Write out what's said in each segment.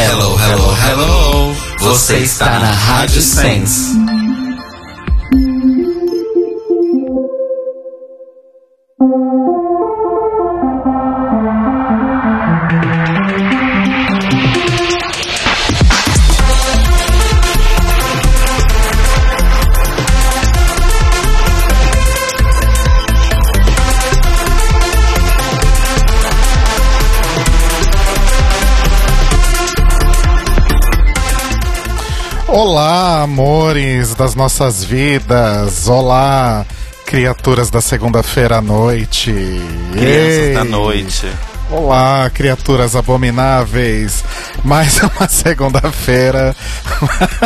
Hello, hello, hello. Você está na Rádio Sense. Olá, amores das nossas vidas. Olá, criaturas da segunda-feira à noite. Crianças Ei. da noite. Olá, criaturas abomináveis. Mais uma segunda-feira.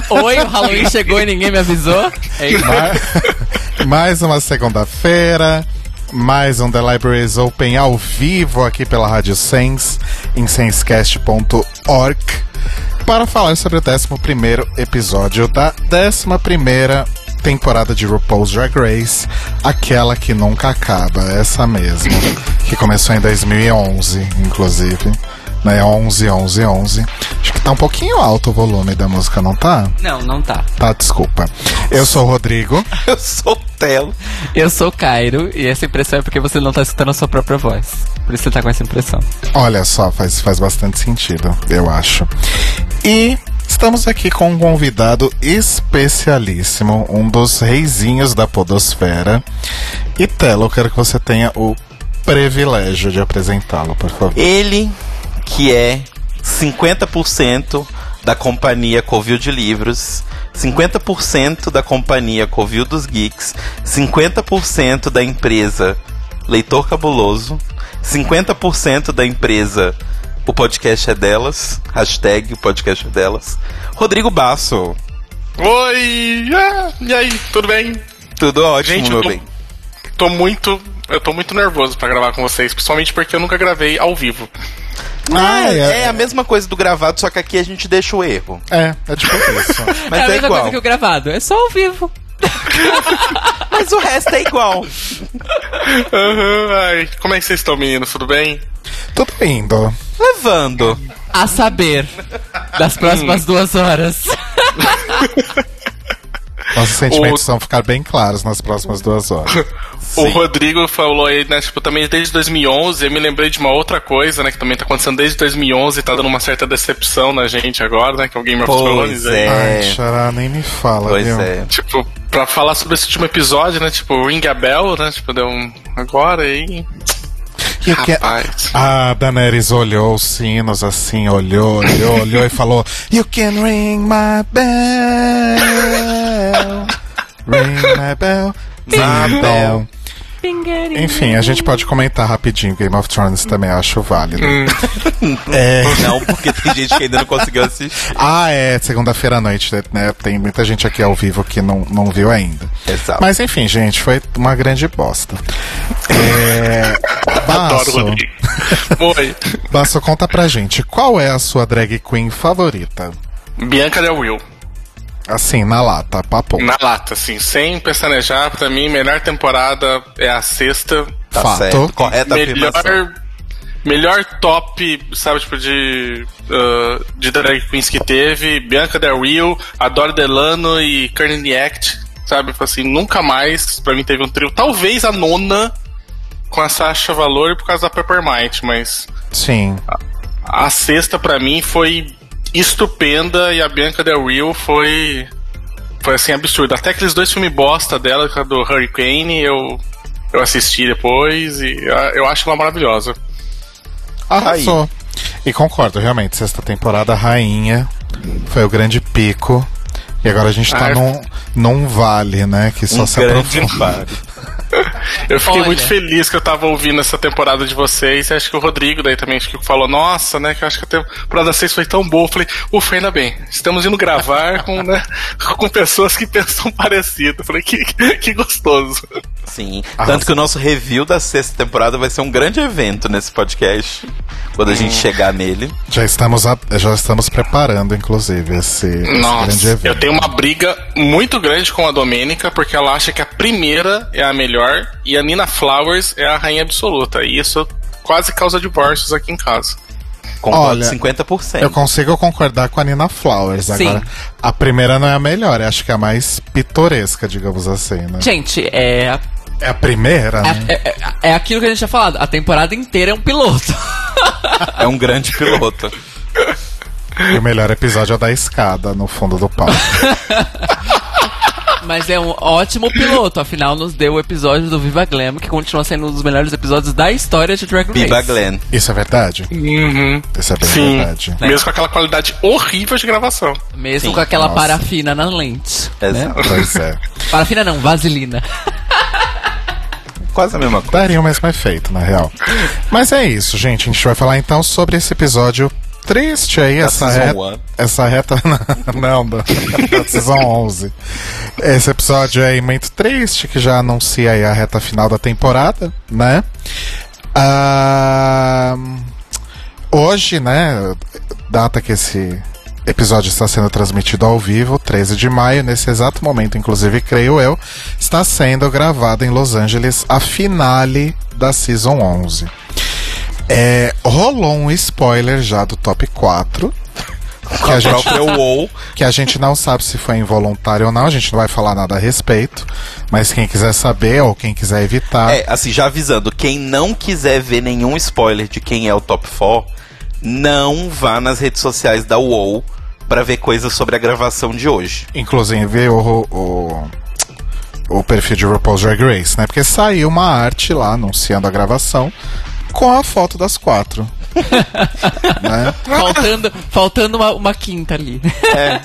Oi, o Halloween chegou e ninguém me avisou. É isso. Ma- mais uma segunda-feira. Mais um The Libraries Open ao vivo aqui pela Rádio Sense, em sensecast.org, para falar sobre o 11 episódio da 11 temporada de RuPaul's Drag Race, aquela que nunca acaba, essa mesmo, que começou em 2011, inclusive. Né, 11, 11, 11. Acho que tá um pouquinho alto o volume da música, não tá? Não, não tá. Tá, desculpa. Eu sou o Rodrigo. Eu sou o Telo. Eu sou o Cairo e essa impressão é porque você não tá escutando a sua própria voz. Por isso você tá com essa impressão. Olha só, faz, faz bastante sentido, eu acho. E estamos aqui com um convidado especialíssimo, um dos reizinhos da Podosfera. E Telo, eu quero que você tenha o privilégio de apresentá-lo, por favor. Ele que é 50% da companhia Covil de Livros, 50% da companhia Covil dos Geeks, 50% da empresa Leitor Cabuloso, 50% da empresa O Podcast é Delas, hashtag O Podcast é Delas, Rodrigo Basso. Oi! Ah, e aí, tudo bem? Tudo ótimo, Gente, meu eu tô, bem. tô muito. Eu tô muito nervoso pra gravar com vocês, principalmente porque eu nunca gravei ao vivo. Ah, é- é, a mesma coisa do gravado, só que aqui a gente deixa o erro. É, é tipo isso. Mas é é, a mesma igual. coisa que o gravado, é só ao vivo. Mas o resto é igual. Aham, ai, como é que vocês estão, meninos? Tudo bem? Tudo indo. Levando. A saber, das próximas duas horas. Nossos sentimentos O- vão ficar bem claros nas próximas duas horas. O Rodrigo falou aí, né, tipo, também desde 2011, eu me lembrei de uma outra coisa, né, que também tá acontecendo desde 2011 e tá dando uma certa decepção na gente agora, né, que é o Game of Pois Thrones. aí. é. Ai, xará, nem me fala, Pois viu? é. Tipo, pra falar sobre esse último episódio, né, tipo, Ring a Bell, né, tipo, deu um... Agora aí... E que- Rapaz... A Daenerys olhou os sinos assim, olhou, olhou, olhou e falou: You can ring my bell. Ring my bell. My bell. Enfim, a gente pode comentar rapidinho Game of Thrones também, acho válido. É. Não, porque tem gente que ainda não conseguiu assistir. Ah, é, segunda-feira à noite, né? Tem muita gente aqui ao vivo que não, não viu ainda. Exato. Mas enfim, gente, foi uma grande bosta. É. Adoro Rodrigo. Oi. Basso, conta pra gente, qual é a sua drag queen favorita? Bianca Del Will. Assim, na lata, papo. Na lata, assim, sem pestanejar, pra mim, melhor temporada é a sexta. Tá Fato. certo. Correta afirmação. Melhor, melhor top, sabe, tipo, de, uh, de drag queens que teve. Bianca Del Rio, Adore Delano e Courtney Act, sabe? Tipo Assim, nunca mais, pra mim, teve um trio. Talvez a nona com a Sasha Valor por causa da Peppermint, mas Sim. a sexta pra mim foi estupenda e a Bianca Del Rio foi foi assim absurdo. Até aqueles dois filmes bosta dela, que é do Hurricane, eu eu assisti depois e ah, eu acho ela maravilhosa. Arrasou. E concordo, realmente, sexta temporada rainha. Foi o grande pico. E agora a gente tá Ah, é. num, num vale, né? Que só Um se aprofunda. vale. Eu fiquei Olha. muito feliz que eu tava ouvindo essa temporada de vocês. Acho que o Rodrigo daí também acho que falou, nossa, né? Que eu acho que a temporada 6 foi tão boa. Eu falei, ufa, ainda bem. Estamos indo gravar com, né, com pessoas que pensam parecido. Eu falei, que, que gostoso. Sim. Tanto que o nosso review da sexta temporada vai ser um grande evento nesse podcast. Quando a gente chegar nele. Já estamos, a- já estamos preparando, inclusive, esse, esse grande Nossa, evento. eu tenho uma briga muito grande com a Domênica, porque ela acha que a primeira é a melhor e a Nina Flowers é a rainha absoluta. E isso quase causa divórcios aqui em casa. Concordo Olha, 50%. Eu consigo concordar com a Nina Flowers. Sim. Agora, a primeira não é a melhor, eu acho que é a mais pitoresca, digamos assim, né? Gente, é, a- É a primeira, né? é, é, é aquilo que a gente tinha falado. A temporada inteira é um piloto. É um grande piloto. E o melhor episódio é o da escada no fundo do palco. Mas é um ótimo piloto. Afinal, nos deu o episódio do Viva Glam, que continua sendo um dos melhores episódios da história de Drag Race. Viva Glenn. Isso é verdade? Uhum. Isso é bem Sim. verdade. Mesmo com aquela qualidade horrível de gravação. Mesmo Sim, com aquela nossa. parafina na lente. Né? Exato. Pois é. Parafina não, vaselina. Quase a mesma coisa. Daria o mesmo efeito, na real. Mas é isso, gente. A gente vai falar então sobre esse episódio triste aí, essa season reta. one. Essa reta. Não, da, da season 11. Esse episódio aí muito triste, que já anuncia aí a reta final da temporada, né? Ah, hoje, né? Data que esse episódio está sendo transmitido ao vivo, 13 de maio, nesse exato momento, inclusive, creio eu, está sendo gravada em Los Angeles a finale da Season 11. É, rolou um spoiler já do top 4. Que a, gente, que a gente não sabe se foi involuntário ou não, a gente não vai falar nada a respeito. Mas quem quiser saber ou quem quiser evitar, É, assim, já avisando, quem não quiser ver nenhum spoiler de quem é o top 4, não vá nas redes sociais da WoW pra ver coisas sobre a gravação de hoje. inclusive o, o, o perfil de RuPaul's Drag Race, né? Porque saiu uma arte lá anunciando a gravação com a foto das quatro. né? faltando faltando uma, uma quinta ali.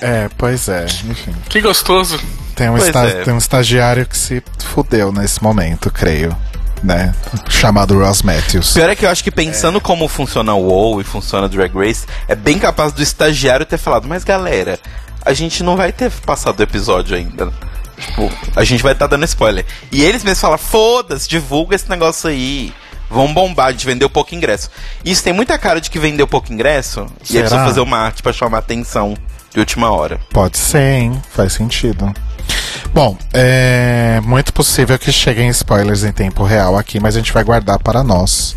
É, pois é, enfim. Que gostoso. Tem um, esta- é. tem um estagiário que se fudeu nesse momento, creio. Né? Chamado Ross Matthews. Pior é que eu acho que pensando como funciona o WoW e funciona Drag Race, é bem capaz do estagiário ter falado, mas galera, a gente não vai ter passado o episódio ainda. Tipo, a gente vai estar dando spoiler. E eles mesmos falam, foda-se, divulga esse negócio aí. Vão bombar, a gente vendeu pouco ingresso. Isso tem muita cara de que vendeu pouco ingresso e Será? aí precisa fazer uma arte pra chamar atenção de última hora. Pode ser, hein? Faz sentido. Bom, é muito possível que cheguem spoilers em tempo real aqui, mas a gente vai guardar para nós.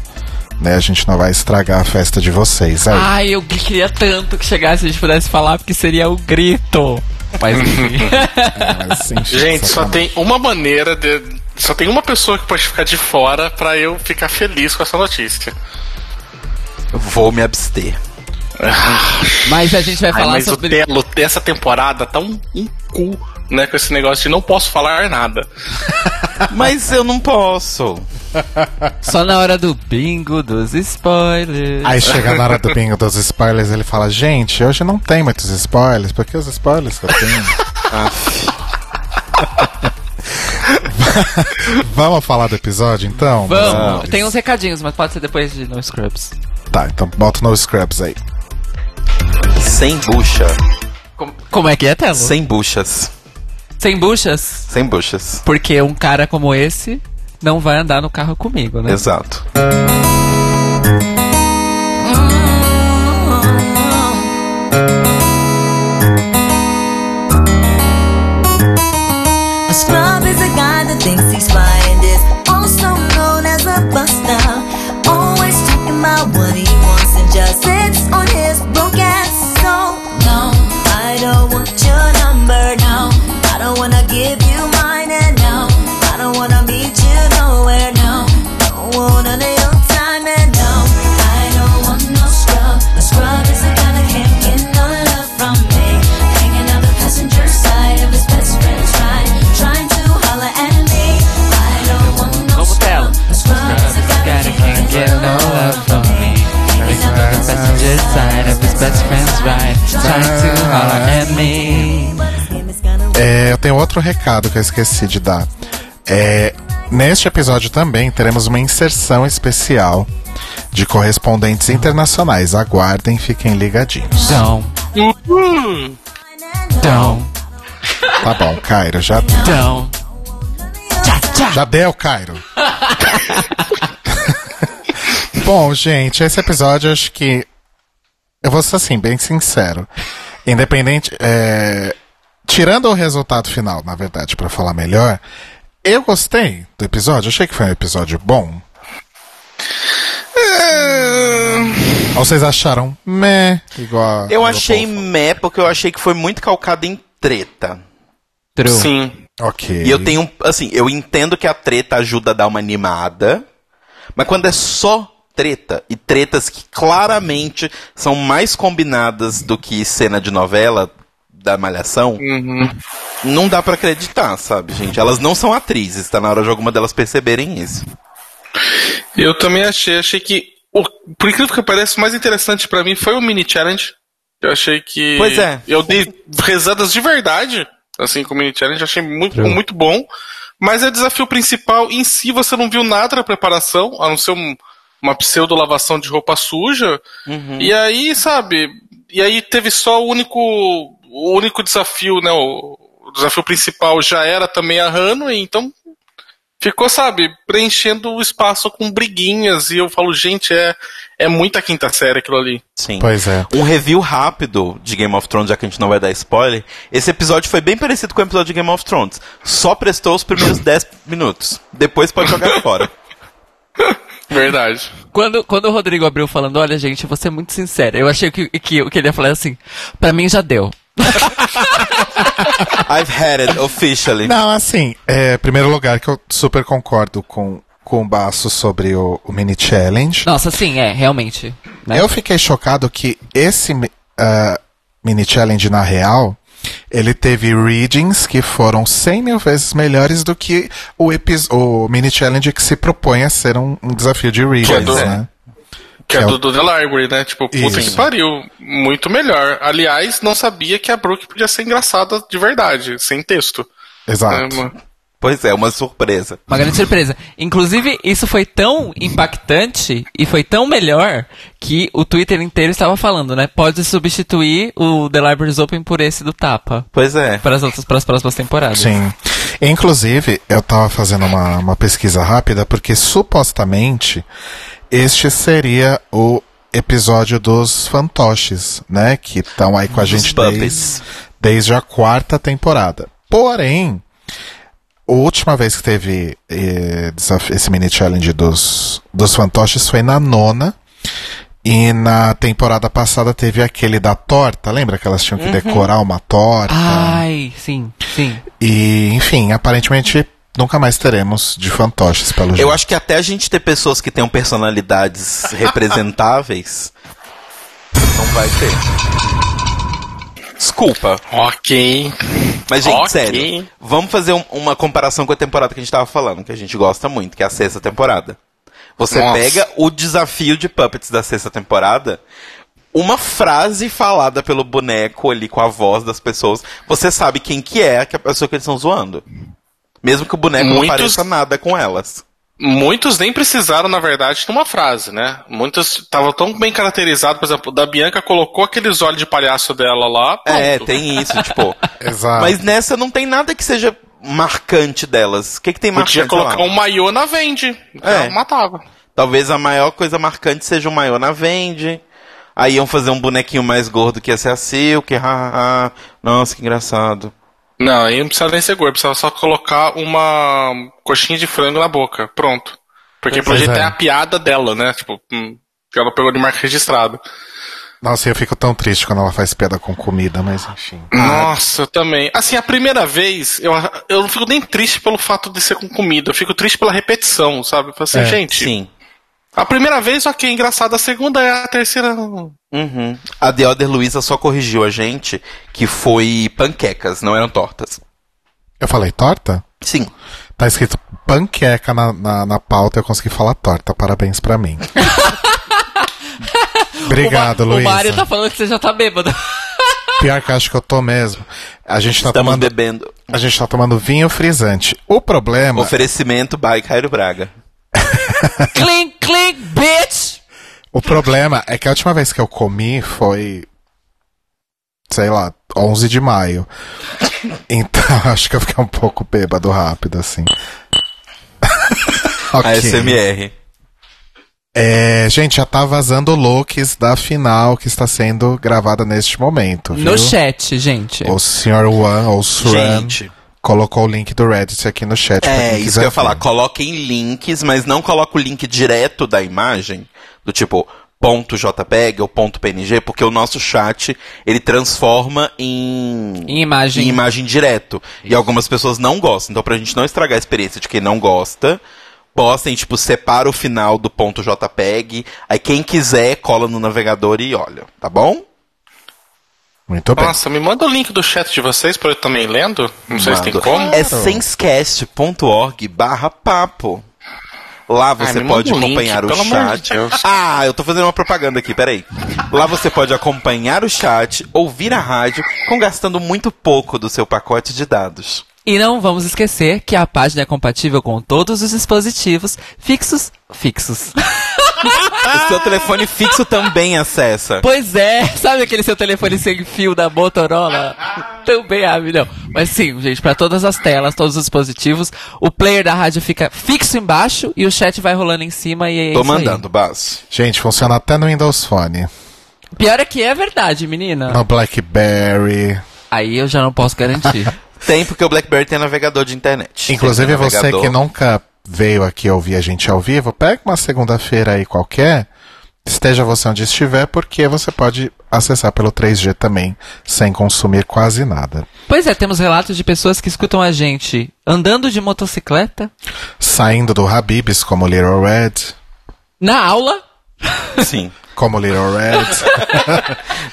Né? A gente não vai estragar a festa de vocês. Aí. Ai, eu queria tanto que chegasse e a gente pudesse falar, porque seria o grito. Mas enfim. Mas, enfim, Gente, só tem uma maneira de. Só tem uma pessoa que pode ficar de fora pra eu ficar feliz com essa notícia. Vou me abster. Mas a gente vai Ai, falar mas sobre. o Telo dessa temporada tá um, um cu, né? Com esse negócio de não posso falar nada. Mas eu não posso. Só na hora do bingo dos spoilers. Aí chega na hora do bingo dos spoilers, ele fala: Gente, hoje não tem muitos spoilers, porque os spoilers que eu tenho. Vamos falar do episódio então? Vamos. Tem uns recadinhos, mas pode ser depois de No Scrubs. Tá, então bota no Scrubs aí. Sem bucha. Como, como é que é, Telo? Sem buchas. Sem buchas? Sem buchas. Porque um cara como esse não vai andar no carro comigo, né? Exato. Side of his best friend's ride, trying to holler at me. É, eu tenho outro recado que eu esqueci de dar. É, neste episódio também teremos uma inserção especial de correspondentes internacionais. Aguardem, fiquem ligadinhos. Então, então, Tá bom, Cairo, já, tchá. já deu, Cairo. bom, gente, esse episódio eu acho que. Eu vou ser assim, bem sincero. Independente. é, tirando o resultado final, na verdade, pra falar melhor, eu gostei do episódio. Achei que foi um episódio bom. Ou vocês acharam meh, igual a- Eu achei meh porque eu achei que foi muito calcado em treta. True. Sim. Ok. E eu tenho, assim, eu entendo que a treta ajuda a dar uma animada, mas quando é só treta, e tretas que claramente são mais combinadas do que cena de novela da Malhação, Uhum. não dá pra acreditar, sabe, gente? Elas não são atrizes, tá na hora de alguma delas perceberem isso. Eu também achei, achei que. O, por incrível que pareça, o mais interessante pra mim foi o mini challenge. Eu achei que. Pois é. Eu dei rezadas de verdade, assim, com o mini challenge, achei muito, muito bom. Mas é o desafio principal em si, você não viu nada da preparação, a não ser um- uma pseudo-lavação de roupa suja. E aí, sabe, e aí teve só o único. O único desafio, né? O, o desafio principal já era também a Hanway, então ficou, sabe, preenchendo o espaço com briguinhas. E eu falo, gente, é, é muita quinta série aquilo ali. Sim. Pois é. Um review rápido de Game of Thrones, já que a gente não vai dar spoiler. Esse episódio foi bem parecido com o episódio de Game of Thrones. Só prestou os primeiros 10 minutos. Depois pode jogar fora. Verdade. Quando, quando o Rodrigo abriu falando, olha, gente, eu vou ser muito sincero. Eu achei que, que, que ele ia falar assim, pra mim já deu. I've had it officially. Não, assim, é, primeiro lugar que eu super concordo com, com o Baço sobre o, o mini challenge. Nossa, sim, é, realmente. né? Eu fiquei chocado que esse ah, mini challenge, na real, ele teve readings que foram 100 mil vezes melhores do que o, o mini challenge que se propõe a ser um, um desafio de readings, do- né? Que é É o- do, do The Library, né? Tipo, puta Isso. que pariu. Muito melhor. Aliás, não sabia que a Brooke podia ser engraçada de verdade, sem texto. Exato. É, Pois é, uma surpresa. Uma grande surpresa. Inclusive, isso foi tão impactante e foi tão melhor que o Twitter inteiro estava falando, né? Pode substituir o The Libraries Open por esse do Tapa. Pois é. Para as outras, para as próximas temporadas. Sim. Inclusive, eu tava fazendo uma, uma pesquisa rápida, porque supostamente este seria o episódio dos fantoches, né? Que estão aí com a gente desde, desde a quarta temporada. Porém, a última vez que teve eh, esse mini challenge dos, dos fantoches foi na nona. E na temporada passada teve aquele da torta, lembra que elas tinham que decorar uma torta? Ai, sim, sim. E, enfim, aparentemente nunca mais teremos de fantoches pelo jeito. Eu acho que até a gente ter pessoas que tenham personalidades representáveis, não vai ter. Desculpa. Ok. Mas, gente, Ok. sério, vamos fazer um- uma comparação com a temporada que a gente tava falando, que a gente gosta muito, que é a sexta temporada. Você Nossa. pega o desafio de Puppets da sexta temporada, uma frase falada pelo boneco ali com a voz das pessoas, você sabe quem que é a pessoa que eles estão zoando. Mesmo que o boneco não Muitos- pareça nada com elas. Muitos nem precisaram, na verdade, de uma frase, né? Muitos estavam tão bem caracterizados, por exemplo, da Bianca colocou aqueles olhos de palhaço dela lá. É, tem isso, tipo. Exato. Mas nessa não tem nada que seja marcante delas. O que, que tem marcante? Podia colocar lá? um maiô na vende. É. Matava. Talvez a maior coisa marcante seja o maior na vende. Aí iam fazer um bonequinho mais gordo que ia ser a Silk. ha, ha, ha. Nossa, que engraçado. Não, aí não precisava nem ser gordo, precisava só colocar uma coxinha de frango na boca. Pronto. Porque Pois jeito é. é a piada dela, né? Tipo, hum, que ela pegou de marca registrada. Nossa, eu fico tão triste quando ela faz piada com comida, mas enfim. Nossa, eu também. Assim, a primeira vez, eu, eu não fico nem triste pelo fato de ser com comida, eu fico triste pela repetição, sabe? Eu falo assim, É, gente, Sim. A primeira vez, ok, engraçado, a segunda é a terceira. Uhum. A The Other Luisa só corrigiu a gente que foi panquecas, não eram tortas. Eu falei torta? Sim. Tá escrito panqueca na, na, na pauta, eu consegui falar torta. Parabéns pra mim. Obrigado, Luísa. o Mário tá falando que você já tá bêbado. Pior que eu acho que eu tô mesmo. A gente tá Estamos tomando, bebendo. a gente tá tomando vinho frisante. O problema Oferecimento by Cairo Braga. clink, clink, bitch! O problema é que a última vez que eu comi foi. Sei lá, 11 de maio. Então acho que eu fiquei um pouco bêbado rápido, assim. ok. ASMR. É, gente, já tá vazando looks da final que está sendo gravada neste momento, viu? No chat, gente. O Sr. One, ou Suran, Gente. Colocou o link do Reddit aqui no chat. pra É, quem isso que eu ia falar. Coloquem links, mas não coloca o link direto da imagem, do tipo ponto .jpeg ou ponto .png, porque o nosso chat, ele transforma em... Em imagem. Em imagem direto. E algumas pessoas não gostam. Então, pra gente não estragar a experiência de quem não gosta, postem, tipo, separa o final do ponto .jpeg, aí quem quiser cola no navegador e olha, tá bom? Muito bem. Nossa, me manda o link do chat de vocês pra eu também lendo. Não sei se tem Mando. como. É sensecast.org barra papo. Lá você manda pode um link, acompanhar o de chat. Deus. ah, eu tô fazendo uma propaganda aqui, peraí. Lá você pode acompanhar o chat, ouvir a rádio, com gastando muito pouco do seu pacote de dados. E não vamos esquecer que a página é compatível com todos os dispositivos fixos. Fixos. O seu telefone fixo também acessa. pois é, sabe aquele seu telefone sem fio da Motorola? Também abre, não. Mas sim, gente, para todas as telas, todos os dispositivos, o player da rádio fica fixo embaixo e o chat vai rolando em cima e é Tô isso aí. mandando, Basso. Gente, funciona até no Windows Phone. Pior é que é verdade, menina. No BlackBerry. Aí eu já não posso garantir. Tem porque o BlackBerry tem navegador de internet. Inclusive, Tem você navegador. que nunca veio aqui ouvir a gente ao vivo, pega uma segunda-feira aí qualquer, esteja você onde estiver, porque você pode acessar pelo 3G também, sem consumir quase nada. pois é, temos relatos de pessoas que escutam a gente andando de motocicleta, Saindo do Habibs, como Little Red, na aula. Sim. como Little Red.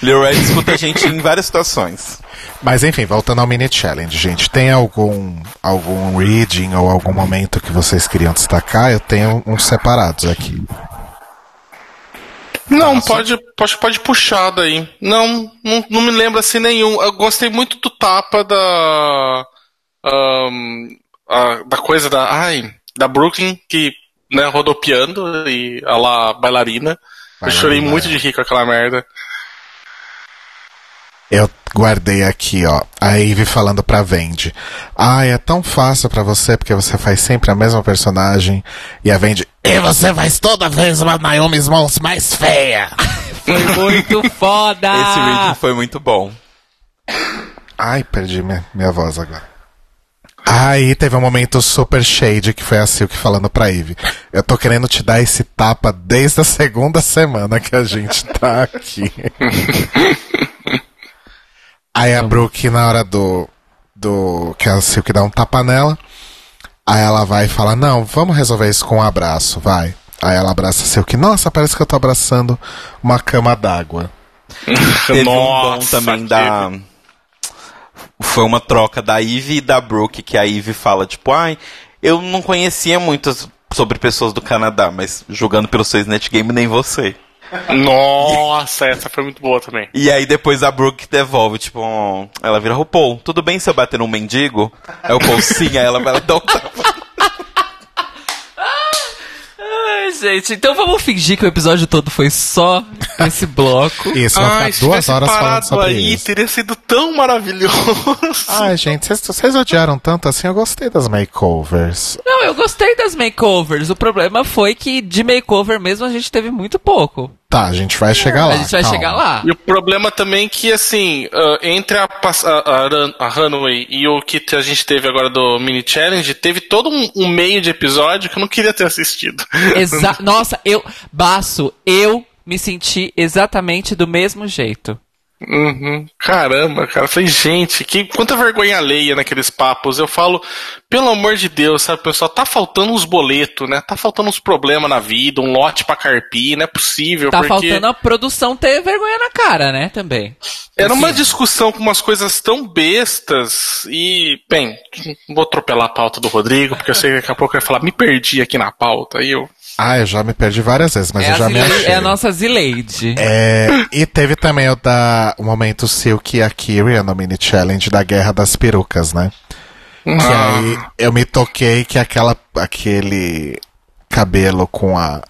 Lil Red escuta a gente em várias situações. Mas enfim, voltando ao mini challenge, gente, tem algum algum reading ou algum momento que vocês queriam destacar? Eu tenho uns separados aqui. Não, pode, pode, pode puxar daí. Não, não, não me lembro assim nenhum. Eu gostei muito do tapa da. ahn, a- da coisa da. Ai, da Brooklyn, que né, rodopiando e a lá bailarina. Eu chorei muito de rir com aquela merda. Eu guardei aqui, ó, a Eve falando pra Vendi. Ah, é tão fácil pra você porque você faz sempre a mesma personagem. E a Vendi, e você faz toda vez uma Naomi Smalls mais feia. Foi muito foda! Esse reading foi muito bom. Ai, perdi minha, minha voz agora. Aí teve um momento super shade que foi a Silk falando pra Eve. Eu tô querendo te dar esse tapa desde a segunda semana que a gente tá aqui. Aí a Brooke, na hora do. do que a Silk dá um tapa nela. Aí ela vai e fala: Não, vamos resolver isso com um abraço, vai. Aí ela abraça a Silk. Nossa, parece que eu tô abraçando uma cama d'água. Teve um bom Nossa, também que- da. Foi uma troca da Eve e da Brooke, que a Eve fala, tipo, ai, eu não conhecia muito sobre pessoas do Canadá, mas jogando pelo seu Snatch Game, nem você. Nossa, essa foi muito boa também. E aí depois a Brooke devolve, tipo, ó, ela vira, RuPaul, tudo bem se eu bater num mendigo? Aí o Paul, sim, aí ela vai dar um tapa. Ai, gente, então vamos fingir que o episódio todo foi só esse bloco. Isso, vai Ai, ficar duas horas falando parado sobre aí, isso. teria sido tão maravilhoso. Ai, gente, vocês- vocês odiaram tanto assim, eu gostei das makeovers. Não, eu gostei das makeovers. O problema foi que de makeover mesmo a gente teve muito pouco. Tá, a gente vai chegar lá. a gente vai calma. chegar lá. E o problema também é que, assim, ah, entre a, a, a Runway e o que a gente teve agora do Mini Challenge, teve todo um, um meio de episódio que eu não queria ter assistido. Exa Nossa, eu. Baço, eu me senti exatamente do mesmo jeito. Uhum. Caramba, cara. Falei, gente, que quanta vergonha alheia naqueles papos. Eu falo, pelo amor de Deus, sabe, pessoal, tá faltando uns boletos, né? Tá faltando uns problemas na vida, um lote pra carpir, não é possível. Tá porque faltando a produção ter vergonha na cara, né? Também. Era uma Assim, discussão com umas coisas tão bestas e, bem, vou atropelar a pauta do Rodrigo, porque eu sei que daqui a pouco ele vai falar, me perdi aqui na pauta, e eu... Ah, eu já me perdi várias vezes, mas É eu já me achei. é a nossa Zileide. É, e teve também o da o momento Silk e a Kyria no mini challenge da Guerra das Perucas, né? Que aí eu me toquei que aquela aquele cabelo com a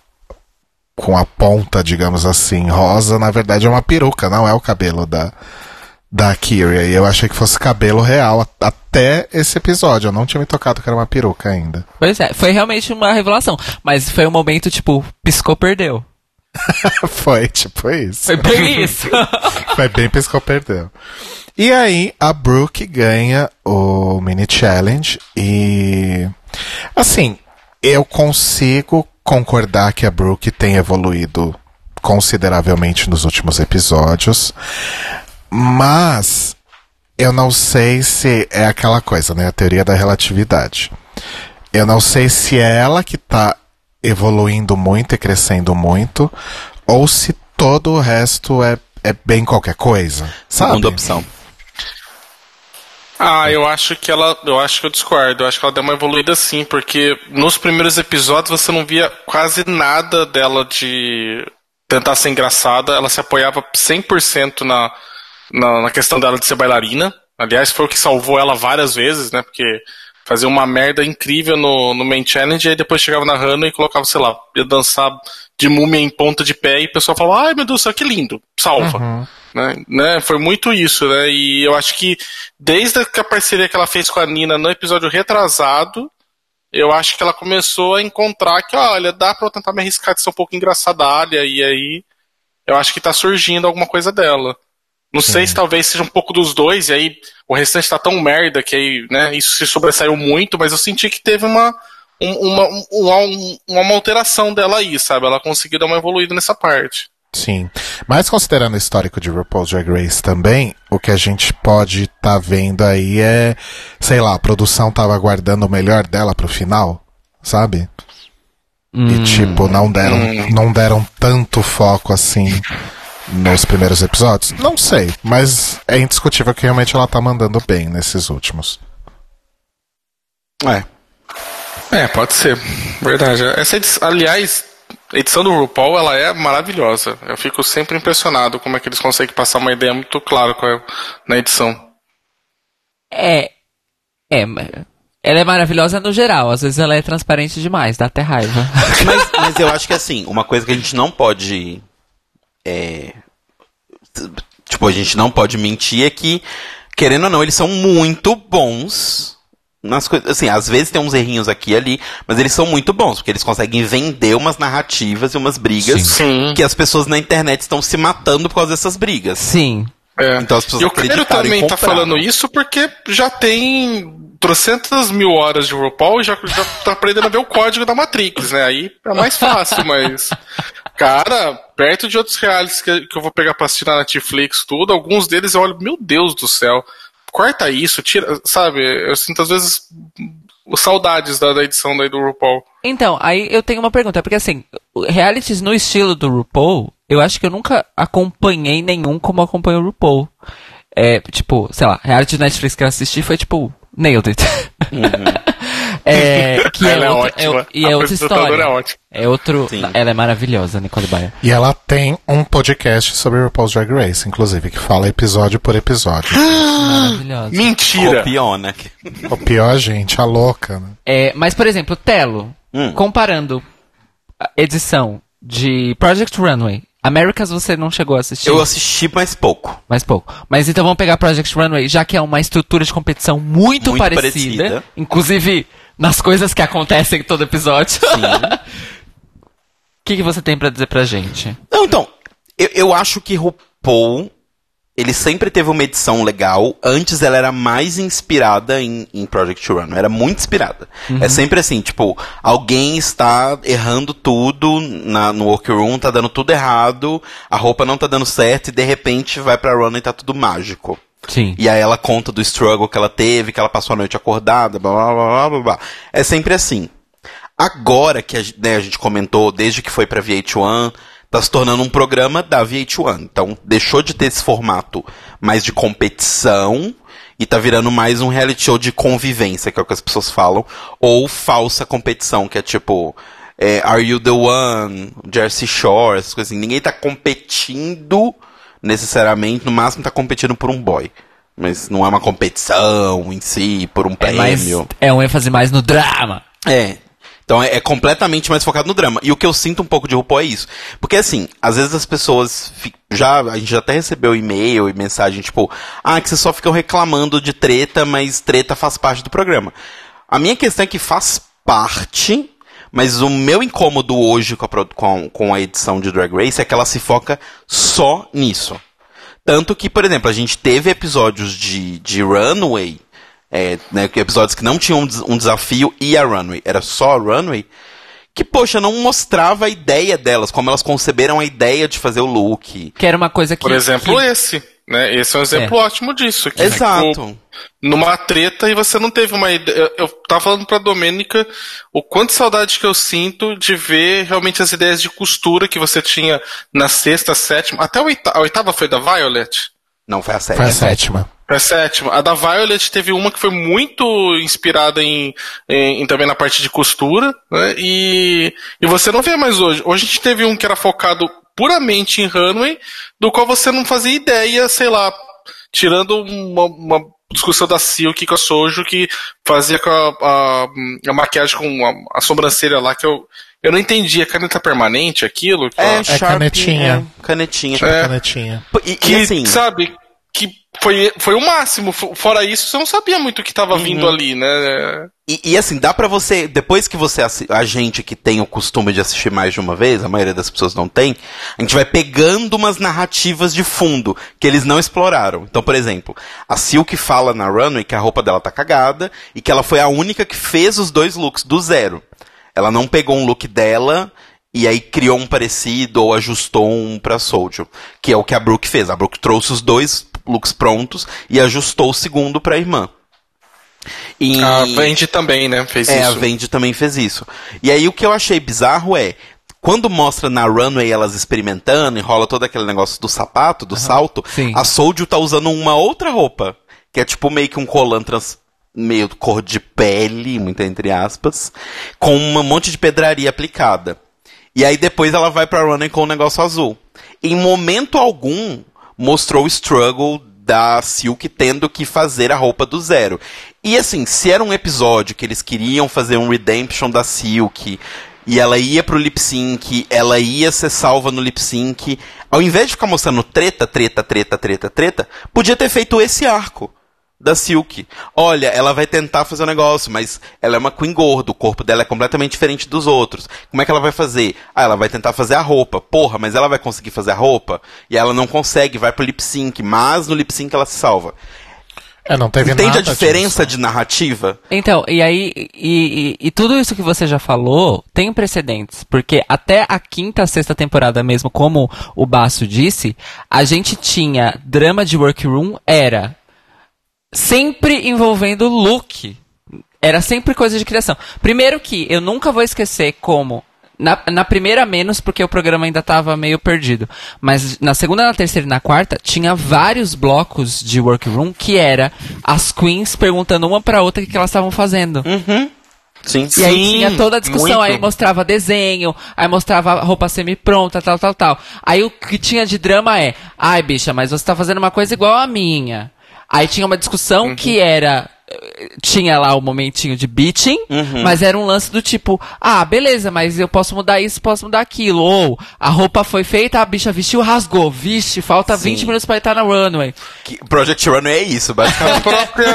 com a ponta, digamos assim, rosa, na verdade é uma peruca, não é o cabelo da da Kyria. E eu achei que fosse cabelo real a- até esse episódio. Eu não tinha me tocado que era uma peruca ainda. Pois é, foi realmente uma revelação. Mas foi um momento, tipo, piscou, perdeu. Foi tipo isso. Foi bem isso. Foi bem piscou, perdeu. E aí, a Brooke ganha o mini challenge e. Assim, eu consigo concordar que a Brooke tem evoluído consideravelmente nos últimos episódios, mas eu não sei se é aquela coisa, né? A teoria da relatividade. Eu não sei se é ela que tá evoluindo muito e crescendo muito, ou se todo o resto é, é bem qualquer coisa. Sabe? Segunda opção. Ah, eu acho que ela. Eu acho que eu discordo. Eu acho que ela deu uma evoluída sim, porque nos primeiros episódios você não via quase nada dela de tentar ser engraçada. Ela se apoiava 100% na, na, na questão dela de ser bailarina. Aliás, foi o que salvou ela várias vezes, né? Porque fazia uma merda incrível no, no main challenge e aí depois chegava na Hannah e colocava, sei lá, ia dançar de múmia em ponta de pé e o pessoal falava, ai meu Deus do céu, que lindo, salva. Né? né? Foi muito isso, né? E eu acho que desde que a parceria que ela fez com a Nina no episódio retrasado, eu acho que ela começou a encontrar que, olha, dá pra eu tentar me arriscar de ser um pouco engraçadalha, e aí eu acho que tá surgindo alguma coisa dela. Não sei se talvez seja um pouco dos dois, e aí o restante tá tão merda que aí, né, isso se sobressaiu muito, mas eu senti que teve uma, um- uma, um- uma, uma alteração dela aí, sabe? Ela conseguiu dar uma evoluída nessa parte. Sim. Mas considerando o histórico de RuPaul's Drag Race também, o que a gente pode estar vendo aí é, sei lá, a produção tava guardando o melhor dela pro final, sabe? E tipo, não deram, não deram tanto foco assim nos primeiros episódios? Não sei, mas é indiscutível que realmente ela tá mandando bem nesses últimos. É. É, pode ser. Verdade. Essa edição, aliás, a edição do RuPaul, ela é maravilhosa. Eu fico sempre impressionado como é que eles conseguem passar uma ideia muito clara com a- na edição. É. É, mas- ela é maravilhosa no geral. Às vezes ela é transparente demais, dá até raiva. Mas, mas eu acho que assim, uma coisa que a gente não pode. É, tipo, a gente não pode mentir é que, querendo ou não, eles são muito bons nas coisas. Assim, às vezes tem uns errinhos aqui e ali, mas eles são muito bons, porque eles conseguem vender umas narrativas e umas brigas Sim. que as pessoas na internet estão se matando por causa dessas brigas. Sim. É. Então as pessoas e o também tá compraram. falando isso porque já tem trocentas mil horas de RuPaul e já, já tá aprendendo a ver o código da Matrix, né? Aí é mais fácil, mas. Cara, perto de outros realities que, que eu vou pegar pra assistir na Netflix, tudo, alguns deles eu olho, meu Deus do céu, corta isso, tira. Sabe, eu sinto às vezes saudades da, da edição daí do RuPaul. Então, aí eu tenho uma pergunta, porque assim, realities no estilo do RuPaul, eu acho que eu nunca acompanhei nenhum como acompanho o RuPaul. É, tipo, sei lá, reality Netflix que eu assisti foi tipo, Nailed It. é, que é, Ela é outra, ótima. é- e A é outra história. é ótima. É outro. Sim. Ela é maravilhosa, Nicole Baia. E ela tem um podcast sobre RuPaul's Drag Race, inclusive, que fala episódio por episódio. Maravilhosa. Mentira! Copiona. o pior, gente, a louca, né? É, mas, por exemplo, Telo, Hum. comparando a edição de Project Runway, Americas você não chegou a assistir? Eu assisti mais pouco. Mais pouco. Mas então vamos pegar Project Runway, já que é uma estrutura de competição muito, Muito parecida, parecida. inclusive nas coisas que acontecem em todo episódio. O que, que você tem pra dizer pra gente? Não, então, eu, eu acho que RuPaul, ele sempre teve uma edição legal. Antes ela era mais inspirada em, em Project Run. Era muito inspirada. É sempre assim, tipo, alguém está errando tudo na, no workroom, tá dando tudo errado, a roupa não tá dando certo e de repente vai pra Run e tá tudo mágico. Sim. E aí ela conta do struggle que ela teve, que ela passou a noite acordada, blá blá blá blá blá. blá. É sempre assim. Agora que a, né, a gente comentou, desde que foi pra VH1, tá se tornando um programa da VH1. Então, deixou de ter esse formato mais de competição e tá virando mais um reality show de convivência, que é o que as pessoas falam, ou falsa competição, que é tipo, é, Are You the One? Jersey Shore, essas coisas assim. Ninguém tá competindo necessariamente, no máximo tá competindo por um boy. Mas não é uma competição em si, por um É, mais, prêmio. é um ênfase mais no drama. É. Então é, é completamente mais focado no drama. E o que eu sinto um pouco de RuPaul é isso. Porque assim, às vezes as pessoas já a gente já até recebeu e-mail e mensagem tipo, ah, que vocês só ficam reclamando de treta, mas treta faz parte do programa. A minha questão é que faz parte, mas o meu incômodo hoje com a, com, com a edição de Drag Race é que ela se foca só nisso. Tanto que, por exemplo, a gente teve episódios de, de Runway, é, né, episódios que não tinham um des- um desafio e a Runway, era só a Runway, que, poxa, não mostrava a ideia delas, como elas conceberam a idea de fazer o look. Que era uma coisa que. Por exemplo, que- esse. Né? Esse é um exemplo ótimo disso. Que Exato. ficou numa treta e você não teve uma ideia. Eu- Eu tava falando pra Domênica o quanto saudade que eu sinto de ver realmente as ideias de costura que você tinha na sexta, sétima. Até a oitava, a oitava foi da Violet? Não, foi a série. Foi a sétima. Foi a sétima. A da Violet teve uma que foi muito inspirada em, em- em- também na parte de costura, né? E, e você não vê mais hoje. Hoje a gente teve um que era focado puramente em runway, do qual você não fazia ideia, sei lá, tirando uma, uma discussão da Silk com a Sojo que fazia com a, a, a maquiagem com a, a sobrancelha lá que eu eu não entendi. É caneta permanente aquilo? É, Que- Sharpie, canetinha. é, canetinha. É. Canetinha. E, e que, assim, sabe, que foi, foi o máximo. Fora isso, você não sabia muito o que tava vindo ali, né? E, e, assim, dá pra você, depois que você, a gente que tem o costume de assistir mais de uma vez, a maioria das pessoas não tem, a gente vai pegando umas narrativas de fundo que eles não exploraram. Então, por exemplo, a Silk fala na Runway que a roupa dela tá cagada e que ela foi a única que fez os dois looks do zero. Ela não pegou um look dela e aí criou um parecido ou ajustou um pra Soldier, que é o que a Brooke fez. A Brooke trouxe os dois looks prontos e ajustou o segundo pra irmã. E... A Vendi também, né? Fez É, a isso. Vendi também fez isso. E aí o que eu achei bizarro é, quando mostra na runway elas experimentando e rola todo aquele negócio do sapato, do salto, sim. a Soulja tá usando uma outra roupa, que é tipo meio que um colan trans, meio cor de pele, muito entre aspas, com um monte de pedraria aplicada. E aí depois ela vai pra runway com o negócio azul. Em momento algum mostrou o struggle da Silk tendo que fazer a roupa do zero. E assim, se era um episódio que eles queriam fazer um redemption da Silk, e ela ia pro lip sync, ela ia ser salva no lip sync, ao invés de ficar mostrando treta, treta, treta, treta, treta, podia ter feito esse arco da Silk. Olha, ela vai tentar fazer um negócio, mas ela é uma queen gorda, o corpo dela é completamente diferente dos outros. Como é que ela vai fazer? Ah, ela vai tentar fazer a roupa. Porra, mas ela vai conseguir fazer a roupa? E ela não consegue, vai pro lip sync, mas no lip sync ela se salva. É, não teve Entende nada a diferença disso. de narrativa? Então, e aí, e, e- e tudo isso que você já falou tem precedentes, porque até a quinta, sexta temporada mesmo, como o Basso disse, a gente tinha drama de workroom, era sempre envolvendo look. Era sempre coisa de criação. Primeiro que eu nunca vou esquecer como. Na, na primeira menos, porque o programa ainda tava meio perdido. Mas na segunda, na terceira e na quarta, tinha vários blocos de workroom que era as queens perguntando uma pra outra o que, que elas estavam fazendo. Sim. E aí tinha toda a discussão, muito. aí mostrava desenho, aí mostrava roupa semi-pronta, tal, tal, tal. Aí o que tinha de drama é, ai bicha, mas você tá fazendo uma coisa igual a minha. Aí tinha uma discussão que era. Tinha lá o momentinho de beating, mas era um lance do tipo, ah, beleza, mas eu posso mudar isso, posso mudar aquilo. Ou a roupa foi feita, a bicha vestiu, rasgou. Vixe, falta Sim. 20 minutos pra estar na runway. Que- Project Runway é isso, Na basicamente. própria.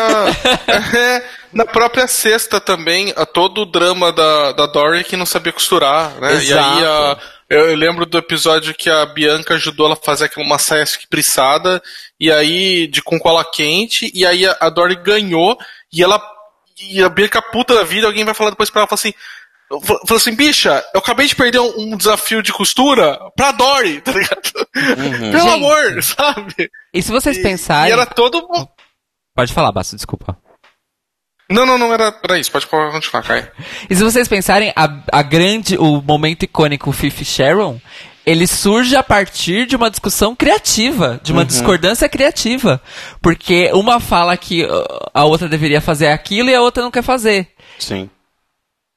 é, na própria sexta também, a todo o drama da, da Dory que não sabia costurar, né? E aí a, Exato. Eu, eu lembro do episódio que a Bianca ajudou ela a fazer aquela uma saia prissada, e aí, de com cola quente, e aí a, a Dory ganhou, e ela. E a Bianca puta da vida, alguém vai falar depois pra ela, fala assim. Falou assim, bicha, eu acabei de perder um, um desafio de costura pra Dory, tá ligado? Pelo Gente. amor, sabe? E se vocês E- pensarem. E era todo. Pode falar, Basso, desculpa. Não, não, não era, era isso. Pode continuar, Kai. E se vocês pensarem, a, a grande, o momento icônico Fifi Sharon, ele surge a partir de uma discussão criativa, de uma discordância criativa. Porque uma fala que uh, a outra deveria fazer aquilo e a outra não quer fazer. Sim.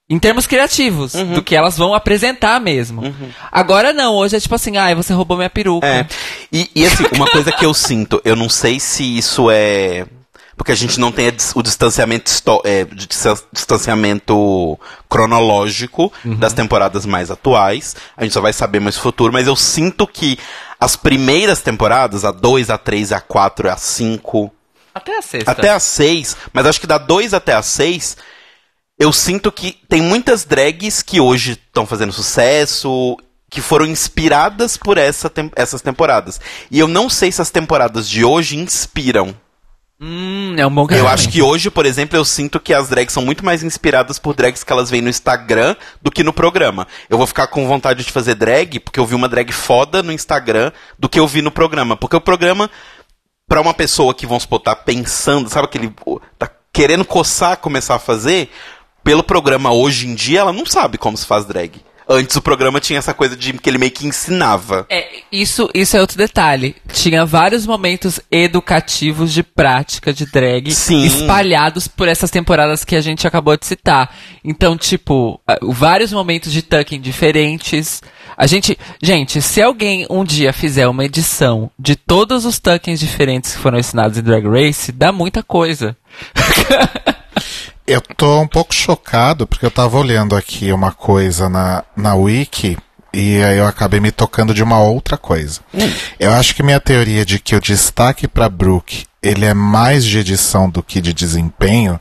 Em termos criativos, do que elas vão apresentar mesmo. Agora não, hoje é tipo assim, ai, você roubou minha peruca. É. E, e, assim, uma coisa que eu sinto, eu não sei se isso é. Porque a gente não tem o distanciamento, é, distanciamento cronológico das temporadas mais atuais. A gente só vai saber mais no futuro, mas eu sinto que as primeiras temporadas, a 2, a 3, a 4, a 5, Até a sexta. até a 6, mas acho que da 2 até a 6, eu sinto que tem muitas drags que hoje estão fazendo sucesso, que foram inspiradas por essa tem- essas temporadas. E eu não sei se as temporadas de hoje inspiram. Hum, é um bom Eu acho que hoje, por exemplo, eu sinto que as drags são muito mais inspiradas por drags que elas veem no Instagram do que no programa. Eu vou ficar com vontade de fazer drag porque eu vi uma drag foda no Instagram do que eu vi no programa. Porque o programa, pra uma pessoa que, vamos supor, tá pensando, sabe aquele. tá querendo coçar, começar a fazer, pelo programa hoje em dia, ela não sabe como se faz drag. Antes o programa tinha essa coisa de que ele meio que ensinava. É, isso, isso é outro detalhe. Tinha vários momentos educativos de prática de drag Sim. espalhados por essas temporadas que a gente acabou de citar. Então, tipo, vários momentos de tucking diferentes. A gente, gente, se alguém um dia fizer uma edição de todos os tuckings diferentes que foram ensinados em Drag Race, dá muita coisa. Eu tô um pouco chocado porque eu tava olhando aqui uma coisa na, na Wiki e aí eu acabei me tocando de uma outra coisa. Eu acho que minha teoria de que o destaque pra Brooke ele é mais de edição do que de desempenho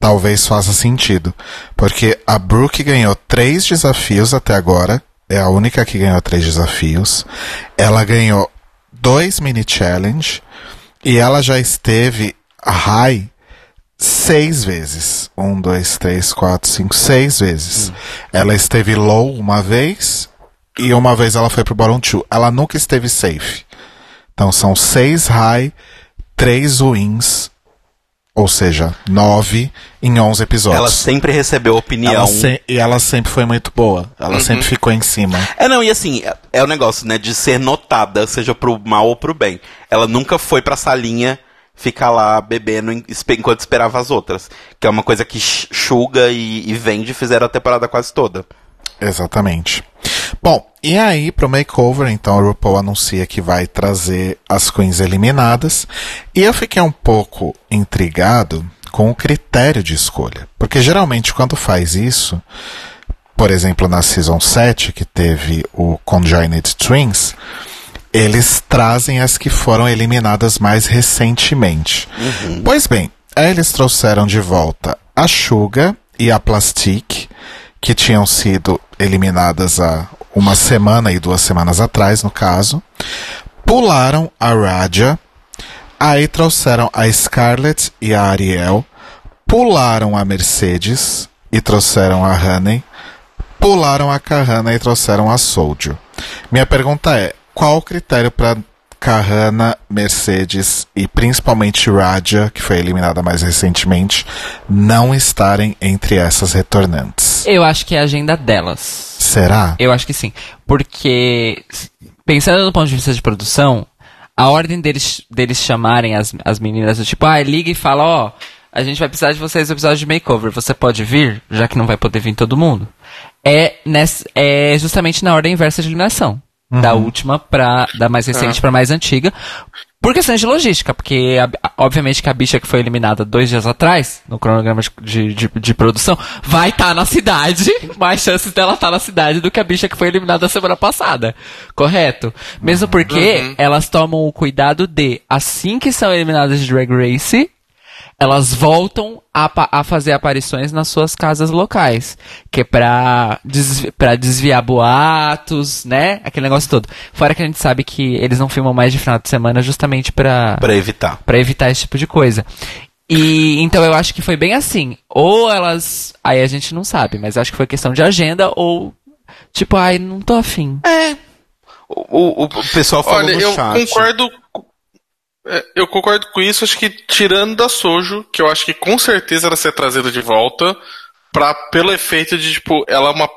talvez faça sentido. Porque a Brooke ganhou três desafios até agora. É a única que ganhou três desafios. Ela ganhou dois mini challenge. E ela já esteve high seis vezes. Um, dois, três, quatro, cinco, seis vezes. Ela esteve low uma vez. E uma vez ela foi pro bottom two. Ela nunca esteve safe. Então são seis high, três wins. Ou seja, nove em onze episódios. Ela sempre recebeu opinião. Ela se- E ela sempre foi muito boa. Ela sempre ficou em cima. É, não, e assim, é, é o negócio, né, de ser notada, seja pro mal ou pro bem. Ela nunca foi pra salinha ficar lá bebendo enquanto esperava as outras. Que é uma coisa que Suga e, e Vendi fizeram a temporada quase toda. Exatamente. Bom, e aí pro makeover, então a RuPaul anuncia que vai trazer as queens eliminadas. E eu fiquei um pouco intrigado com o critério de escolha. Porque geralmente quando faz isso, por exemplo na Season 7, que teve o Conjoined Twins, eles trazem as que foram eliminadas mais recentemente. Pois bem, eles trouxeram de volta a Suga e a Plastique, que tinham sido eliminadas há uma semana e duas semanas atrás, no caso. Pularam a Raja, aí trouxeram a Scarlett e a Ariel, pularam a Mercedes e trouxeram a Honey, pularam a Kahana e trouxeram a Soldier. Minha pergunta é: qual o critério para Kahana, Mercedes e principalmente Raja, que foi eliminada mais recentemente, não estarem entre essas retornantes? Eu acho que é a agenda delas. Será? Eu acho que sim. Porque, pensando no ponto de vista de produção, a ordem deles, deles chamarem as, as meninas do tipo, ah, liga e fala, ó, a gente vai precisar de vocês no episódio de makeover. Você pode vir, já que não vai poder vir todo mundo. É, nessa, é justamente na ordem inversa de eliminação. Da última pra. Da mais recente pra mais antiga. Por questões de logística, porque obviamente que a bicha que foi eliminada dois dias atrás, no cronograma de, de, de- de produção, vai estar na cidade, mais chances dela estar na cidade do que a bicha que foi eliminada semana passada. Correto? Mesmo porque elas tomam o cuidado de, assim que são eliminadas de Drag Race, elas voltam a, a fazer aparições nas suas casas locais. Que é pra, desvi pra desviar boatos, né? Aquele negócio todo. Fora que a gente sabe que eles não filmam mais de final de semana justamente pra, Pra evitar. pra evitar esse tipo de coisa. E então eu acho que foi bem assim. Ou elas. Aí a gente não sabe, mas acho que foi questão de agenda, ou. Tipo, ai, não tô afim. O, o- o pessoal falou Olha, no eu chat. concordo. É, Eu concordo com isso, acho que tirando da Sojo, que eu acho que com certeza ela ser trazida de volta, pra, pelo efeito de, tipo, ela é uma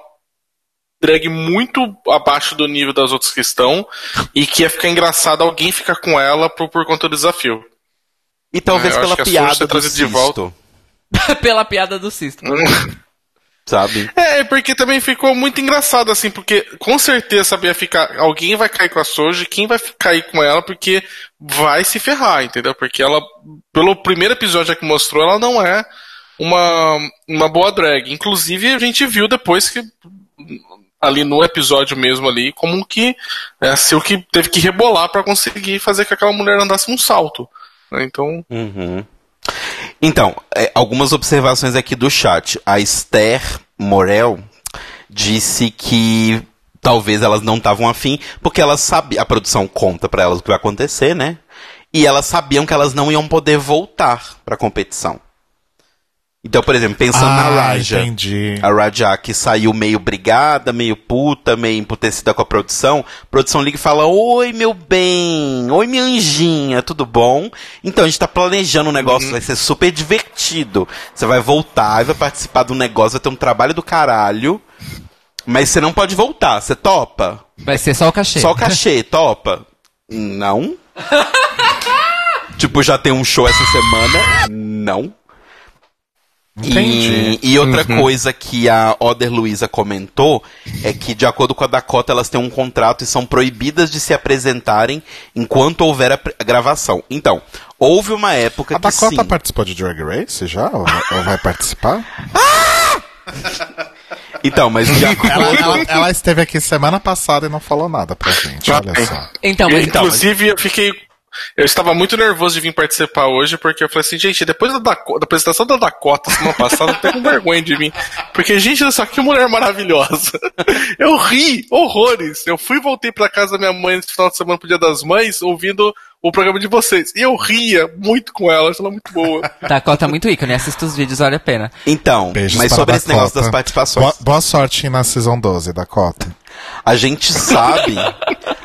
drag muito abaixo do nível das outras que estão, e que ia ficar engraçado alguém ficar com ela por, por conta do desafio. E talvez É, pela piada do de cisto, volta. Pela piada do Sisto. sabe? É, porque também ficou muito engraçado, assim, porque com certeza sabia ficar. Alguém vai cair com a Soji, quem vai cair com ela, porque vai se ferrar, entendeu? Porque ela, pelo primeiro episódio que mostrou, ela não é uma, uma boa drag. Inclusive, a gente viu depois que. Ali no episódio mesmo ali, como que é, a Silk teve que rebolar pra conseguir fazer que aquela mulher andasse um salto. né? Então, Uhum. Então, é, algumas observações aqui do chat. A Esther Morel disse que talvez elas não estavam afim, porque elas sabem, a produção conta pra elas o que vai acontecer, né? e elas sabiam que elas não iam poder voltar pra competição. Então, por exemplo, pensando na Ah, Raja. entendi. A Raja que saiu meio brigada, meio puta, meio emputecida com a produção. A produção liga e fala: Oi, meu bem. Oi, minha anjinha, tudo bom? Então, a gente tá planejando um negócio, vai ser super divertido. Você vai voltar e vai participar do negócio, vai ter um trabalho do caralho. Mas você não pode voltar, você topa? Vai ser só o cachê. Só o cachê, topa? Não. tipo, já tem um show essa semana? Não. Entendi. E, e outra coisa que a Oder Luiza comentou é que, de acordo com a Dakota, elas têm um contrato e são proibidas de se apresentarem enquanto houver a, a gravação. Então, houve uma época A que Dakota sim. participou de Drag Race já? Ou, ou vai participar? Então, mas de acordo... Ela, ela- ela esteve aqui semana passada e não falou nada pra gente, olha Vai. só. Então, Eu, mas inclusive, eu fiquei. Eu estava muito nervoso de vir participar hoje, porque eu falei assim, gente, depois da, Daco- da apresentação da Dakota semana passada, eu tenho com vergonha de mim. Porque, gente, olha só que mulher maravilhosa. Eu ri horrores. Eu fui e voltei pra casa da minha mãe nesse final de semana pro Dia das Mães, ouvindo o programa de vocês. E eu ria muito com ela, ela é muito boa. Dakota é muito ícone, assista os vídeos, vale a pena. Então, Beijos mas para sobre esse Dakota. negócio das participações. Boa, boa sorte na Season 12, Dakota. A gente sabe,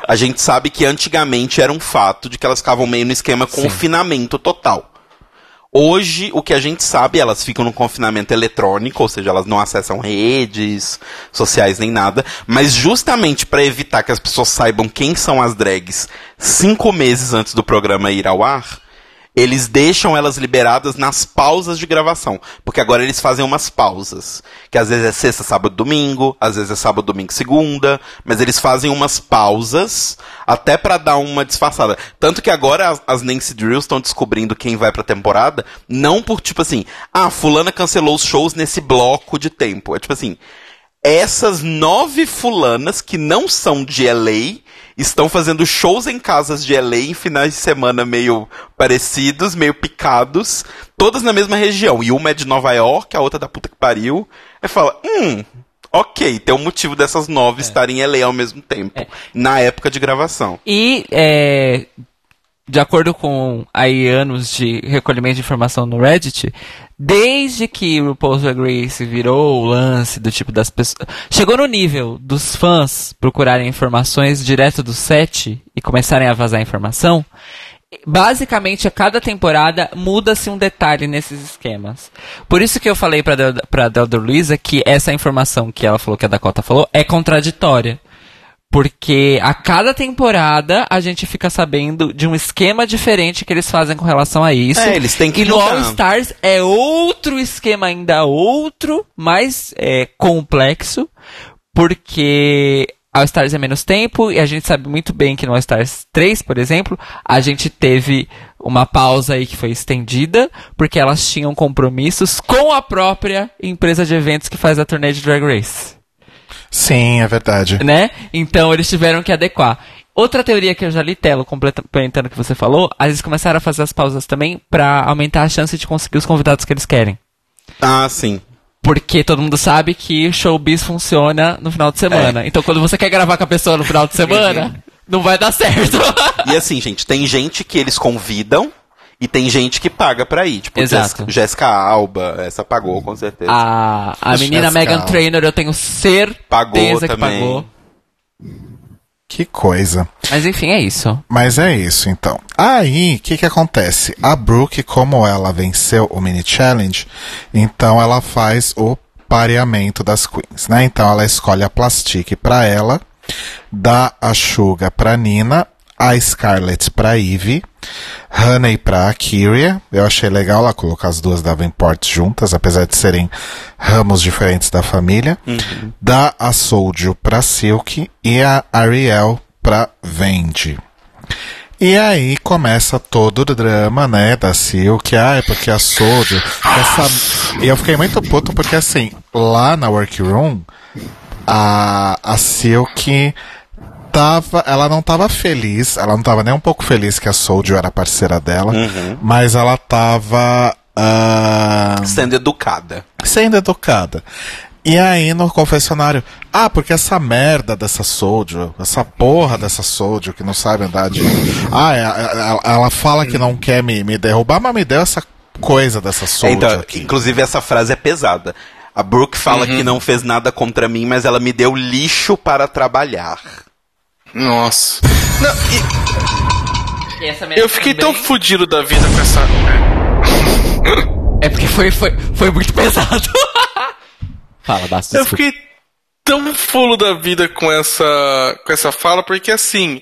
a gente sabe que antigamente era um fato de que elas ficavam meio no esquema confinamento total. Hoje, o que a gente sabe, elas ficam no confinamento eletrônico, ou seja, elas não acessam redes sociais nem nada, mas justamente para evitar que as pessoas saibam quem são as drags cinco meses antes do programa ir ao ar, eles deixam elas liberadas nas pausas de gravação. Porque agora eles fazem umas pausas. Que às vezes é sexta, sábado, domingo, às vezes é sábado, domingo, segunda. Mas eles fazem umas pausas até pra dar uma disfarçada. Tanto que agora as, as Nancy Drills estão descobrindo quem vai pra temporada, não por tipo assim, ah, fulana cancelou os shows nesse bloco de tempo. É tipo assim, essas nove fulanas que não são de LA estão fazendo shows em casas de LA em finais de semana meio parecidos, meio picados, todas na mesma região. E uma é de Nova York, a outra da puta que pariu. Aí fala, hum, ok, tem um motivo dessas nove estarem em LA ao mesmo tempo, na época de gravação. E, é, de acordo com aí anos de recolhimento de informação no Reddit, desde que o RuPaul's Drag Race virou o lance do tipo das pessoas... Chegou no nível dos fãs procurarem informações direto do set e começarem a vazar informação, basicamente a cada temporada muda-se um detalhe nesses esquemas. Por isso que eu falei Del- pra Delda Luiza que essa informação que ela falou, que a Dakota falou, é contraditória. Porque a cada temporada a gente fica sabendo de um esquema diferente que eles fazem com relação a isso. É, eles têm que E no mudar. All Stars é outro esquema ainda outro, mais é, complexo, porque All Stars é menos tempo e a gente sabe muito bem que no All Stars 3, por exemplo, a gente teve uma pausa aí que foi estendida, porque elas tinham compromissos com a própria empresa de eventos que faz a turnê de Drag Race Sim, é verdade. né? Então eles tiveram que adequar. Outra teoria que eu já li, Telo, complementando o que você falou, às vezes começaram a fazer as pausas também pra aumentar a chance de conseguir os convidados que eles querem. Ah, sim. Porque todo mundo sabe que o showbiz funciona no final de semana. Então quando você quer gravar com a pessoa no final de semana, não vai dar certo. E assim, gente, tem gente que eles convidam e tem gente que paga pra ir. Tipo, Exato. Jéssica- Jéssica Alba, essa pagou com certeza. a a menina Jessica Megan Alba. Trainor, eu tenho certeza Pagou que também. pagou. Que coisa. Mas enfim, é isso. Mas é isso, então. Aí, o que que acontece? A Brooke, como ela venceu o mini challenge, então ela faz o pareamento das queens, né? Então ela escolhe a Plastique pra ela, dá a Suga pra Nina, a Scarlett pra Ivy, Honey pra Kyria. Eu achei legal ela colocar as duas Davenport juntas, apesar de serem ramos diferentes da família. Dá a Soulju pra Silk e a Ariel pra Vendi. E aí começa todo o drama, né, da Silk, ai, porque a Soulju, essa... E eu fiquei muito puto porque, assim, lá na Workroom, a, a Silk tava, ela não tava feliz, ela não tava nem um pouco feliz que a Soulju era parceira dela, mas ela tava... ah, Sendo educada. sendo educada. E aí no confessionário, ah, porque essa merda dessa Soldier, essa porra dessa Soldier que não sabe andar de. Ah, é, é, ela, ela fala que não quer me, me derrubar, mas me deu essa coisa dessa Soldier Então, aqui. inclusive essa frase é pesada. A Brooke fala que não fez nada contra mim, mas ela me deu lixo para trabalhar. Nossa. Não, e Essa eu fiquei tão também- fudido da vida com essa. É porque foi, foi, foi muito pesado. Fala, Basta. Eu fiquei tão fulo da vida com essa, com essa fala, porque assim,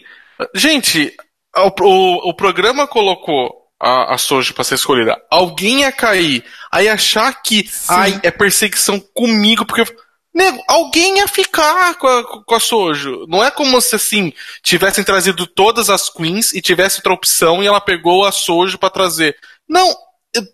gente, o, o, o programa colocou a, a Soji pra ser escolhida. Alguém ia cair, aí achar que ai, é perseguição comigo, porque. Nego, alguém ia ficar com a, com a Sojo. Não é como se assim tivessem trazido todas as queens e tivesse outra opção e ela pegou a Sojo pra trazer. Não,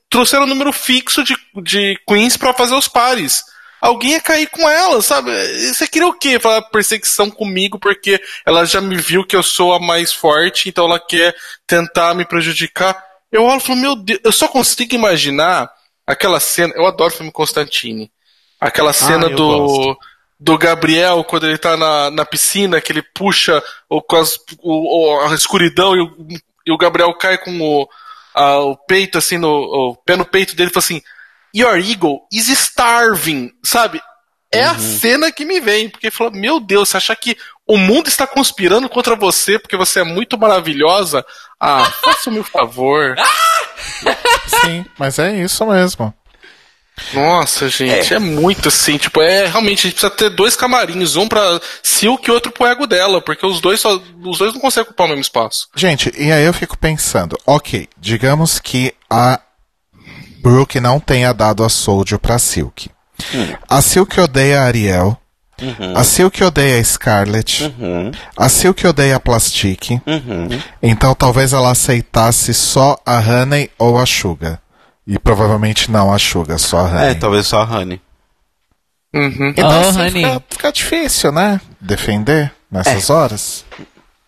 trouxeram um número fixo de, de queens pra fazer os pares alguém ia cair com ela, sabe? Você queria o quê? Falar perseguição comigo porque ela já me viu que eu sou a mais forte, então ela quer tentar me prejudicar. Eu olho e falo, meu Deus, eu só consigo imaginar aquela cena. Eu adoro filme Constantine. Aquela cena eu do. gosto. Do Gabriel, quando ele tá na, na piscina, que ele puxa o, com as- o- o- a escuridão e o, e o Gabriel cai com o, a- o peito, assim, no, o pé no peito dele e fala assim: Your Eagle is starving, sabe? É a cena que me vem, porque fala, meu Deus, você acha que o mundo está conspirando contra você porque você é muito maravilhosa? Ah, faça-me o favor. Sim, mas é isso mesmo. Nossa, gente, é. muito assim, tipo, é realmente, a gente precisa ter dois camarins, um pra Silk e outro pro ego dela, porque os dois só, os dois não conseguem ocupar o mesmo espaço. Gente, e aí eu fico pensando, ok, digamos que a Brooke não tenha dado a Soldier pra Silk. A Silk odeia a Ariel. A Silk odeia a Scarlet. A Silk odeia a Plastic. Então talvez ela aceitasse só a Honey ou a Suga. E provavelmente não a Suga, só a Honey. É, talvez só a Honey. Uhum. Então Oh, assim, Honey. fica, fica difícil, né? Defender nessas horas.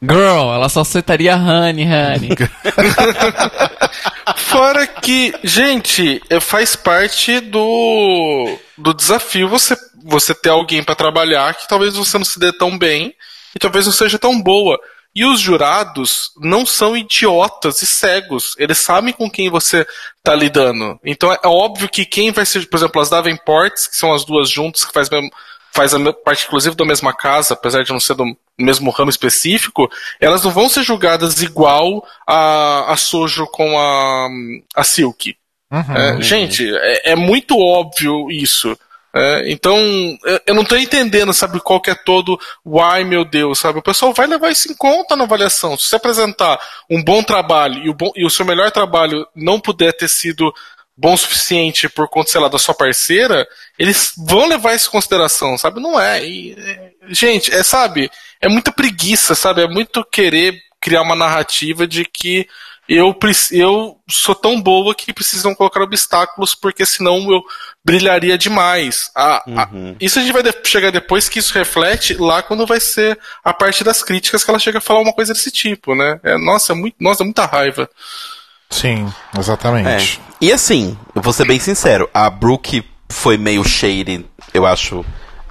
Girl, ela só aceitaria Honey, Honey. Fora que, gente, é, faz parte do, do desafio você, você ter alguém pra trabalhar que talvez você não se dê tão bem e talvez não seja tão boa. E os jurados não são idiotas e cegos. Eles sabem com quem você tá lidando. Então é óbvio que quem vai ser, por exemplo, as Davenports, que são as duas juntas, que faz, mesmo- faz a parte inclusive da mesma casa, apesar de não ser do mesmo ramo específico, elas não vão ser julgadas igual a, a Sojo com a, a Silk. É, gente, é, é muito óbvio isso. É, então, eu- não tô entendendo, sabe, qual que é todo o ai meu Deus, sabe? O pessoal vai levar isso em conta na avaliação. Se você apresentar um bom trabalho e o, bom- e o seu melhor trabalho não puder ter sido bom o suficiente por conta, sei lá, da sua parceira, eles vão levar isso em consideração, sabe? Não é. E, é, gente, é, sabe, é muita preguiça, sabe? É muito querer criar uma narrativa de que eu, eu sou tão boa que precisam colocar obstáculos, porque senão eu brilharia demais. Ah, ah, isso a gente vai de- chegar depois que isso reflete lá quando vai ser a parte das críticas que ela chega a falar uma coisa desse tipo, né? É, nossa, é muito, nossa, é muita raiva. Sim, É. exatamente. E assim, eu vou ser bem sincero, a Brooke foi meio shady, eu acho,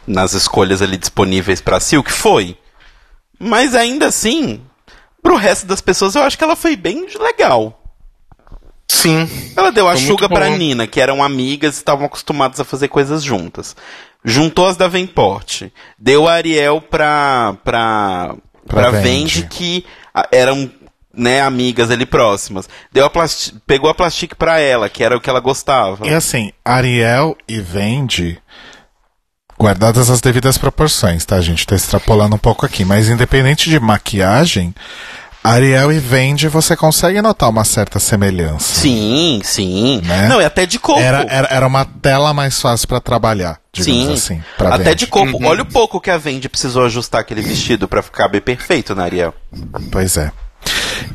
nas escolhas ali disponíveis pra Silk, foi. Mas ainda assim, pro resto das pessoas, eu acho que ela foi bem legal. Sim. Ela deu a Suga pra. Nina, que eram amigas e estavam acostumadas a fazer coisas juntas. Juntou as da Venport. Deu a Ariel pra, pra, Pra pra, Vendi. Vendi, que eram né, amigas ali próximas. Deu a pegou a Plastic pra ela, que era o que ela gostava. E assim, Ariel e Vendi, guardadas as devidas proporções, tá? Gente tá extrapolando um pouco aqui, mas independente de maquiagem, Ariel e Vendi você consegue notar uma certa semelhança. Sim, sim. Né? Não, e até de corpo. Era, era, era uma tela mais fácil pra trabalhar, digamos Sim, assim. Pra até Vendi. de corpo. Olha o pouco que a Vendi precisou ajustar aquele vestido pra ficar bem perfeito na Ariel. Pois é.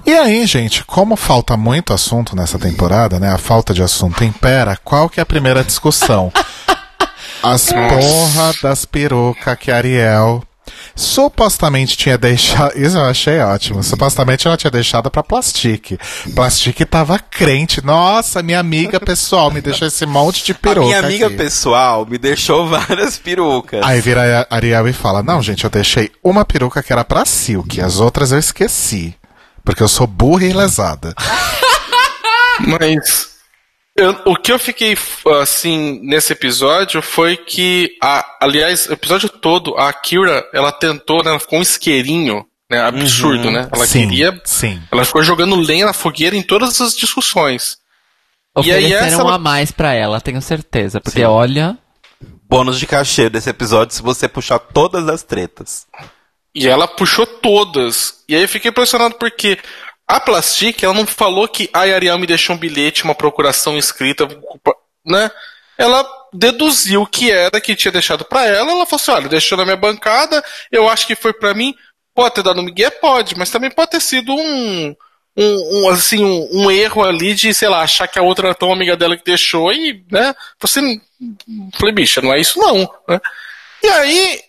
E aí, gente, como falta muito assunto nessa temporada, né? A falta de assunto impera, qual que é a primeira discussão? As porra das perucas que a Ariel supostamente tinha deixado. Isso eu achei ótimo. Supostamente ela tinha deixado pra Plastique. Plastique tava crente. Nossa, minha amiga pessoal me deixou esse monte de A peruca. minha amiga aqui. pessoal me deixou várias perucas. Aí vira a Ariel e fala: Não, gente, eu deixei uma peruca que era pra Silk, as outras eu esqueci. Porque eu sou burra e lesada. Mas eu- o que eu fiquei assim nesse episódio foi que, a, aliás, o episódio todo, a Kira, ela tentou, né, ela ficou um isqueirinho, né, absurdo, né? Ela sim, queria, sim. ela ficou jogando lenha na fogueira em todas as discussões. E aí Ofereceram essa a mais pra ela, tenho certeza. Porque Sim. olha. Bônus de cachê desse episódio se você puxar todas as tretas. E ela puxou todas. E aí eu fiquei impressionado porque a Plastic, ela não falou que a Ariel me deixou um bilhete, uma procuração escrita, né? Ela deduziu que era que tinha deixado pra ela. Ela falou assim: olha, deixou na minha bancada, eu acho que foi pra mim. Pode ter dado um migué? Pode, mas também pode ter sido um. Um, um, assim, um, um erro ali de, sei lá, achar que a outra era tão amiga dela que deixou e, né? Você. Falei, bicha, não é isso não. Né? E aí,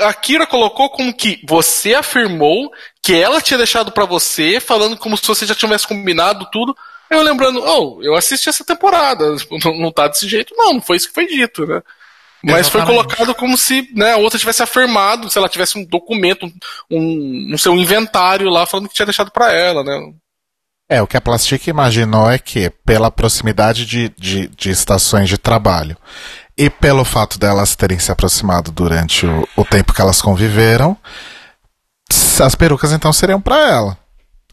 a Kira colocou como que você afirmou que ela tinha deixado pra você, falando como se você já tivesse combinado tudo. Eu lembrando, oh, eu assisti essa temporada, não, não tá desse jeito. Não, não foi isso que foi dito, né? Mas foi Exatamente. colocado como se né, a outra tivesse afirmado, se ela tivesse um documento, um, um seu inventário lá falando que tinha deixado pra ela, né? É, o que a Plastic imaginou é que, pela proximidade de, de, de estações de trabalho e pelo fato delas terem se aproximado durante o, o tempo que elas conviveram, as perucas então seriam pra ela.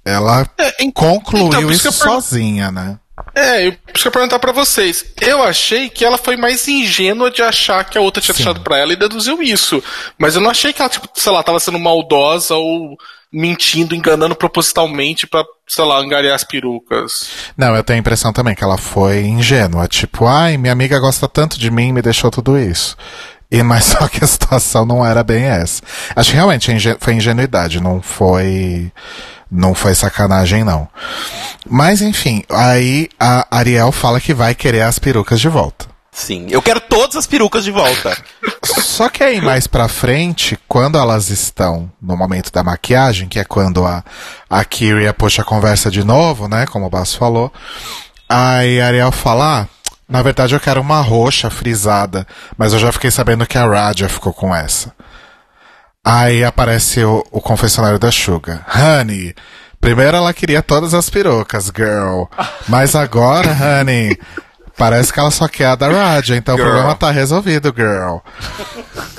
Ela É, em- concluiu então, isso sozinha, né? É, eu preciso perguntar pra vocês. Eu achei que ela foi mais ingênua de achar que a outra tinha Sim. deixado pra ela e deduziu isso. Mas eu não achei que ela, tipo, sei lá, tava sendo maldosa ou mentindo, enganando propositalmente pra, sei lá, angariar as perucas. Não, eu tenho a impressão também que ela foi ingênua. Tipo, ai, minha amiga gosta tanto de mim e me deixou tudo isso. E, mas só que a situação não era bem essa. Acho que realmente é foi ingenuidade, não foi. Não foi sacanagem, não. Mas enfim, aí a Ariel fala que vai querer as perucas de volta. Sim. Eu quero todas as perucas de volta. Só que aí mais pra frente, quando elas estão no momento da maquiagem, que é quando a, a Kyria puxa a conversa de novo, né? Como o Basso falou. Aí a Ariel fala, ah, na verdade eu quero uma roxa frisada, mas eu já fiquei sabendo que a Raja ficou com essa. Aí aparece o, o confessionário da Suga. Honey, primeiro ela queria todas as perucas, girl. Mas agora, honey, parece que ela só quer a da Raja, então Girl. o problema tá resolvido, girl.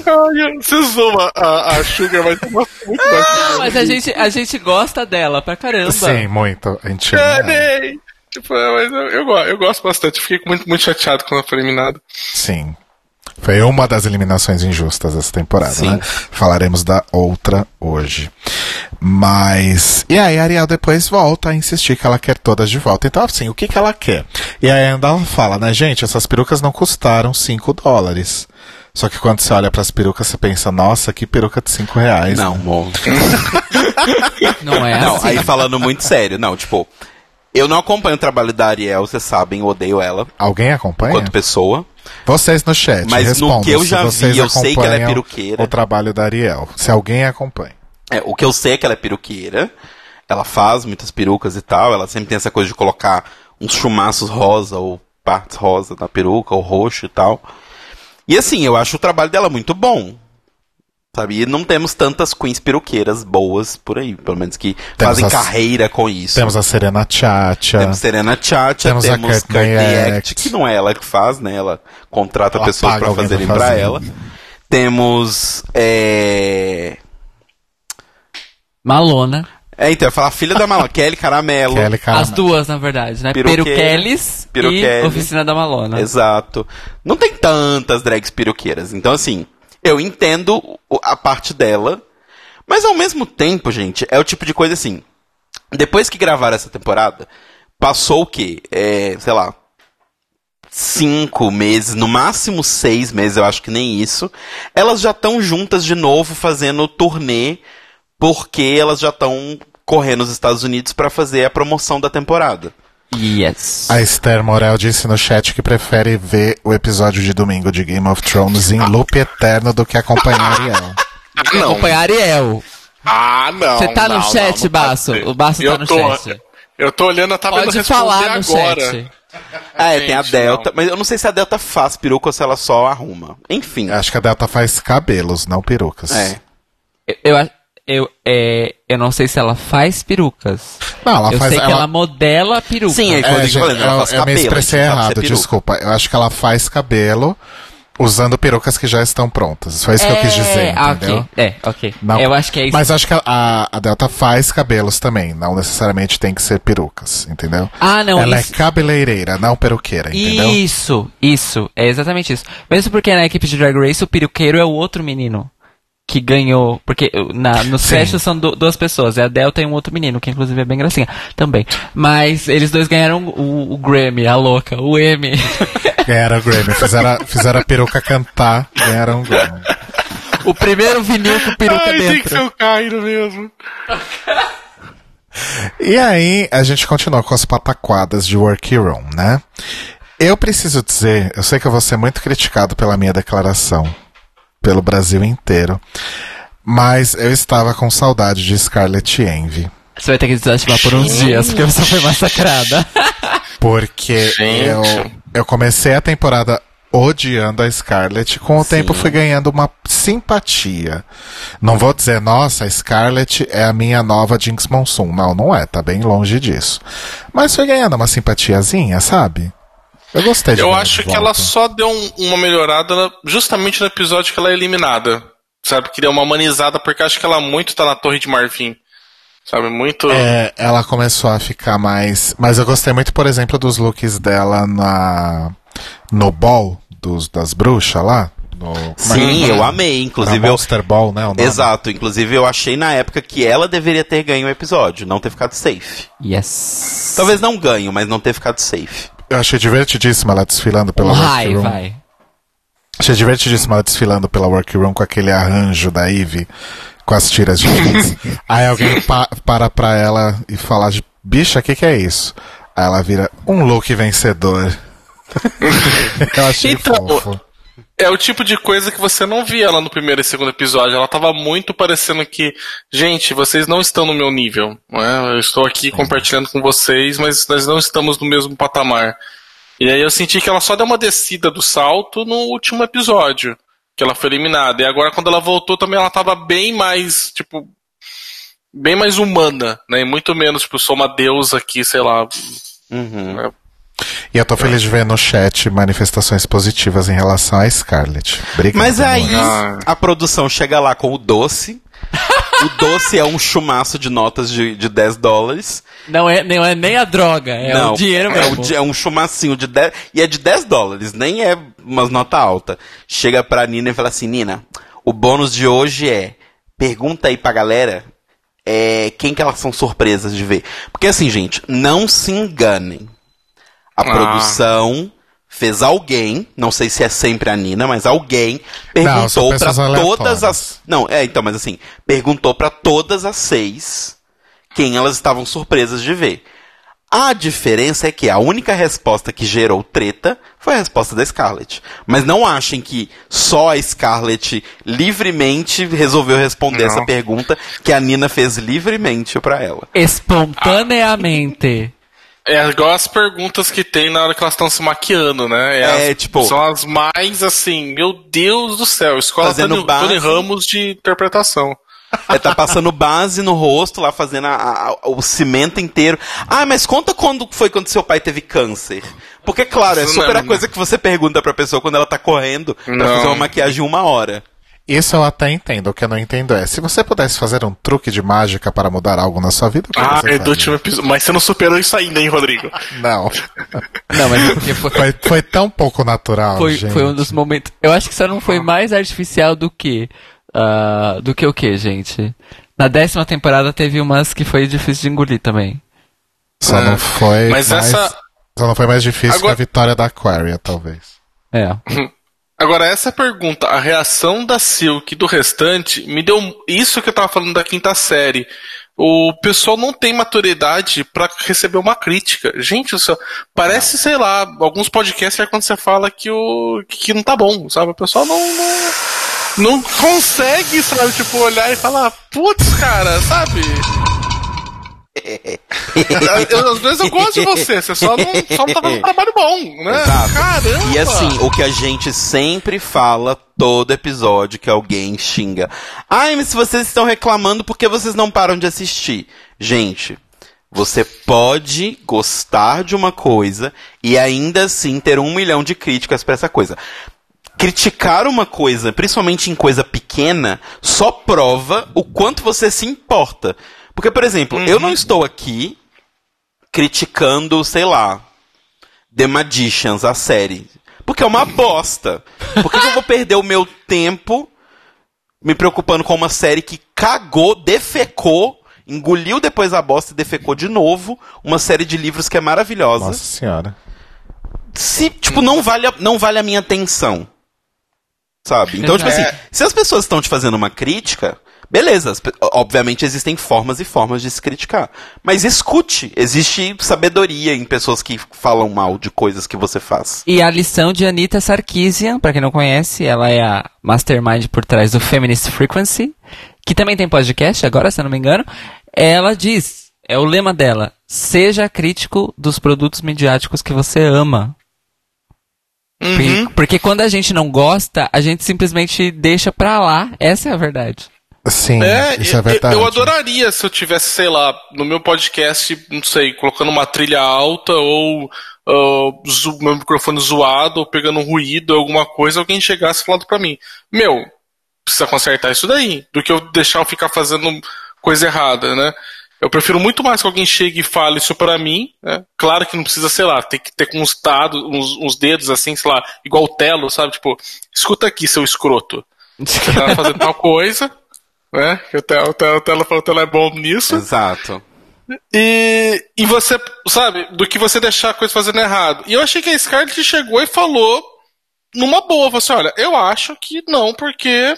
Ai, você zoa a, a Sugar, mas eu gosto muito mais. Não, mas a gente, a gente gosta dela pra caramba. Sim, muito. A gente Honey! Tipo, é, mas eu, eu, eu gosto bastante. Fiquei muito, muito chateado quando ela foi eliminada. Sim. Foi uma das eliminações injustas dessa temporada, Sim. né? Falaremos da outra hoje. Mas. E aí a Ariel depois volta a insistir que ela quer todas de volta. Então, assim, o que, que ela quer? E aí ainda ela fala, né, gente, essas perucas não custaram 5 dólares. Só que quando você olha pras perucas, você pensa, nossa, que peruca de 5 reais. Não, né? bom. Não é Não, assim. aí falando muito sério. Não, tipo, eu não acompanho o trabalho da Ariel, vocês sabem, eu odeio ela Alguém acompanha? enquanto pessoa. Vocês no chat, Mas no respondam que eu já vi, eu sei que ela é peruqueira. O trabalho da Ariel. Se alguém acompanha. É, o que eu sei é que ela é peruqueira. Ela faz muitas perucas e tal. Ela sempre tem essa coisa de colocar uns chumaços rosa ou partes rosa na peruca, ou roxo e tal. E assim, eu acho o trabalho dela muito bom. Sabe? E não temos tantas queens peruqueiras boas por aí. Pelo menos que Temos fazem as- carreira com isso. Temos a Serena Chacha. Temos Serena Chacha, Temos temos, a Courtney Act. Act, que não é ela que faz, né? Ela contrata Ela pessoas pra fazerem pra ela. Temos. É... Malona. é, então, eu ia falar filha da Malona, Kelly Caramelo. Kelly Caramel. As duas, na verdade, né? Peruqueles e. Oficina da Malona. Exato. Não tem tantas drags peruqueiras. Então, assim, eu entendo a parte dela. Mas ao mesmo tempo, gente, é o tipo de coisa assim. Depois que gravaram essa temporada, passou o quê? É, sei lá. Cinco meses, no máximo seis meses, eu acho que nem isso. Elas já estão juntas de novo fazendo turnê, porque elas já estão correndo nos Estados Unidos para fazer a promoção da temporada. Yes. A Esther Morel disse no chat que prefere ver o episódio de domingo de Game of Thrones em loop eterno do que acompanhar a Ariel. Não. acompanhar Ariel. Ah, não. Você tá no não, chat, não, não Baço? pode ser. O Baço tá no tô- chat. Eu tô olhando, eu tava indo Pode falar no agora. chat. Ah, é, tem a Gente, Delta, não. mas eu não sei se a Delta faz peruca ou se ela só arruma. Enfim. Acho que a Delta faz cabelos, não perucas. É. Eu, eu, acho- eu, é, eu não sei se ela faz perucas. Não, ela eu faz. sei que ela modela peruca. Sim, é É, quando eu gente, falei, ela eu, faz eu me cabelo, expressei a gente sabe errado, desculpa. Eu acho que ela faz cabelo usando perucas que já estão prontas. Foi isso que eu quis dizer, ah, entendeu? ok. É, ok. Não. Eu acho que é isso. Mas eu acho que a- a, a Delta faz cabelos também. Não necessariamente tem que ser perucas, entendeu? Ah, não, Ela isso- é cabeleireira, não peruqueira, entendeu? Isso, isso. É exatamente isso. Mesmo porque na equipe de Drag Race o peruqueiro é o outro menino que ganhou. Porque na, nos são du- duas pessoas. É a Delta e um outro menino, que inclusive é bem gracinha também. Mas eles dois ganharam o, o Grammy, a louca, o M. Ganharam o Grammy. Fizeram, a- fizeram a peruca cantar, ganharam o Grammy. o primeiro vinil com peruca Ai, tem que ser dentro. o Cairo mesmo. E aí, a gente continua com as pataquadas de Work Room, né? Eu preciso dizer, eu sei que eu vou ser muito criticado pela minha declaração, pelo Brasil inteiro, mas eu estava com saudade de Scarlett Envy. Você vai ter que desativar por uns dias, porque você foi massacrada. Porque eu, eu comecei a temporada odiando a Scarlett, com o tempo fui ganhando uma simpatia. Não vou dizer, nossa, a Scarlett é a minha nova Jinx Monsoon. Não, não é, tá bem longe disso. Mas fui ganhando uma simpatiazinha, sabe? Eu gostei de Eu acho de que ela só deu um- uma melhorada justamente no episódio que ela é eliminada. Sabe? Que deu uma humanizada, porque acho que ela muito tá na Torre de Marfim. Sabe? Muito. É, ela começou a ficar mais. Mas eu gostei muito, por exemplo, dos looks dela na no ball dos, das bruxas lá. No, é Sim, eu amei. Era Inclusive, eu. Monster Ball, né? Exato, inclusive eu achei na época que ela deveria ter ganho o episódio, não ter ficado safe. Yes. Talvez não ganho, mas não ter ficado safe. Eu achei divertidíssima ela desfilando pela Vai, workroom. vai. Achei divertidíssima ela desfilando pela workroom com aquele arranjo da Eve, com as tiras de jeans. Aí alguém pa- para pra ela e fala, de, bicha, o que, que é isso? Aí ela vira um look vencedor. eu achei Então, fofo. É o tipo de coisa que você não via ela no primeiro e segundo episódio. Ela tava muito parecendo que, gente, vocês não estão no meu nível. Né? Eu estou aqui compartilhando com vocês, mas nós não estamos no mesmo patamar. E aí eu senti que ela só deu uma descida do salto no último episódio, que ela foi eliminada. E agora quando ela voltou também ela tava bem mais, tipo, bem mais humana, né? E muito menos, tipo, sou uma deusa aqui, sei lá. Uhum. E eu tô feliz de ver no chat manifestações positivas em relação a Scarlett. Obrigado, Mas aí amor. Ah. a produção chega lá com o doce. o doce é um chumaço de notas de, de 10 dólares. Não é, não é nem a droga, é Não, o dinheiro é, mesmo. o di- é um chumacinho de 10. E é de 10 dólares, nem é umas nota alta. Chega pra Nina e fala assim: Nina, o bônus de hoje é. Pergunta aí pra galera é, quem que elas são surpresas de ver. Porque assim, gente, não se enganem. A Ah. produção fez alguém, não sei se é sempre a Nina, mas alguém perguntou pra pessoas todas as. Não, é, então, mas assim, perguntou pra todas as seis quem elas estavam surpresas de ver. A diferença é que a única resposta que gerou treta foi a resposta da Scarlett. Mas não achem que só a Scarlett livremente resolveu responder Não. essa pergunta que a Nina fez livremente pra ela. Espontaneamente. É igual as perguntas que tem na hora que elas estão se maquiando, né? É, as- tipo- São as mais assim, meu Deus do céu, escola Fazendo Tony, base. Tony Ramos de interpretação. É, tá passando base no rosto lá, fazendo a- a- o cimento inteiro. Ah, mas conta quando foi quando seu pai teve câncer. Porque, claro, é super a coisa que você pergunta pra pessoa quando ela tá correndo pra Não. fazer uma maquiagem em uma hora. Isso eu até entendo. O que eu não entendo é, se você pudesse fazer um truque de mágica para mudar algo na sua vida, o que Ah, você é do último episódio. Mas você não superou isso ainda, hein, Rodrigo? Não. Não, mas é porque foi, Foi, foi tão pouco natural, foi, gente. foi um dos momentos. Eu acho que só não foi mais artificial do que. ah, do que o que, gente? Na décima temporada teve umas que foi difícil de engolir também. Só É. não foi Mas mais... essa- Só não foi mais difícil Agora- que a vitória da Aquaria, talvez. É. Agora, essa pergunta, a reação da Silk e do restante, me deu isso que eu tava falando da quinta série. O pessoal não tem maturidade pra receber uma crítica. Gente, céu, parece, sei lá, alguns podcasts é quando você fala que o que não tá bom, sabe? O pessoal não, não, não consegue, sabe, tipo, olhar e falar, putz, cara, sabe? Às vezes eu gosto de você, você só não, só não tá fazendo um trabalho bom, né? Exato. Caramba! E assim, o que a gente sempre fala todo episódio que alguém xinga. Ai, mas se vocês estão reclamando, por que vocês não param de assistir? Gente, você pode gostar de uma coisa e ainda assim ter um milhão de críticas pra essa coisa. Criticar uma coisa, principalmente em coisa pequena, só prova o quanto você se importa. Porque, por exemplo, eu não estou aqui criticando, sei lá, The Magicians, a série. Porque é uma bosta. Por que que eu vou perder o meu tempo me preocupando com uma série que cagou, defecou, engoliu depois a bosta e defecou de novo? Uma série de livros que é maravilhosa. Nossa senhora. Se, tipo, não vale a, não vale a minha atenção. Sabe? Então, tipo assim, se as pessoas estão te fazendo uma crítica, beleza. Obviamente existem formas e formas de se criticar. Mas escute. Existe sabedoria em pessoas que falam mal de coisas que você faz. E a lição de Anita Sarkeesian, pra quem não conhece, ela é a mastermind por trás do Feminist Frequency, que também tem podcast agora, se eu não me engano. Ela diz, é o lema dela, seja crítico dos produtos midiáticos que você ama. Uhum. Por- Porque quando a gente não gosta, a gente simplesmente deixa pra lá. Essa é a verdade. Sim, É, isso é eu- verdade. eu adoraria se eu tivesse, sei lá, no meu podcast, não sei, colocando uma trilha alta ou zo- meu microfone zoado ou pegando um ruído, alguma coisa, alguém chegasse falando pra mim, meu, precisa consertar isso daí, do que eu deixar eu ficar fazendo coisa errada, né? Eu prefiro muito mais que alguém chegue e fale isso pra mim, né? Claro que não precisa, sei lá, ter que ter com uns, uns dedos assim, sei lá, igual o Telo, sabe? Tipo, escuta aqui, seu escroto. Você tá fazendo tal coisa, né? Que O Telo, o Telo, falou que é bom nisso. Exato. E, e você, sabe, do que você deixar a coisa fazendo errado. E eu achei que a Scarlett chegou e falou numa boa, falou assim, olha, eu acho que não, porque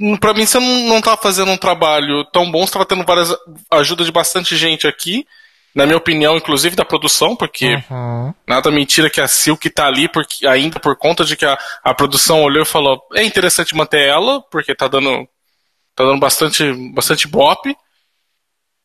hum, pra mim você não, não tá fazendo um trabalho tão bom, você tava tendo várias ajuda de bastante gente aqui, na minha opinião, inclusive da produção, porque Uhum. nada mentira que a Silk tá ali porque, ainda por conta de que a, a produção olhou e falou, é interessante manter ela, porque tá dando tá dando bastante bastante bop.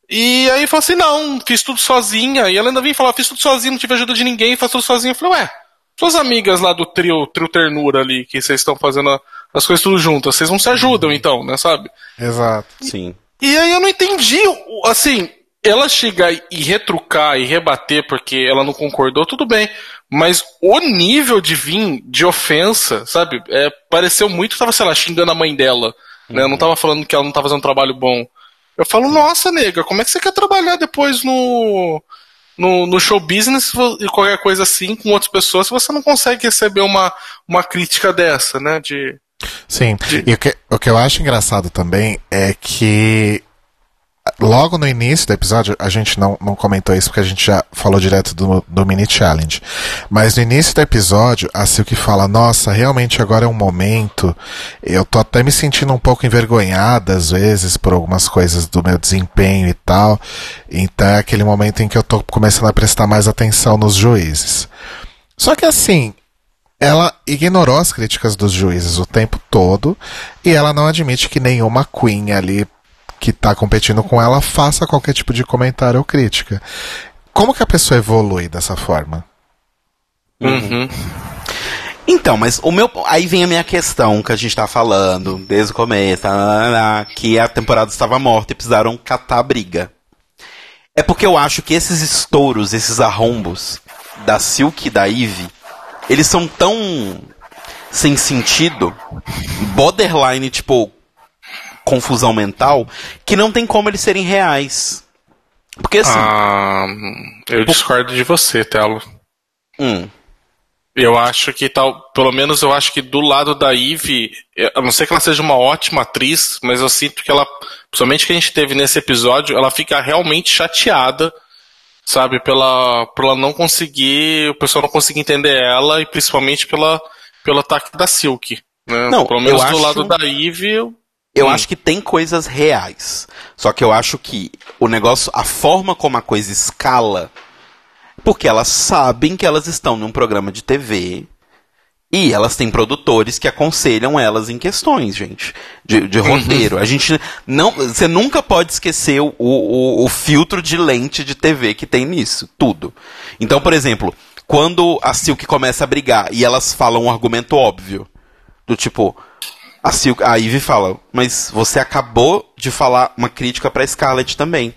E aí falou assim, não, fiz tudo sozinha. E ela ainda vinha falar, fiz tudo sozinha, não tive ajuda de ninguém, faço tudo sozinha. Eu falei, ué, suas amigas lá do trio, trio Ternura ali, que vocês estão fazendo a- as coisas tudo juntas, vocês não se ajudam então, né, sabe? Exato. Sim. E aí eu não entendi, assim, ela chegar e retrucar e rebater porque ela não concordou, tudo bem. Mas o nível de vir de ofensa, sabe? É, pareceu muito que tava, sei lá, xingando a mãe dela. Né? Eu não tava falando que ela não tava fazendo um trabalho bom. Eu falo, nossa, nega, como é que você quer trabalhar depois no, no, no show business e qualquer coisa assim com outras pessoas se você não consegue receber uma, uma crítica dessa, né? De. Sim. E o que, o que eu acho engraçado também é que logo no início do episódio, a gente não, não comentou isso porque a gente já falou direto do, do mini challenge. Mas no início do episódio, a Silk fala: Nossa, realmente agora é um momento. Eu tô até me sentindo um pouco envergonhada às vezes por algumas coisas do meu desempenho e tal. Então é aquele momento em que eu tô começando a prestar mais atenção nos juízes. Só que assim, ela ignorou as críticas dos juízes o tempo todo e ela não admite que nenhuma queen ali que tá competindo com ela faça qualquer tipo de comentário ou crítica. Como que a pessoa evolui dessa forma? Uhum. Então, mas o meu. Aí vem a minha questão que a gente tá falando desde o começo, tá, que a temporada estava morta e precisaram catar a briga. É porque eu acho que esses estouros, esses arrombos da Silk e da Eve, eles são tão sem sentido, borderline, tipo, confusão mental, que não tem como eles serem reais. Porque assim. Ah, eu discordo de você, Telo. hum, Eu acho que tal, pelo menos eu acho que do lado da Eve, a não ser que ela seja uma ótima atriz, mas eu sinto que ela, principalmente que a gente teve nesse episódio, ela fica realmente chateada, sabe, pela, por ela não conseguir, o pessoal não conseguir entender ela e principalmente pela, pelo ataque da Silk. Né? Não, pelo menos do acho- lado da Eve, eu- Eu Hum. acho que tem coisas reais. Só que eu acho que o negócio, a forma como a coisa escala, porque elas sabem que elas estão num programa de TV E elas têm produtores que aconselham elas em questões, gente, de, de roteiro. A gente não, você nunca pode esquecer o, o, o filtro de lente de TV que tem nisso, tudo. Então, por exemplo, quando a Silk começa a brigar e elas falam um argumento óbvio, do tipo, a, Silk, a Ivy fala, mas você acabou de falar uma crítica pra Scarlett também.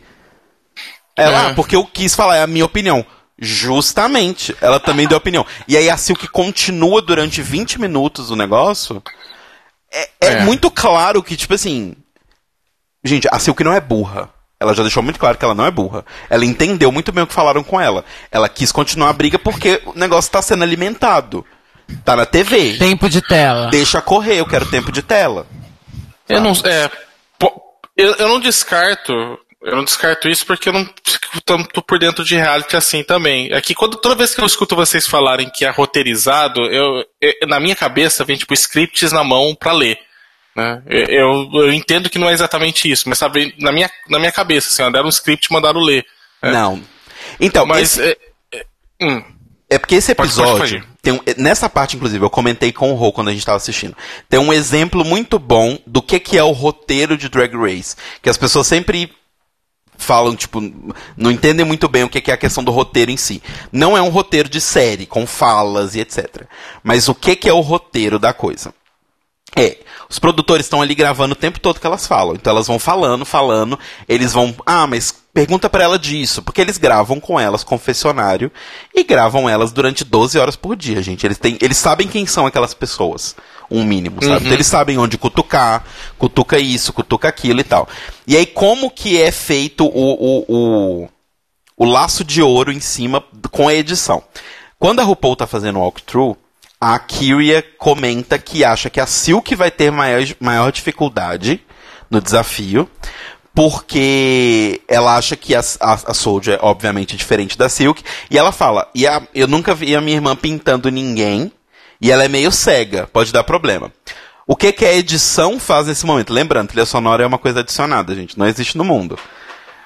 Ela, É. ah, porque eu quis falar, é a minha opinião. Justamente, ela também deu opinião. E aí a Silk continua durante 20 minutos o negócio. É, é É. muito claro que, tipo assim. Gente, a Silk não é burra. Ela já deixou muito claro que ela não é burra. Ela entendeu muito bem o que falaram com ela. Ela quis continuar a briga porque o negócio tá sendo alimentado. Tá na TV. Tempo de tela. Deixa correr, eu quero tempo de tela. Eu não, é, eu, eu não descarto, eu não descarto isso porque eu não fico tanto por dentro de reality assim também. É que quando, toda vez que eu escuto vocês falarem que é roteirizado, eu, eu- na minha cabeça vem tipo scripts na mão pra ler. Né? Eu, eu, entendo que não é exatamente isso, mas sabe, na minha, na minha cabeça, assim, ó, deram um script e mandaram ler. É. Não. Então, Mas. esse- é, é, hum, É porque esse Pode- pode episódio. fazer. tem um- nessa parte, inclusive, eu comentei com o Rô quando a gente tava assistindo. Tem um exemplo muito bom do que, que é o roteiro de Drag Race. Que as pessoas sempre falam, tipo, não entendem muito bem o que, que é a questão do roteiro em si. Não é um roteiro de série, com falas e etc. Mas o que, que é o roteiro da coisa? É, os produtores estão ali gravando o tempo todo que elas falam. Então elas vão falando, falando, eles vão, ah, mas pergunta pra ela disso, porque eles gravam com elas confessionário e gravam elas durante 12 horas por dia, gente. Eles têm, eles sabem quem são aquelas pessoas, um mínimo, sabe? Então eles sabem onde cutucar, cutuca isso, cutuca aquilo e tal. E aí como que é feito o, o, o, o laço de ouro em cima com a edição? Quando a RuPaul tá fazendo o walkthrough, a Kyria comenta que acha que a Silk vai ter maior, maior dificuldade no desafio, porque ela acha que a, a, a Soldier é obviamente diferente da Silk, e ela fala, e a- eu nunca vi a minha irmã pintando ninguém, e ela é meio cega, pode dar problema. O que, que a edição faz nesse momento? Lembrando, trilha sonora é uma coisa adicionada, gente, não existe no mundo.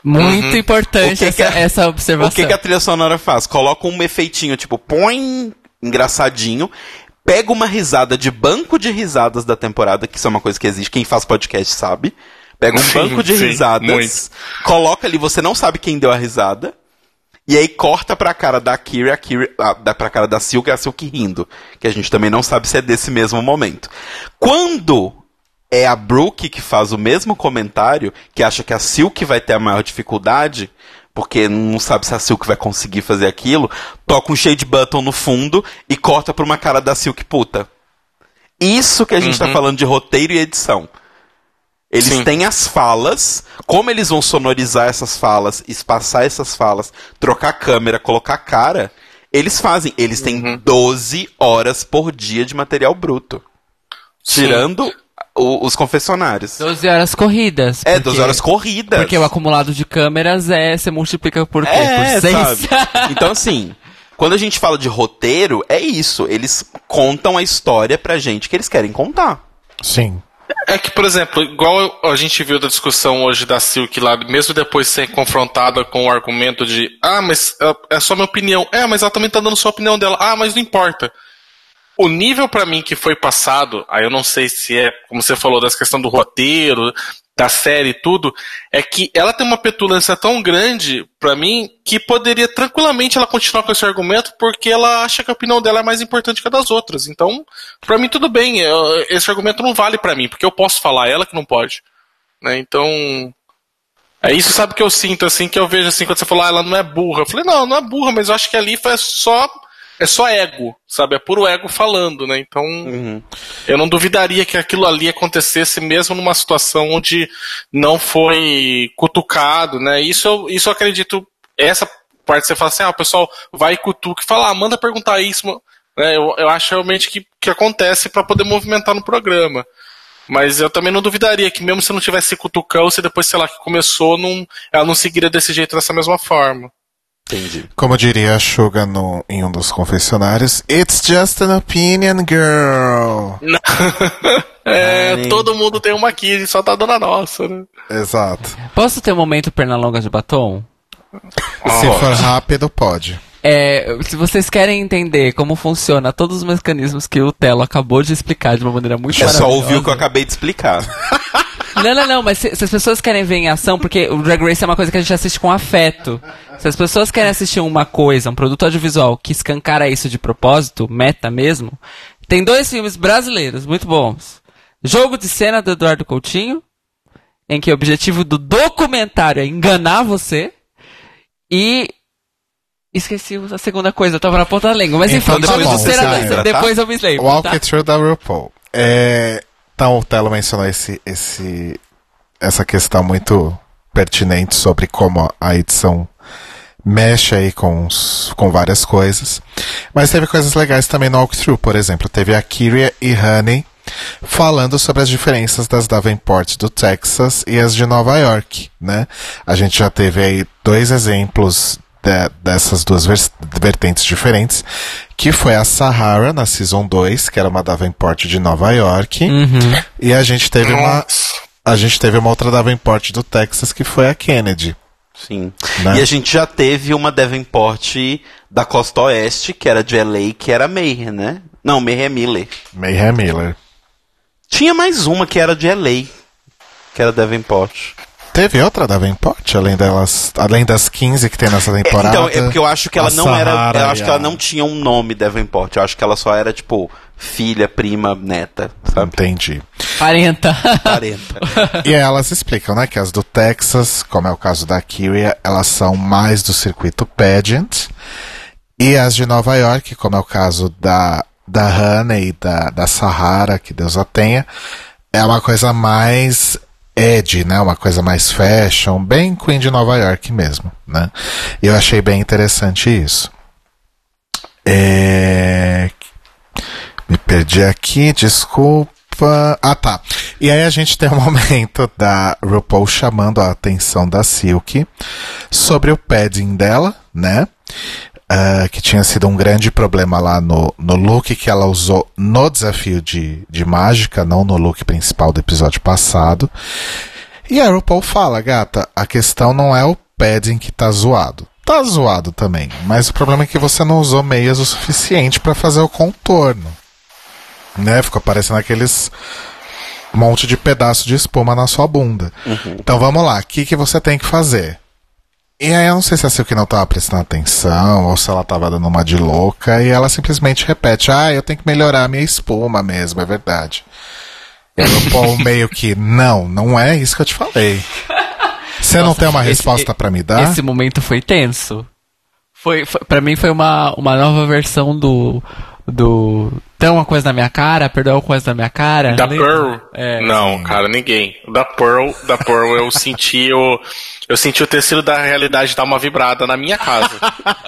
Muito O importante que que essa, a- essa O observação. que, que a trilha sonora faz? Coloca um efeitinho, tipo, põe engraçadinho, pega uma risada de banco de risadas da temporada, que isso é uma coisa que existe, quem faz podcast sabe. Pega um Sim, banco de sim, risadas, muito. coloca ali, você não sabe quem deu a risada, e aí corta pra cara da Kira, a Kira ah, dá pra cara da Silk, a Silk rindo. Que a gente também não sabe se é desse mesmo momento. Quando é a Brooke que faz o mesmo comentário, que acha que a Silk vai ter a maior dificuldade, porque não sabe se a Silk vai conseguir fazer aquilo, toca um shade button no fundo e corta pra uma cara da Silk puta. Isso que a gente tá falando de roteiro e edição. Eles Sim. têm as falas, como eles vão sonorizar essas falas, espaçar essas falas, trocar câmera, colocar cara, eles fazem. Eles têm 12 horas por dia de material bruto. Tirando o- os confessionários. 12 horas corridas. É, porque- 12 horas corridas. Porque o acumulado de câmeras é. Você multiplica por quê? É, por 6? sabe? Então, assim, quando a gente fala de roteiro, é isso. Eles contam a história pra gente que eles querem contar. Sim. É que, por exemplo, igual a gente viu da discussão hoje da Silk lá, mesmo depois de ser confrontada com o argumento de ah, mas é- é só minha opinião. É, mas ela também tá dando sua opinião dela. Ah, mas não importa. O nível pra mim que foi passado, aí eu não sei se é, como você falou, das questão do roteiro, da série e tudo, é que ela tem uma petulância tão grande pra mim que poderia tranquilamente ela continuar com esse argumento porque ela acha que a opinião dela é mais importante que a das outras. Então, pra mim tudo bem, eu- esse argumento não vale pra mim, porque eu posso falar, ela que não pode. Né? Então, é isso, sabe que eu sinto assim, que eu vejo assim quando você falou, ah, ela não é burra. Eu falei, não, não é burra, mas eu acho que ali foi só é só ego, sabe? É puro ego falando, né? Então, eu não duvidaria que aquilo ali acontecesse mesmo numa situação onde não foi cutucado, né? Isso eu, isso eu acredito, essa parte você fala assim, ah, o pessoal vai e cutuca e fala, ah, manda perguntar isso, né? Eu, eu acho realmente que, que acontece para poder movimentar no programa. Mas eu também não duvidaria que mesmo se não tivesse cutucão, se depois, sei lá, que começou, não, ela não seguiria desse jeito, dessa mesma forma. Entendi. Como diria a Suga no, em um dos confessionários, It's just an opinion, girl. É, Ai. todo mundo tem uma aqui, a gente só tá dando a nossa, né? Exato. Posso ter um momento Pernalonga de batom? Se for rápido, pode. É, se vocês querem entender como funciona todos os mecanismos que o Telo acabou de explicar de uma maneira muito É só maravilhosa. ouvir o que eu acabei de explicar. Não, não, não, mas se, se as pessoas querem ver em ação, porque o Drag Race é uma coisa que a gente assiste com afeto. Se as pessoas querem assistir uma coisa, um produto audiovisual que escancara isso de propósito, meta mesmo, tem dois filmes brasileiros muito bons. Jogo de cena do Eduardo Coutinho, em que o objetivo do documentário é enganar você, e. Esqueci a segunda coisa, eu tava na ponta da língua. Mas enfim, Então tá bom, de cena, Caio. depois eu me lembro. Walk tá? Through da RuPaul. É, então, o Telo mencionou esse, esse, essa questão muito pertinente sobre como a edição mexe aí com, os- com várias coisas. Mas teve coisas legais também no walkthrough, por exemplo. Teve a Kyria e Honey falando sobre as diferenças das Davenport do Texas e as de Nova York, né? A gente já teve aí dois exemplos de- dessas duas vers- vertentes diferentes, que foi a Sahara na Season 2, que era uma Davenport de Nova York, e a gente teve uma a gente teve uma outra Davenport do Texas que foi a Kennedy. Sim. Né? E a gente já teve uma Davenport da costa oeste, que era de LA, que era Mayhem, né? Não, Mayhem é Miller. Mayhem Miller. Tinha mais uma que era de LA, que era Davenport. Teve outra Davenport, além delas, além das 15 que tem nessa É, temporada. então, é porque eu acho que ela não era. Sahara Eu acho que ela não tinha um nome Davenport. Eu acho que ela só era, tipo, filha, prima, neta, sabe? Entendi. 40. 40. E aí elas explicam, né, que as do Texas, como é o caso da Kyria, elas são mais do circuito pageant. E as de Nova York, como é o caso da, da Honey e da, da Sahara, que Deus a tenha, é uma coisa mais edgy, né? Uma coisa mais fashion, bem Queen de Nova York mesmo, né? Eu achei bem interessante isso. É... Me perdi aqui, desculpa. Ah, tá. E aí a gente tem um momento da RuPaul chamando a atenção da Silk sobre o padding dela, né? Ah, que tinha sido um grande problema lá no, no look que ela usou no desafio de, de mágica, não no look principal do episódio passado. E a RuPaul fala, gata, a questão não é o padding que tá zoado. Tá zoado também, mas o problema é que você não usou meias o suficiente pra fazer o contorno. Né? Ficou parecendo aqueles monte de pedaço de espuma na sua bunda. Então vamos lá, o que, que você tem que fazer? E aí eu não sei se a Silk não tava prestando atenção ou se ela tava dando uma de louca e ela simplesmente repete, ah, eu tenho que melhorar a minha espuma mesmo, é verdade. E a RuPaul meio que, não, não é isso que eu te falei. Você não tem uma esse- resposta pra me dar? Esse momento foi tenso. Foi, foi, pra mim foi uma, uma nova versão do. Do. Tem uma coisa na minha cara, perdeu uma coisa na minha cara. Da lembra? Pearl? É. Não, cara, ninguém. Da Pearl, da Pearl eu senti o. Eu senti o tecido da realidade dar uma vibrada na minha casa.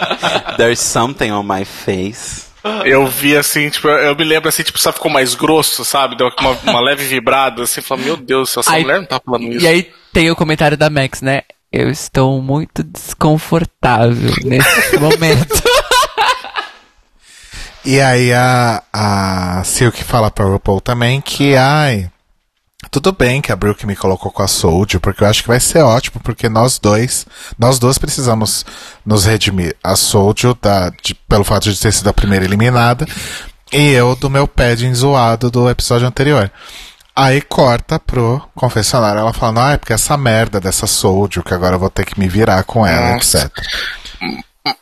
There's something on my face. Eu vi assim, tipo, eu me lembro assim, tipo, só ficou mais grosso, sabe? Deu uma, uma leve vibrada, assim, falei, meu Deus, essa Aí- mulher não tá falando isso. E aí tem o comentário da Max, né? Eu estou muito desconfortável nesse momento. E aí a, a Silk fala pra RuPaul também que, ai, tudo bem que a Brooke me colocou com a Soldier, porque eu acho que vai ser ótimo, porque nós dois, nós dois precisamos nos redimir. A Soldier, da, de- pelo fato de ter sido a primeira eliminada, e eu do meu padding zoado do episódio anterior. Aí corta pro confessionário, ela falando, ah, é porque essa merda dessa Soldier, que agora eu vou ter que me virar com ela, Nossa. etc.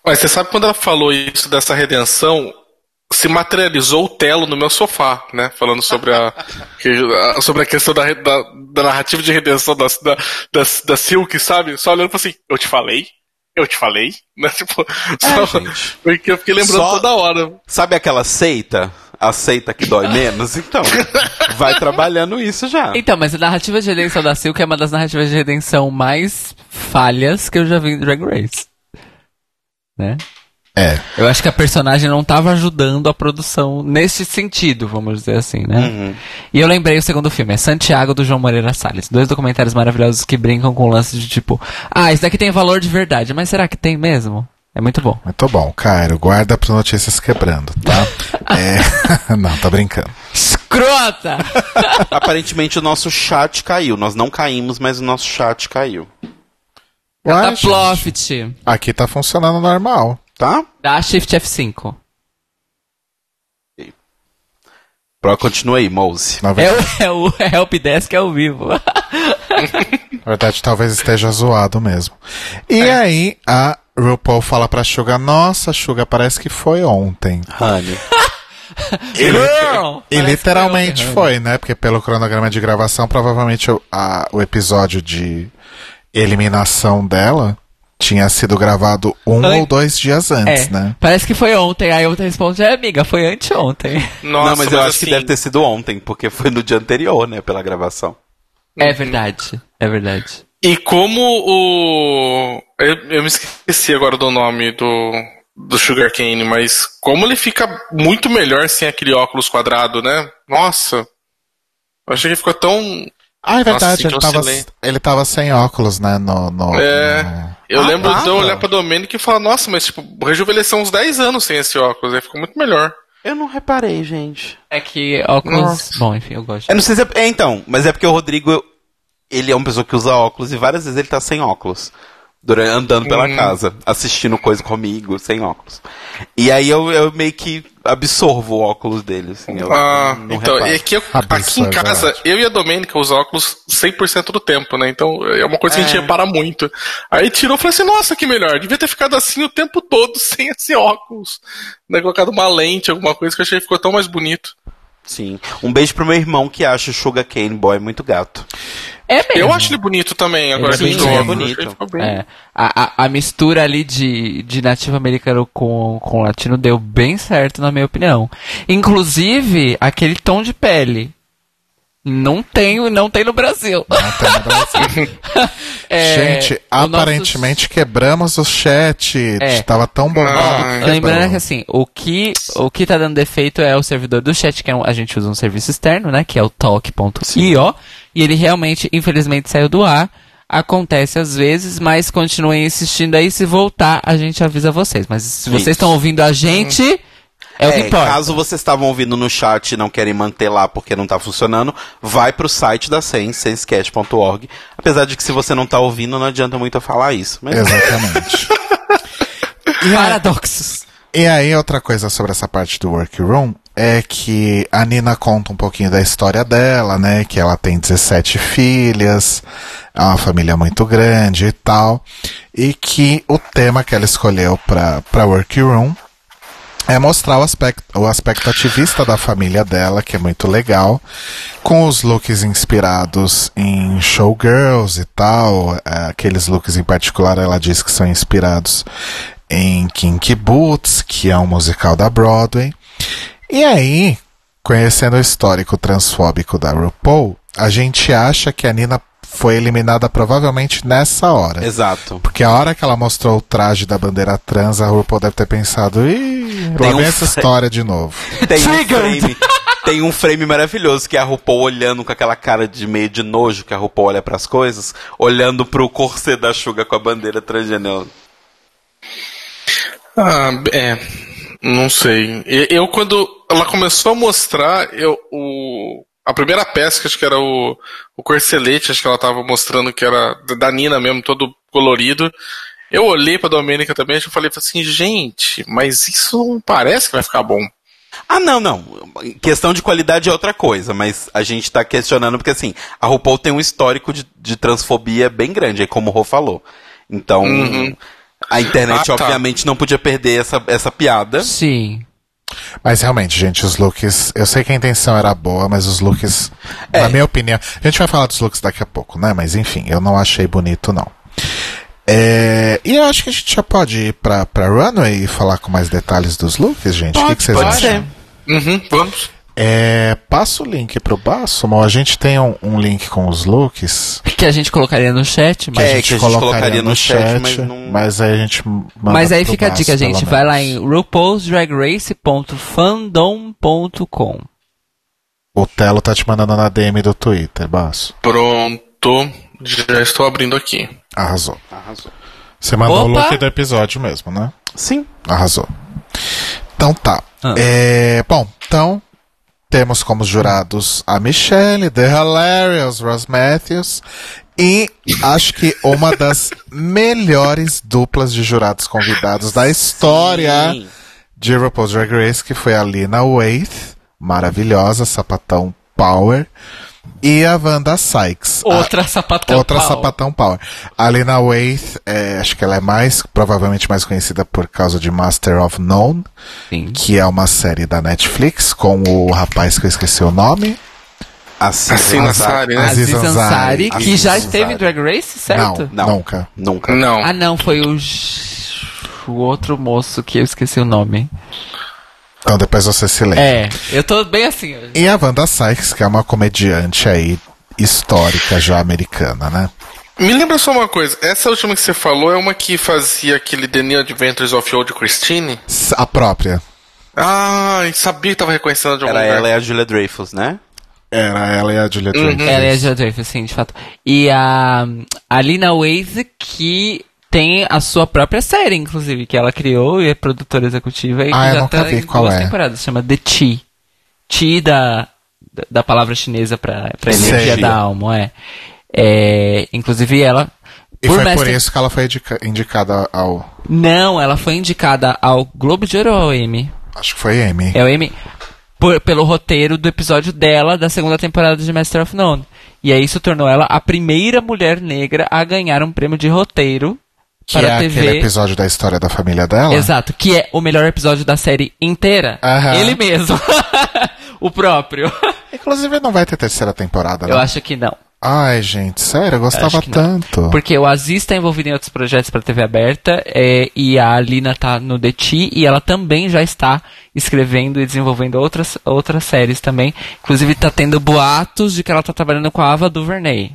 Mas você sabe quando ela falou isso dessa redenção, se materializou o Telo no meu sofá, né? Falando sobre a, que- a- sobre a questão da, da, da narrativa de redenção da, da, da, da Silk, sabe? Só olhando e falando assim, eu te falei? Eu te falei? Né? Tipo, só, gente. porque eu fiquei lembrando Só- toda hora. Sabe aquela seita? A seita que dói menos? Então, vai trabalhando isso já. então, mas a narrativa de redenção da Silk é uma das narrativas de redenção mais falhas que eu já vi em Drag Race. Né? É. Eu acho que a personagem não estava ajudando a produção nesse sentido, vamos dizer assim, né? Uhum. E eu lembrei o segundo filme, é Santiago do João Moreira Salles. Dois documentários maravilhosos que brincam com o lance de tipo, ah, isso daqui tem valor de verdade, mas será que tem mesmo? É muito bom. Muito bom, Cairo. Guarda pro Notícias Quebrando, tá? é... Não, tá brincando. Escrota! Aparentemente o nosso chat caiu. Nós não caímos, mas o nosso chat caiu. Ué, Profit. Aqui tá funcionando normal. Tá? Dá Shift F5. Pro, continua aí, Mouse. É o, é o Help Desk ao vivo. na verdade, talvez esteja zoado mesmo. E É. aí, a RuPaul fala pra Suga, nossa, Suga, parece que foi ontem. Honey. Girl! E literalmente foi, né? Porque pelo cronograma de gravação, provavelmente o, a- o episódio de eliminação dela tinha sido gravado um An- ou dois dias antes, É, né? parece que foi ontem. Aí a outra responde, é amiga, foi anteontem. Nossa, não, mas eu acho que assim, deve ter sido ontem, porque foi no dia anterior, né, pela gravação. É verdade, é verdade. E como o. Eu, eu me esqueci agora do nome do, do Sugar Cane, mas como ele fica muito melhor sem aquele óculos quadrado, né? Nossa! Eu achei que ficou tão. Ah, é verdade, Nossa, ele, tava, ele tava sem óculos, né? No, no- É. no- Eu Ah, lembro de eu tava? olhar pra Domênico e falar, nossa, mas tipo, rejuvenesceu uns 10 anos sem esse óculos, aí ficou muito melhor. Eu não reparei, gente. É que óculos. Nossa. Bom, enfim, eu gosto. Eu não sei se é, é, então, mas é porque o Rodrigo, ele é uma pessoa que usa óculos e várias vezes ele tá sem óculos. Durante, andando pela Hum. casa, assistindo coisa comigo, sem óculos. E aí eu, eu meio que absorvo o óculos dele, assim. Eu Ah, não então, reparo. é que eu- Absurdo, aqui em casa, verdade. eu e a Domênica usamos óculos 100% do tempo, né? Então é uma coisa que a gente É. repara muito. Aí tirou e falei assim: nossa, que melhor, devia ter ficado assim o tempo todo, sem esse óculos. Né, colocado uma lente, alguma coisa que eu achei que ficou tão mais bonito. Sim. Um beijo pro meu irmão que acha o Sugar Cane Boy muito gato. É mesmo. Eu acho ele bonito também, agora é que a gente bem olha, bonito. É, a, a, a mistura ali de, de nativo americano com, com latino deu bem certo, na minha opinião. Inclusive, aquele tom de pele. Não tem, não tem no Brasil. Não tem no Brasil. É, Gente, o nosso- aparentemente quebramos o chat. É. Tava tão bombado. Ah, Lembrando que assim, o que, o que tá dando defeito é o servidor do chat, que é um- a gente usa um serviço externo, né? Que é o talk.io. E ele realmente, infelizmente, saiu do ar. Acontece às vezes, mas continuem insistindo aí. Se voltar, a gente avisa vocês. Mas se vocês estão ouvindo a gente, é, o que importa. caso vocês estavam ouvindo no chat e não querem manter lá porque não tá funcionando, vai pro site da Sense, sensecast.org. Apesar de que se você não tá ouvindo, não adianta muito eu falar isso. Mas Exatamente. Paradoxos. E aí, outra coisa sobre essa parte do workroom é que a Nina conta um pouquinho da história dela, né? Que ela tem 17 filhas, é uma família muito grande e tal. E que o tema que ela escolheu pra, pra workroom é mostrar o aspecto, o aspecto ativista da família dela, que é muito legal, com os looks inspirados em showgirls e tal. é, Aqueles looks em particular ela diz que são inspirados em Kinky Boots, que é um musical da Broadway. E aí, conhecendo o histórico transfóbico da RuPaul, a gente acha que a Nina foi eliminada provavelmente nessa hora. Exato. Porque a hora que ela mostrou o traje da bandeira trans, a RuPaul deve ter pensado, ih, lá Tem um vem essa história de novo. Tem um frame. Tem um frame maravilhoso que é a RuPaul olhando com aquela cara de meio de nojo que a RuPaul olha pras coisas, olhando pro corset da Suga com a bandeira transgênero. Ah, é. Não sei. Eu, quando ela começou a mostrar, eu, o, a primeira peça, que acho que era o, o corcelete, acho que ela tava mostrando que era da- Nina mesmo, todo colorido. Eu olhei pra Domênica também e falei assim, gente, mas isso não parece que vai ficar bom. Ah, não, não. Questão de qualidade é outra coisa, mas a gente tá questionando porque, assim, a RuPaul tem um histórico de, de transfobia bem grande, aí como o Rô falou. Então, a internet, Ah, tá. obviamente, não podia perder essa, essa piada. Sim. Mas realmente, gente, os looks. Eu sei que a intenção era boa, mas os looks. É. Na minha opinião. A gente vai falar dos looks daqui a pouco, né? Mas enfim, eu não achei bonito, não. É, e eu acho que a gente já pode ir pra, pra Runway e falar com mais detalhes dos looks, gente. o que, que vocês pode acham? ser. Uhum, vamos. É, passa o link pro Basso, a gente tem um, um link com os looks. Que a gente colocaria no chat, mas. a É, gente que a gente colocaria colocaria no, no chat, chat, mas, mas não- aí a gente manda Mas aí pro fica a Basso, dica, gente. Vai lá em rupaulsdragrace.fandom.com. O Telo tá te mandando na DM do Twitter, Basso. Pronto. Já estou abrindo aqui. Arrasou. Você mandou o Opa! look do episódio mesmo, né? Sim. Arrasou. Então tá. Ah. É, bom, então temos como jurados a Michelle, The Hilarious, Ross Matthews E acho que uma das melhores duplas de jurados convidados da história Sim. de RuPaul's Drag Race, que foi a Lina Waithe, maravilhosa, sapatão power, e a Wanda Sykes. a- Outra sapatão. Outra pau. sapatão power. A Lena Waithe, é, acho que ela é mais, provavelmente mais conhecida por causa de Master of None, Sim. que é uma série da Netflix com o rapaz que eu esqueci o nome. Assim, Assim, Ansari, né? Aziz Aziz Ansari, que já Aziz esteve em. Drag Race, certo? Não, Não. nunca. Nunca. Não. Ah, não, foi o. O outro moço que eu esqueci o nome. Então depois você se lembra. É, eu tô bem assim hoje. E a Wanda Sykes, que é uma comediante aí histórica já americana, né? Me lembra só uma coisa. Essa última que você falou é uma que fazia aquele The New Adventures of Old Christine? A própria. Ah, sabia que tava reconhecendo de algum Era lugar. ela e a Julia Dreyfus, né? Era ela e a Julia Dreyfus. Ela é a Jill Dreyfus, sim, de fato. E a, a Lina Waze, que tem a sua própria série, inclusive, que ela criou e é produtora executiva. E Ah, já nunca tá vi em qual duas é. temporadas. Chama The Chi. Chi da, da, palavra chinesa pra, pra energia da alma, é. é. Inclusive ela... E foi por Master- isso que ela foi indica- indicada ao. Não, ela foi indicada ao Globo de Ouro ou ao Emmy? Acho que foi Amy. É o Emmy por- pelo roteiro do episódio dela da segunda temporada de Master of None. E aí isso tornou ela a primeira mulher negra a ganhar um prêmio de roteiro que para é a TV. aquele episódio da história da família dela. Exato, que é o melhor episódio da série inteira. Aham. Ele mesmo. o próprio. Inclusive não vai ter terceira temporada, né? Eu acho que não. Ai, gente, sério, eu gostava Acho que não. tanto. Porque o Aziz está envolvido em outros projetos para TV aberta é, e a Alina tá no The Tea e ela também já está escrevendo e desenvolvendo outras, outras séries também. Inclusive tá tendo boatos de que ela tá trabalhando com a Ava DuVernay.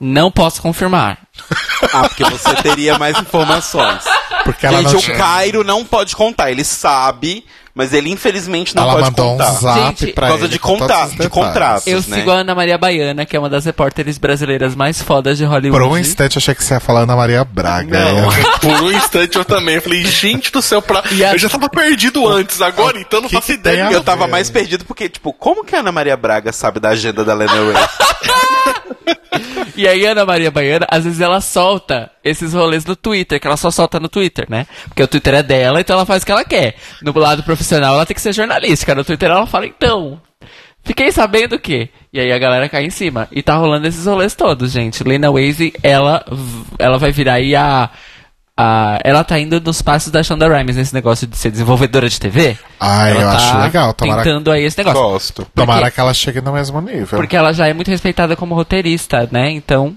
Não posso confirmar. Ah, porque você teria mais informações. Porque ela Gente, não o Cairo não pode contar. Ele sabe, mas ele infelizmente não Ela pode mandou contar. um zap Gente, pra por causa ele de com todos conta- os de contratos. Eu né? sigo a Ana Maria Baiana, que é uma das repórteres brasileiras mais fodas de Hollywood. Por um instante eu achei que você ia falar Ana Maria Braga. Não, Eu- por um instante eu também. Eu falei, gente do céu, pra... A- eu já tava perdido antes, agora então não que faço que ideia. Eu tava mais perdido porque, tipo, como que a Ana Maria Braga sabe da agenda da Lena Ray? E aí, Ana Maria Baiana, às vezes ela solta esses rolês no Twitter, que ela só solta no Twitter, né? Porque o Twitter é dela, então ela faz o que ela quer. No lado profissional, ela tem que ser jornalística. No Twitter, ela fala, então, fiquei sabendo que. E aí a galera cai em cima. E tá rolando esses rolês todos, gente. Lena Waze, ela, ela vai virar aí a. a ela tá indo nos passos da Shonda Rhimes nesse negócio de ser desenvolvedora de TV. Ela eu tá acho legal. Tomara, Tentando aí esse negócio. Gosto. tomara porque- que ela chegue no mesmo nível. Porque ela já é muito respeitada como roteirista, né? Então.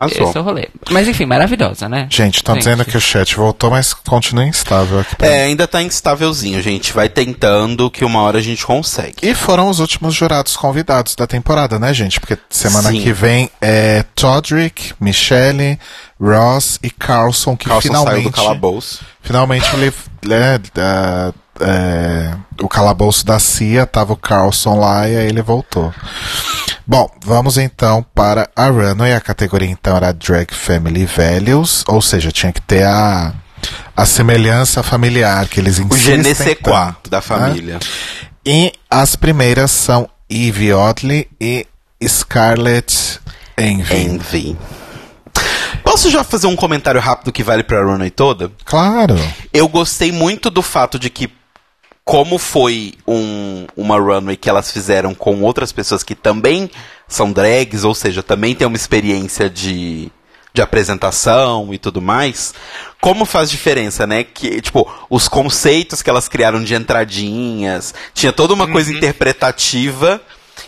Arrasou. Esse é o rolê. Mas enfim, maravilhosa, né? Gente, estão Gente. dizendo que o chat voltou, mas continua instável aqui pra. É, ainda tá instávelzinho, gente. Vai tentando que uma hora a gente consegue. E foram os últimos jurados convidados da temporada, né, gente? Porque semana Sim. que vem é Todrick, Michelle, Ross e Carlson, que Carlson finalmente. saiu do calabouço. Finalmente ele, né, da- é, o calabouço da CIA, tava o Carlson lá e aí ele voltou. Bom, vamos então para a Runway. A categoria então era Drag Family Values, ou seja, tinha que ter a, a semelhança familiar que eles O insistem sais quoi tanto, da né? família. E as primeiras são Eve Oddly e Scarlett Envy. Envy. Posso já fazer um comentário rápido que vale pra runway toda? Claro. Eu gostei muito do fato de que, como foi um- uma runway que elas fizeram com outras pessoas que também são drags, ou seja, também tem uma experiência de, de apresentação e tudo mais, como faz diferença, né? Que, tipo, os conceitos que elas criaram de entradinhas, tinha toda uma coisa interpretativa,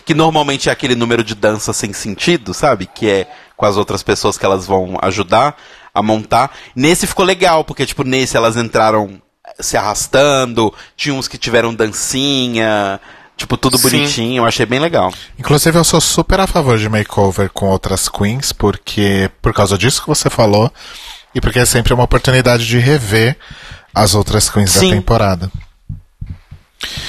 que normalmente é aquele número de dança sem sentido, sabe? Que é com as outras pessoas que elas vão ajudar a montar. Nesse ficou legal, porque, tipo, nesse elas entraram se arrastando, tinha uns que tiveram dancinha, tipo, tudo Sim. bonitinho, eu achei bem legal. Inclusive, eu sou super a favor de makeover com outras queens, porque por causa disso que você falou, e porque é sempre uma oportunidade de rever as outras queens Sim. da temporada.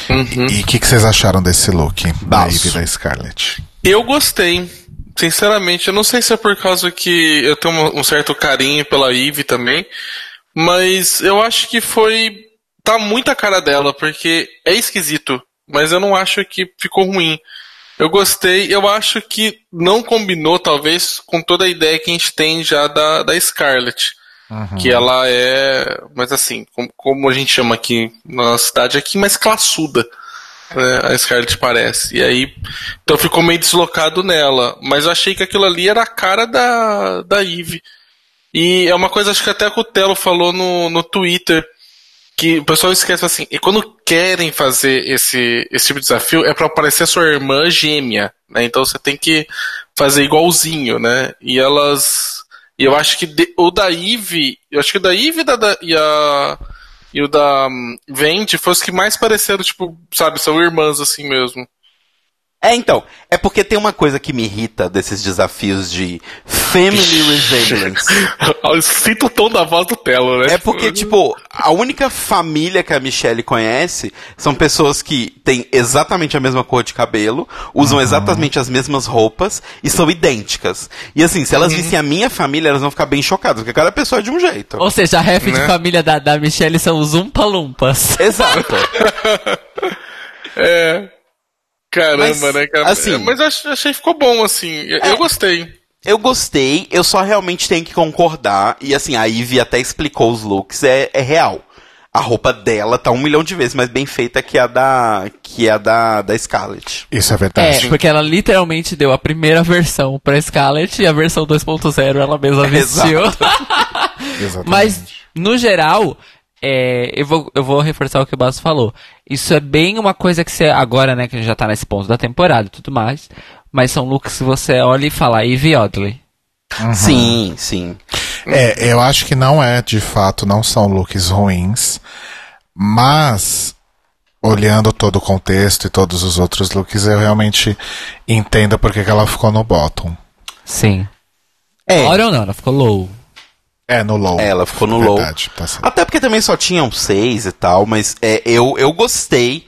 E o que, que vocês acharam desse look da. Ivy da Scarlett? Eu gostei. Sinceramente, eu não sei se é por causa que eu tenho um- certo carinho pela Eve também, mas eu acho que foi. Tá muito a cara dela, porque é esquisito, mas eu não acho que ficou ruim. Eu gostei, eu acho que não combinou, talvez, com toda a ideia que a gente tem já da, da Scarlett. Que ela é, mas assim, como, como a gente chama aqui na cidade, aqui mais classuda. Né, a Scarlett parece. E aí, então ficou meio deslocado nela. Mas eu achei que aquilo ali era a cara da, da Eve. E é uma coisa, acho que até que o Telo falou no, no Twitter que o pessoal esquece assim, e quando querem fazer esse, esse tipo de desafio é para parecer sua irmã gêmea, né? Então você tem que fazer igualzinho, né? E elas e eu acho que de, o da Eve, eu acho que o da Eve e, da, e, a, e o da Vente foi os que mais pareceram, tipo, sabe, são irmãs assim mesmo. É, então, é porque tem uma coisa que me irrita desses desafios de family resemblance. Eu sinto o tom da voz do Telo, né? É porque, tipo, a única família que a Michelle conhece são pessoas que têm exatamente a mesma cor de cabelo, usam exatamente as mesmas roupas e são idênticas. E assim, se elas vissem a minha família, elas vão ficar bem chocadas, porque cada pessoa é de um jeito. Ou seja, a ref de Né? família da, da Michelle são os Umpa-Lumpas. Exato. É. Caramba, Mas, né, cara? assim- É, Mas eu achei que ficou bom, assim. Eu, eu gostei. Eu gostei, eu só realmente tenho que concordar. E assim, a Ivy até explicou os looks, é, é real. A roupa dela tá um milhão de vezes mais bem feita que a da. que a da, da Scarlett. Isso é É, verdade. porque ela literalmente deu a primeira versão pra Scarlett e a versão 2.0 ela mesma vestiu. Exatamente. Mas, no geral, é, eu, vou, eu vou reforçar o que o Basso falou. Isso é bem uma coisa que você, agora, né, que a gente já tá nesse ponto da temporada e tudo mais, mas são looks que você olha e fala, Ivy Oddly. Sim, sim. É, eu acho que não é, de fato, não são looks ruins, mas olhando todo o contexto e todos os outros looks, eu realmente entendo porque que ela ficou no bottom. Sim. É, Hora ou não, ela ficou low. É, no low. ela ficou no low. Verdade, tá certo. Até porque também só tinham seis e tal, mas é, eu, eu gostei.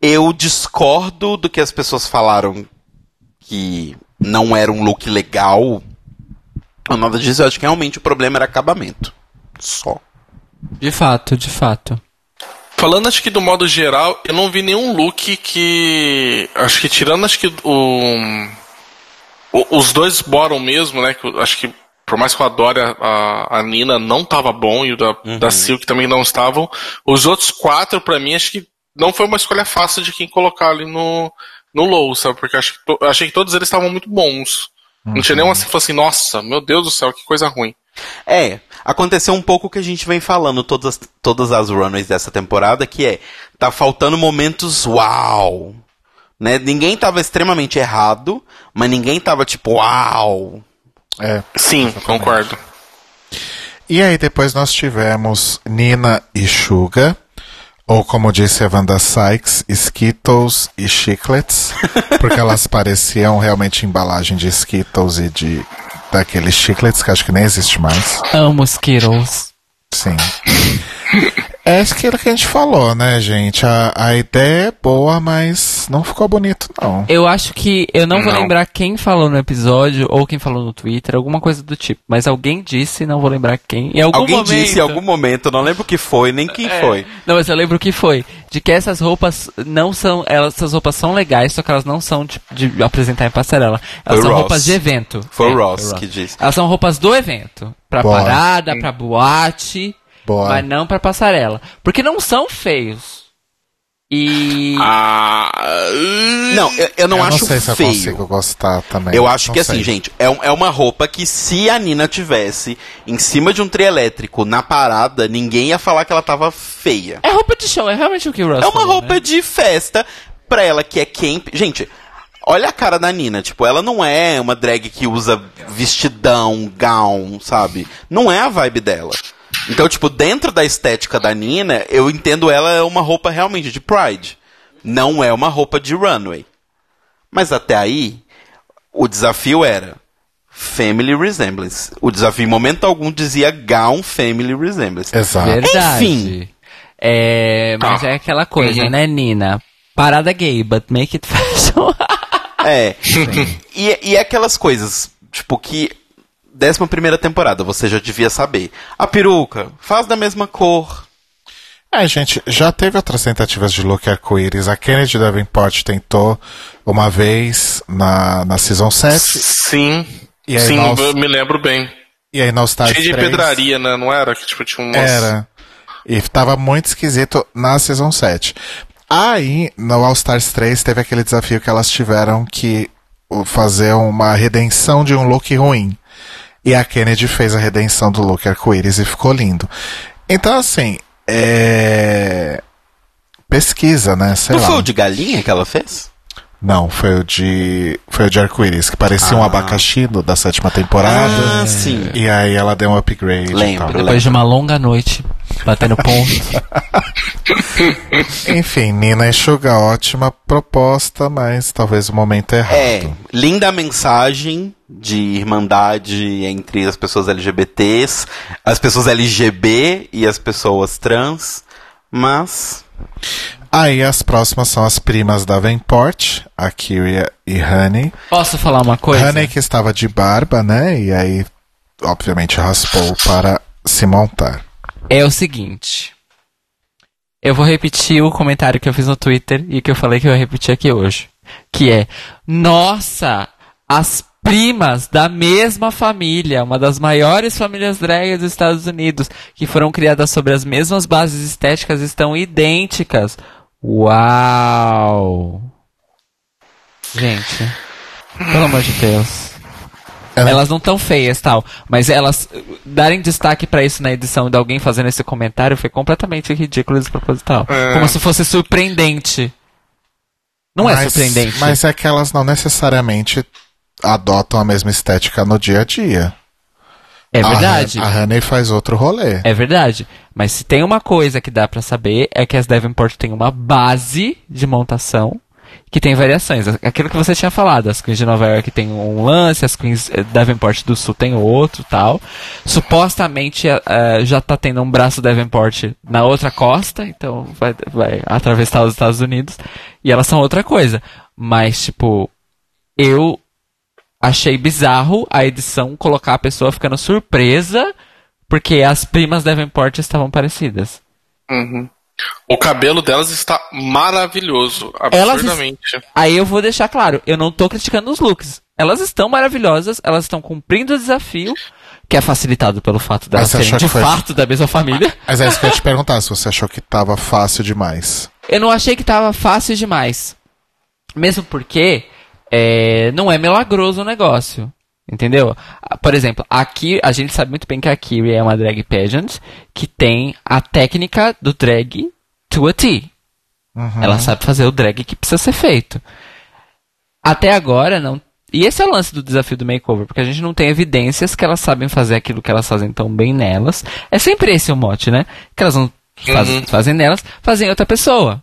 Eu discordo do que as pessoas falaram que não era um look legal. Ou nada disso, eu acho que realmente o problema era acabamento. Só. De fato, de fato. Falando, acho que do modo geral, eu não vi nenhum look que. Acho que tirando, acho que o. o- os dois bottom mesmo, né? Que acho que. Por mais que eu adore a, a, Nina, não tava bom, e o da, da Silk também não estavam. Os outros quatro, pra mim, acho que não foi uma escolha fácil de quem colocar ali no, no low, sabe? Porque acho to- achei que todos eles estavam muito bons. Não tinha nenhum assim que falou assim, nossa, meu Deus do céu, que coisa ruim. É, aconteceu um pouco o que a gente vem falando todas, todas as runways dessa temporada, que é, tá faltando momentos uau. Né? Ninguém tava extremamente errado, mas ninguém tava tipo uau. É. Sim, concordo. E aí depois nós tivemos Nina e Suga, ou como disse a Wanda Sykes, Skittles e Chiclets, porque elas pareciam realmente embalagem de Skittles e de daqueles chiclets que acho que nem existe mais. Amo Skittles. Sim. É aquilo que a gente falou, né, gente? A, a ideia é boa, mas não ficou bonito, não. Eu acho que. Eu não vou Não. lembrar quem falou no episódio ou quem falou no Twitter, alguma coisa do tipo. Mas alguém disse, não vou lembrar quem. Em algum Alguém momento, disse em algum momento, eu não lembro o que foi, nem quem É. foi. Não, mas eu lembro o que foi. De que essas roupas não são. Elas, essas roupas são legais, só que elas não são de, de apresentar em passarela. Elas Foi são Ross. roupas de evento. Foi o É, Ross que disse. Elas são roupas do evento. Pra Boa. parada, pra boate, Boa. mas não pra passarela. Porque não são feios. E. Ah. Não, eu, eu não eu acho não sei se eu feio. consigo gostar também. Eu acho Não que sei. assim, gente, é, um- é uma roupa que se a Nina tivesse em cima de um trio elétrico na parada, ninguém ia falar que ela tava feia. É roupa de show, é realmente o que o Ross É uma falou, roupa né? de festa pra ela que é camp. Gente, olha a cara da Nina. Tipo, ela não é uma drag que usa vestidão, gown, sabe? Não é a vibe dela. Então, tipo, dentro da estética da Nina, eu entendo ela uma roupa realmente de Pride. Não é uma roupa de runway. Mas até aí, o desafio era Family Resemblance. O desafio, em momento algum, dizia Gown Family Resemblance. Exato. Verdade. Enfim. É, mas Ah. é aquela coisa, Uhum. né, Nina? Parada gay, but make it fashion. É. e, e é aquelas coisas, tipo, que. Décima primeira temporada, você já devia saber. A peruca, faz da mesma cor. É, gente, já teve outras tentativas de look arco-íris. A Kennedy Davenport tentou uma vez na, na Season 7. Sim. E aí Sim, nós- me lembro bem. E aí no All Stars Cheio de 3, pedraria, né? Não era? Que tipo, tinha umas... Era. E tava muito esquisito na Season 7. Aí, no All Stars 3, teve aquele desafio que elas tiveram que fazer uma redenção de um look ruim. E a Kennedy fez a redenção do look arco-íris e ficou lindo. Então, assim, é. Pesquisa, né? Sei Não lá. foi o de galinha que ela fez? Não, foi o de. Foi o de arco-íris, que parecia um Ah. abacaxi do- da sétima temporada. Ah, sim. E aí ela deu um upgrade. e Lembro, tal. lembro. Depois de uma longa noite, batendo ponto. Enfim, Nina Enxuga, ótima proposta, mas talvez o momento errado. É, linda mensagem de irmandade entre as pessoas LGBTs, as pessoas LGB e as pessoas trans, mas Aí as próximas são as primas da Venport, a Kyria e Honey. Posso falar uma coisa? Honey que estava de barba, né? E aí, obviamente, raspou para se montar. É o seguinte. Eu vou repetir o comentário que eu fiz no Twitter e que eu falei que eu ia repetir aqui hoje. Que é: Nossa, as primas da mesma família, uma das maiores famílias drag dos Estados Unidos, que foram criadas sobre as mesmas bases estéticas, estão idênticas. Uau! Gente, pelo amor de Deus. Ela- Elas não tão feias tal, mas elas uh, darem destaque pra isso na edição de alguém fazendo esse comentário foi completamente ridículo e desproposital. É. Como se fosse surpreendente. Não é Mas- surpreendente. Mas é que elas não necessariamente adotam a mesma estética no dia a dia. é A verdade. Han- A, Honey faz outro rolê. É verdade. Mas se tem uma coisa que dá pra saber é que as Davenport têm uma base de montação que tem variações. Aquilo que você tinha falado, as Queens de Nova York tem um lance, as Queens eh, Davenport do Sul tem outro tal. Supostamente eh, eh, já tá tendo um braço Davenport na outra costa, então vai, vai atravessar os Estados Unidos. E elas são outra coisa. Mas, tipo, eu achei bizarro a edição colocar a pessoa ficando surpresa porque as primas Davenport estavam parecidas. Uhum. O cabelo delas está maravilhoso. Elas- Absurdamente. Aí eu vou deixar claro, eu não tô criticando os looks. Elas estão maravilhosas, elas estão cumprindo o desafio, que é facilitado pelo fato delas você serem de foi- fato da mesma família. Mas é isso que eu ia te perguntar, se você achou que tava fácil demais. Eu não achei que tava fácil demais. Mesmo porque é, não é milagroso o negócio. Entendeu? Ah, Por exemplo, aqui a gente sabe muito bem que a Kiri é uma drag pageant que tem a técnica do drag to a T. Ela sabe fazer o drag que precisa ser feito. Até agora não. E esse é o lance do desafio do makeover, porque a gente não tem evidências que elas sabem fazer aquilo que elas fazem tão bem nelas. É sempre esse o mote, né? Que elas não faz- Uhum. fazem nelas, fazem em outra pessoa.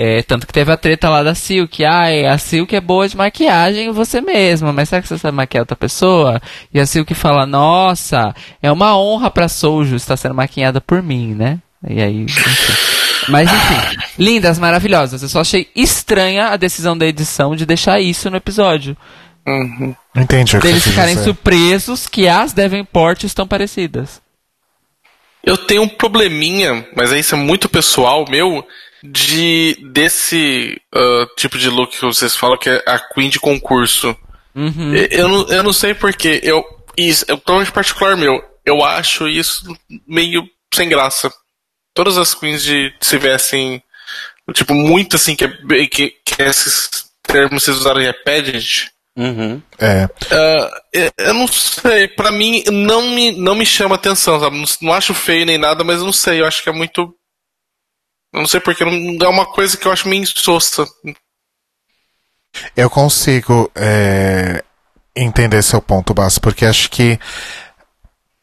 É, tanto que teve a treta lá da Silk. Ai, a Silk é boa de maquiagem você mesma, mas será que você sabe maquiar outra pessoa? E a Silk fala, nossa, é uma honra pra Soujo estar sendo maquiada por mim, né? E aí, enfim. Mas enfim, lindas, maravilhosas. Eu só achei estranha a decisão da edição de deixar isso no episódio. Uhum. Entendi o que Deles ficarem dizer. surpresos que as Davenport estão parecidas. Eu tenho um probleminha, mas isso é muito pessoal meu, de desse ah, tipo de look que vocês falam que é a Queen de concurso. Uhum. Eu, não, eu não sei porque eu isso é problema particular meu. Eu acho isso meio sem graça. Todas as queens de se vestem tipo muito assim que, é que, que esses termos vocês usaram é pageant. Uhum. É. Ah, eu- eu não sei, pra mim não me, não me chama atenção, sabe? Não, não acho feio nem nada, mas eu não sei, eu acho que é muito. Eu não sei porque não é uma coisa que eu acho meio insossa. Eu consigo é, entender seu ponto, Basso, porque acho que,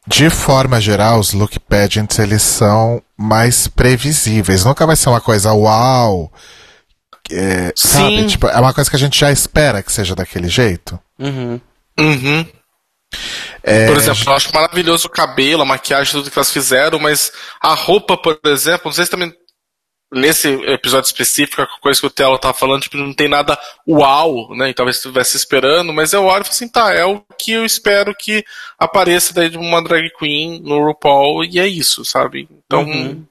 de forma geral, os look pageants eles são mais previsíveis. Nunca vai ser uma coisa uau. É, sabe? Tipo, é uma coisa que a gente já espera que seja daquele jeito. Uhum. Uhum. É, Por exemplo, eu acho maravilhoso o cabelo, a maquiagem, tudo que elas fizeram, mas a roupa, por exemplo, não sei se também nesse episódio específico, a coisa que o Telo tava falando, tipo, não tem nada uau, né? E talvez estivesse esperando, mas eu olho e falo assim, tá, é o que eu espero que apareça daí de uma drag queen no RuPaul, e é isso, sabe? Então, Uhum.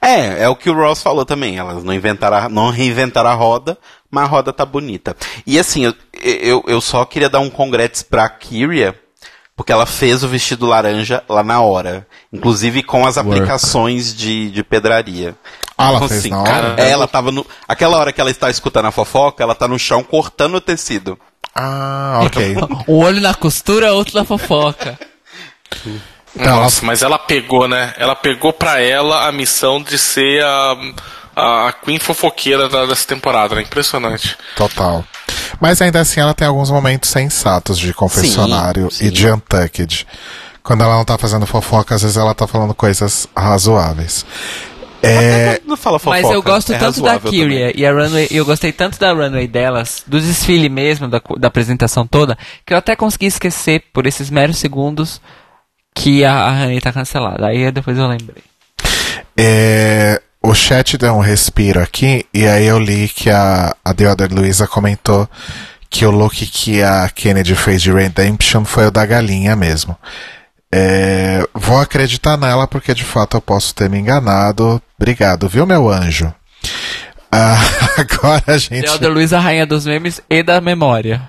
É, é o que o Ross falou também. Elas não inventaram, não reinventaram a roda, mas a roda tá bonita. E assim, eu, eu, eu só queria dar um congrats pra Kyria, porque ela fez o vestido laranja lá na hora. Inclusive com as aplicações de, de pedraria. Ah, ela Então, fez assim, na hora? ela tava no. Aquela hora que ela está escutando a fofoca, ela tá no chão cortando o tecido. Ah, ok. Um olho na costura, outro na fofoca. Então, Nossa, mas ela pegou, né? Ela pegou pra ela a missão de ser a, a, a Queen fofoqueira da- dessa temporada, né? Impressionante. Total. Mas ainda assim ela tem alguns momentos sensatos de confessionário Sim, sim. e de Untucked. Quando ela não tá fazendo fofoca, às vezes ela tá falando coisas razoáveis. É, Não fala fofoca. Mas eu gosto é tanto da Kyria e a runway, eu gostei tanto da runway delas, do desfile mesmo, da, da apresentação toda, que eu até consegui esquecer por esses meros segundos que a, a Honey tá cancelada. Aí depois eu lembrei. é, o chat deu um respiro aqui, e aí eu li que a, a The Other Luisa comentou que o look que a Kennedy fez de Redemption foi o da galinha mesmo. É, vou acreditar nela porque de fato eu posso ter me enganado. Obrigado, viu, meu anjo? Ah, agora a gente. Zelda Luiz, a rainha dos memes e da memória.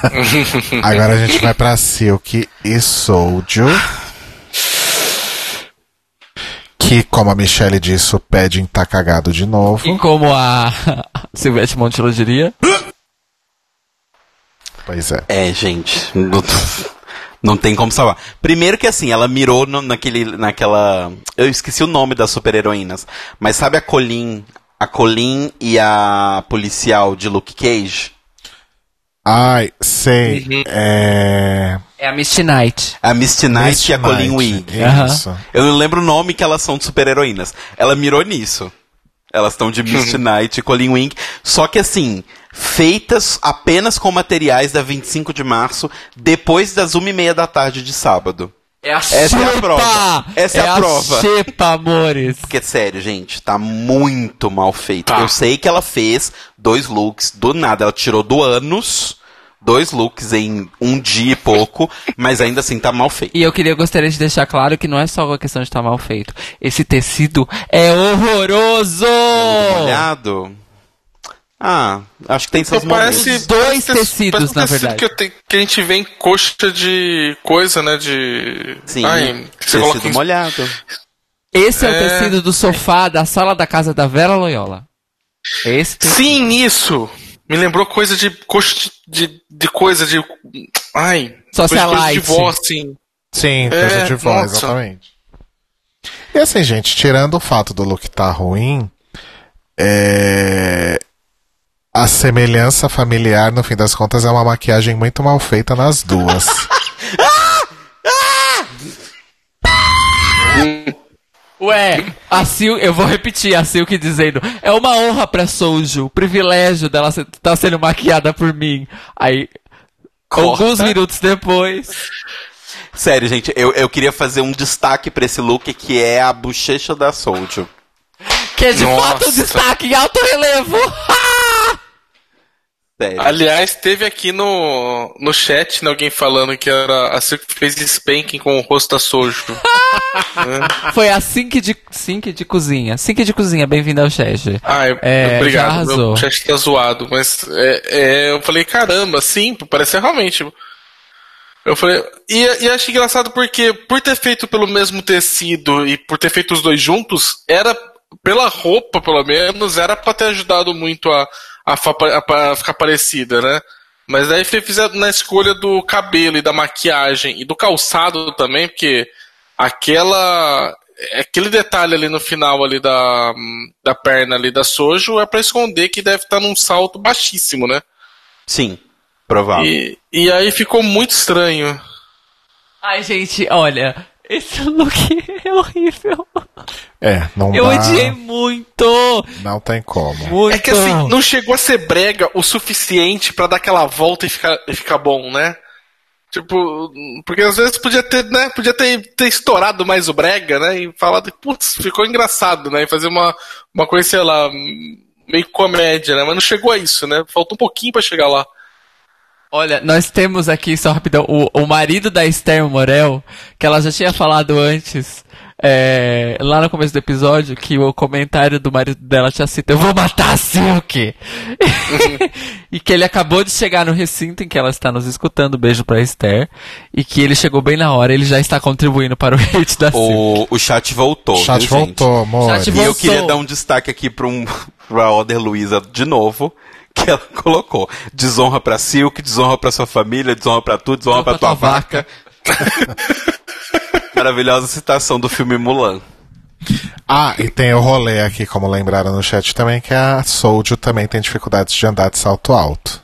Agora a gente vai pra Silk e Soldier. Que, como a Michelle disse, o Padding tá cagado de novo. E como a Silvete Montilo diria, Pois é. É, gente. Não, não tem como salvar. Primeiro que assim, ela mirou no- naquele, naquela. Eu esqueci o nome das super-heroínas. Mas sabe a Colin. A Colin e a policial de Luke Cage? Ai, sei. É. é a Misty Knight. A Misty Knight Misty e a Colin Knight. Wing. Aham. Isso. Eu não lembro o nome que elas são de super-heroínas. Ela mirou nisso. Elas estão de Misty Knight e Colin Wing. Só que assim, feitas apenas com materiais da 25 de março, depois das 1 e meia da tarde de sábado. É a Essa é a xepa! prova. Essa é a prova. xepa, amores. Porque, sério, gente, tá muito mal feito. Tá. Eu sei que ela fez dois looks do nada. Ela tirou do ânus dois looks em um dia e pouco, mas ainda assim tá mal feito. E eu queria gostaria de deixar claro que não é só uma questão de estar mal feito. Esse tecido é horroroso! Molhado? Ah, acho que tem seus parece. Dois parece ter- tecidos, parece um na tecido verdade. Que, eu te- que a gente vê em coxa de coisa, né? De. Sim, Ai, que você coloca tecido em- molhado. Esse é, o É. tecido do sofá da sala da casa da Vera Loyola. Esse tecido. Sim, isso! Me lembrou coisa de coxa de, de, coisa de. Ai. Socialite. coisa de vó, assim. Sim, coisa É, de voz, nossa. exatamente. E assim, gente, tirando o fato do look tá ruim, é... a semelhança familiar, no fim das contas, é uma maquiagem muito mal feita nas duas. Ué, a Sil, eu vou repetir a Silk dizendo: é uma honra pra Soujo, o privilégio dela estar sendo maquiada por mim. Aí, Corta. alguns minutos depois. Sério, gente, eu, eu queria fazer um destaque pra esse look que é a bochecha da Soulja. Que é de Nossa. fato um destaque em alto relevo. Sério. Aliás, teve aqui no, no chat né, alguém falando que era a Silk fez spanking com o rosto da Sojo. Foi a Sink de, Sink de cozinha. Sink de cozinha, bem-vindo ao chat. Ah, eu- É, obrigado. Meu chat tá zoado, mas é, é, eu falei, caramba, sim, parece realmente. Eu falei. E, e achei engraçado porque, por ter feito pelo mesmo tecido e por ter feito os dois juntos, era. Pela roupa, pelo menos, era pra ter ajudado muito a, a, a- a ficar parecida, né? Mas daí fizeram na escolha do cabelo e da maquiagem e do calçado também, porque aquela. Aquele detalhe ali no final ali da, da perna ali da Sojo é pra esconder que deve estar num salto baixíssimo, né? Sim, provável. E, e aí ficou muito estranho. Ai, gente, olha, esse look é horrível. É, não Eu dá. odiei muito. Não tem como. Muito. É que assim, não chegou a ser brega o suficiente pra dar aquela volta e ficar, e ficar bom, né? Tipo, porque às vezes podia ter, né? Podia ter, ter estourado mais o brega, né? E falado, putz, ficou engraçado, né? E fazer uma, uma coisa, sei lá, meio comédia, né? Mas não chegou a isso, né? Faltou um pouquinho pra chegar lá. Olha, nós temos aqui, só rapidão, o, o marido da Esther Morel, que ela já tinha falado antes, é, lá no começo do episódio que o comentário do marido dela tinha sido: Eu vou matar a Silk! e que ele acabou de chegar no recinto em que ela está nos escutando. Beijo pra Esther. E que ele chegou bem na hora, ele já está contribuindo para o hate da Silk. O, o chat voltou. O chat viu, voltou, amor. Chat E eu queria dar um destaque aqui pra, um, pra Oder Luiza de novo, que ela colocou. Desonra pra Silk, desonra pra sua família, desonra pra tu, desonra pra tua vaca. Maravilhosa citação do filme Mulan. Ah, e tem o rolê aqui, como lembraram no chat também, que a Soldier também tem dificuldades de andar de salto alto.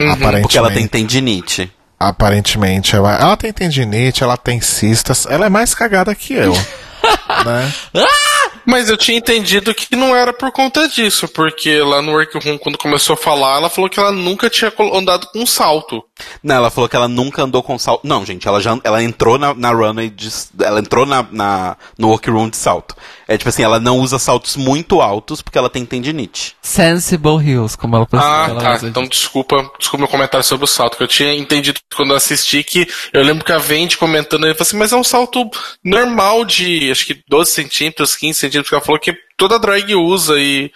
Aparentemente, Porque ela tem tendinite. aparentemente ela, ela tem tendinite, ela tem cistas, ela é mais cagada que eu. né? Mas eu tinha entendido que não era por conta disso, porque lá no Workroom, quando começou a falar, ela falou que ela nunca tinha andado com salto. Não, ela falou que ela nunca andou com salto. Não, gente, ela já ela entrou na, na runway de, ela entrou na, na no workroom de salto. É tipo assim, ela não usa saltos muito altos porque ela tem tendinite. Sensible Hills, como ela Ah, ela tá. usa. Então desculpa, desculpa meu comentário sobre o salto, que eu tinha entendido quando eu assisti que eu lembro que a Vende comentando, ele falou assim, mas é um salto normal de acho que 12 centímetros, 15 centímetros, que ela falou que toda drag usa e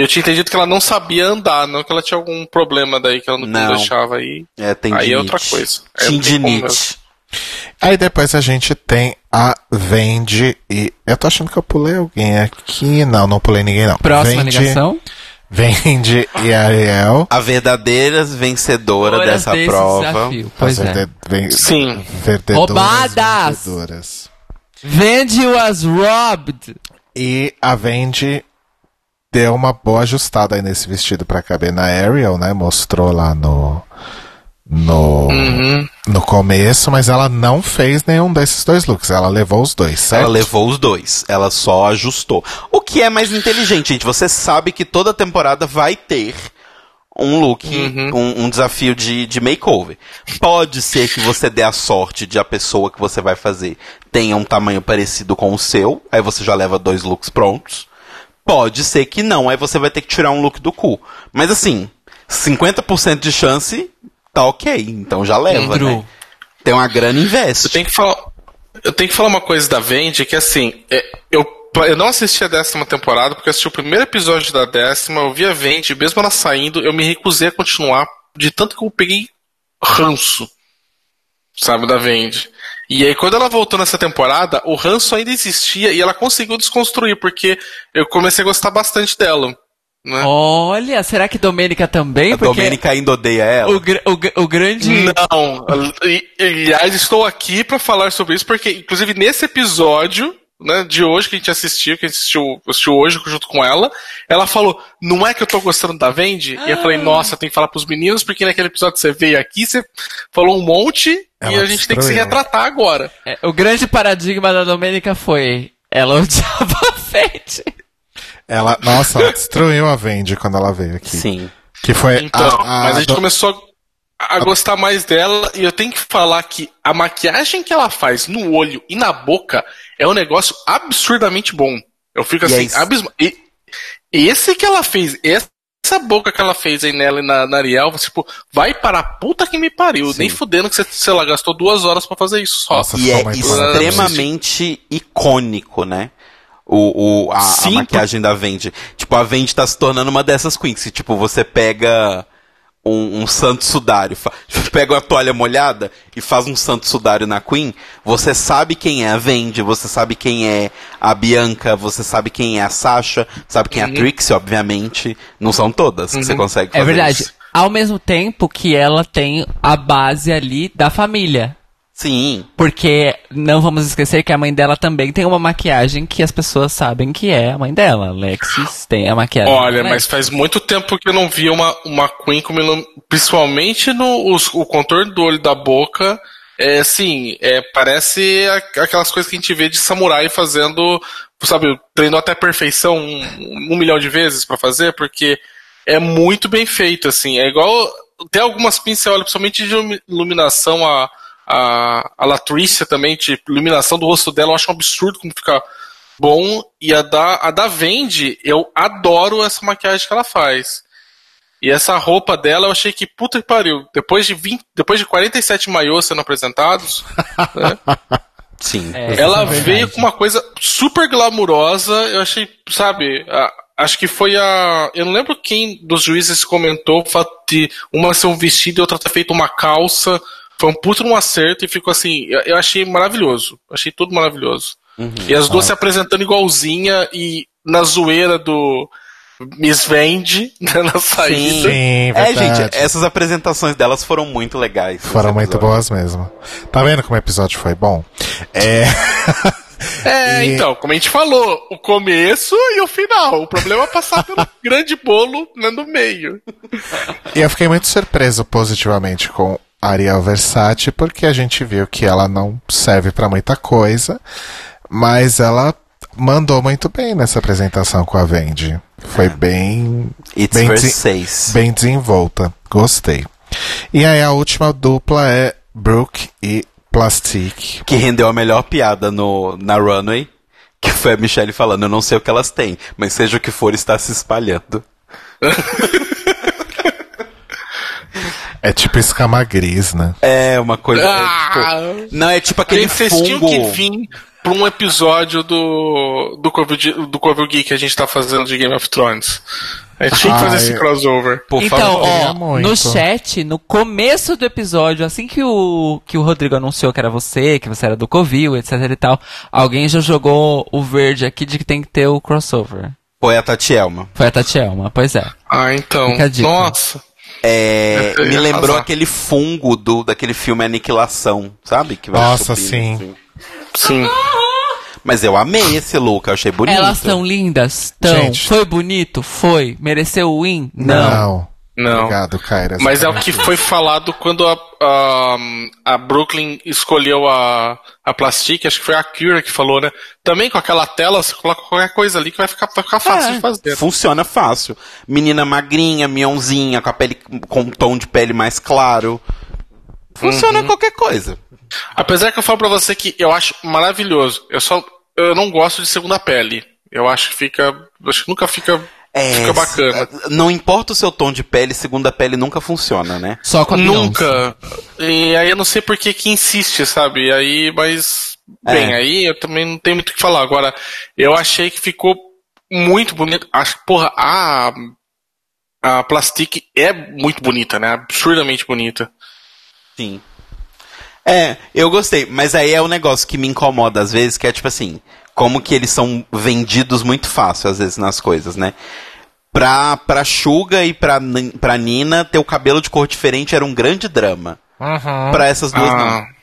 eu tinha entendido que ela não sabia andar, não que ela tinha algum problema daí que ela não, Não. deixava aí. É, tendinite. Aí é outra coisa. É, tem Tendinite. Aí depois a gente tem a Vendi e. Eu tô achando que eu pulei alguém aqui. Não, não pulei ninguém, não. Próxima Vendi, ligação. Vendi e Ariel. A verdadeira vencedora Horas dessa prova. desafio. Pois As é. Sim. Roubadas! vendedoras. Vendi was robbed. E a Vendi deu uma boa ajustada aí nesse vestido pra caber na Ariel, né? Mostrou lá no. No, Uhum. no começo, mas ela não fez nenhum desses dois looks. Ela levou os dois, certo? Ela levou os dois, ela só ajustou. O que é mais inteligente, gente. Você sabe que toda temporada vai ter um look, um, um desafio de, de makeover. Pode ser que você dê a sorte de a pessoa que você vai fazer tenha um tamanho parecido com o seu, aí você já leva dois looks prontos. Pode ser que não, aí você vai ter que tirar um look do cu. Mas assim, 50% de chance, tá ok, então já leva, Andrew. né? Tem uma grana, investe. Eu tenho que falar. Eu tenho que falar uma coisa da Vendi, que assim, é, eu, eu não assisti a décima temporada, porque eu assisti o primeiro episódio da décima, eu vi a Vendi, mesmo ela saindo, eu me recusei a continuar, de tanto que eu peguei ranço, sabe, da Vendi. E aí, quando ela voltou nessa temporada, o ranço ainda existia e ela conseguiu desconstruir, porque eu comecei a gostar bastante dela. Né? Olha, será que Domênica também? A Porque Domênica ainda odeia ela. o, gr- o, o grande. Não, e- aliás, estou aqui para falar sobre isso, porque, inclusive, nesse episódio né, de hoje que a gente assistiu, que a gente assistiu, assistiu hoje junto com ela, ela falou: Não é que eu tô gostando da Vendi? E eu falei: Nossa, tem que falar pros meninos, porque naquele episódio que você veio aqui, você falou um monte e Ela a gente tem que se retratar agora. É, o grande paradigma da Domênica foi. Ela odiava a Fenty. Ela, nossa, ela destruiu a Vendi quando ela veio aqui. Sim. Que foi Então, a, a- mas a gente do- começou a gostar mais dela e eu tenho que falar que a maquiagem que ela faz no olho e na boca é um negócio absurdamente bom. Eu fico E é assim, abisma... e, esse que ela fez, essa boca que ela fez aí nela e na, na Ariel, tipo, vai para a puta que me pariu. Nem fudendo que você, sei lá, gastou duas horas pra fazer isso só. Nossa, E é extremamente icônico, né? O, o, a, a Sim, maquiagem da Vendi. Tipo, a Vendi tá se tornando uma dessas queens. que, Tipo, você pega um, um santo sudário, pega uma toalha molhada e faz um santo sudário na Queen, você sabe quem é a Vendi, você sabe quem é a Bianca, você sabe quem é a Sasha, sabe quem é a Trixie, obviamente. Não são todas que você consegue fazer É verdade. isso. Ao mesmo tempo que ela tem a base ali da família. Sim. Porque não vamos esquecer que a mãe dela também tem uma maquiagem que as pessoas sabem que é a mãe dela. Alexis tem a maquiagem. Olha, mas faz muito tempo que eu não via uma, uma Queen como ilum... principalmente no os- o contorno do olho da boca. É assim, é, parece aquelas coisas que a gente vê de samurai fazendo, sabe, treinou até a perfeição um, um milhão de vezes pra fazer, porque é muito bem feito, assim. É igual. Tem algumas olha, principalmente de ilumi- iluminação, a, a, a Latricia também, tipo, iluminação do rosto dela, eu acho um absurdo como fica bom. E a da, a da Vendi, eu adoro essa maquiagem que ela faz. E essa roupa dela, eu achei que puta que pariu. Depois de 20, depois de 47 maiôs sendo apresentados, né, Sim. É, Ela é veio com uma coisa super glamurosa. Eu achei, sabe, a- acho que foi a. Eu não lembro quem dos juízes comentou o fato de uma ser um vestido e outra ter feito uma calça. Foi um puto um acerto e ficou assim. Eu, eu achei maravilhoso. Achei tudo maravilhoso. E as duas se apresentando igualzinha e na zoeira do Miss Vende né, na saída. Sim, É, verdade. gente, essas apresentações delas foram muito legais. Foram muito episódio. boas mesmo. Tá vendo como o episódio foi bom? É. É, E- então, como a gente falou, o começo e o final. O problema é passar pelo grande bolo né, no meio. E eu fiquei muito surpreso positivamente com Ariel Versace, porque a gente viu que ela não serve pra muita coisa, mas ela mandou muito bem nessa apresentação com a Vendi. Foi bem, It's bem, 6. bem desenvolta. Gostei. E aí a última dupla é Brooke e Plastic. Que rendeu a melhor piada no, na runway. Que foi a Michelle falando, eu não sei o que elas têm, mas seja o que for, está se espalhando. É tipo escama gris, né? É uma coisa. é, Ah! tipo, não, é tipo aquele vocês tinham fungo. que vir pra um episódio do, do, Corvo, do Corvo Geek que a gente tá fazendo de Game of Thrones. A gente tinha que fazer Ai. esse crossover. Por Então, favor. ó, no chat, no começo do episódio, assim que o, que o Rodrigo anunciou que era você, que você era do Covil, etc e tal, alguém já jogou o verde aqui de que tem que ter o crossover. Foi a Tatielma. Foi a Tatielma, pois é. Ah, então. Nossa. É, me lembrou aquele fungo do, daquele filme Aniquilação, sabe? Que vai Nossa, subindo, sim. assim. Sim. Mas eu amei esse look, eu achei bonito. Elas são lindas? Tão. Gente. Foi bonito? Foi. Mereceu o win? Não. Não. Obrigado, Kyra. Mas é o que foi falado quando a, a, a Brooklyn escolheu a, a Plastic, acho que foi a Kira que falou, né? Também com aquela tela, você coloca qualquer coisa ali que vai ficar, vai ficar fácil É, de fazer. Funciona fácil. Menina magrinha, mionzinha, com a pele com um tom de pele mais claro. Funciona qualquer coisa. Apesar que eu falo pra você que eu acho maravilhoso. Eu só eu não gosto de segunda pele. Eu acho que fica. Acho que nunca fica. É, fica bacana. s- Não importa o seu tom de pele, segunda pele nunca funciona, né? Só com a. Nunca. E aí eu não sei por que que insiste, sabe? E aí, mas. Bem, É. aí eu também não tenho muito o que falar. Agora, eu achei que ficou muito bonito. Acho que, porra, a. A Plastic é muito bonita, né? Absurdamente bonita. Sim. É, eu gostei, mas aí é o negócio que me incomoda às vezes, que é tipo assim, como que eles são vendidos muito fácil às vezes nas coisas, né? Pra, pra Suga e pra, pra Nina, ter o cabelo de cor diferente era um grande drama. Pra essas duas Ah, não.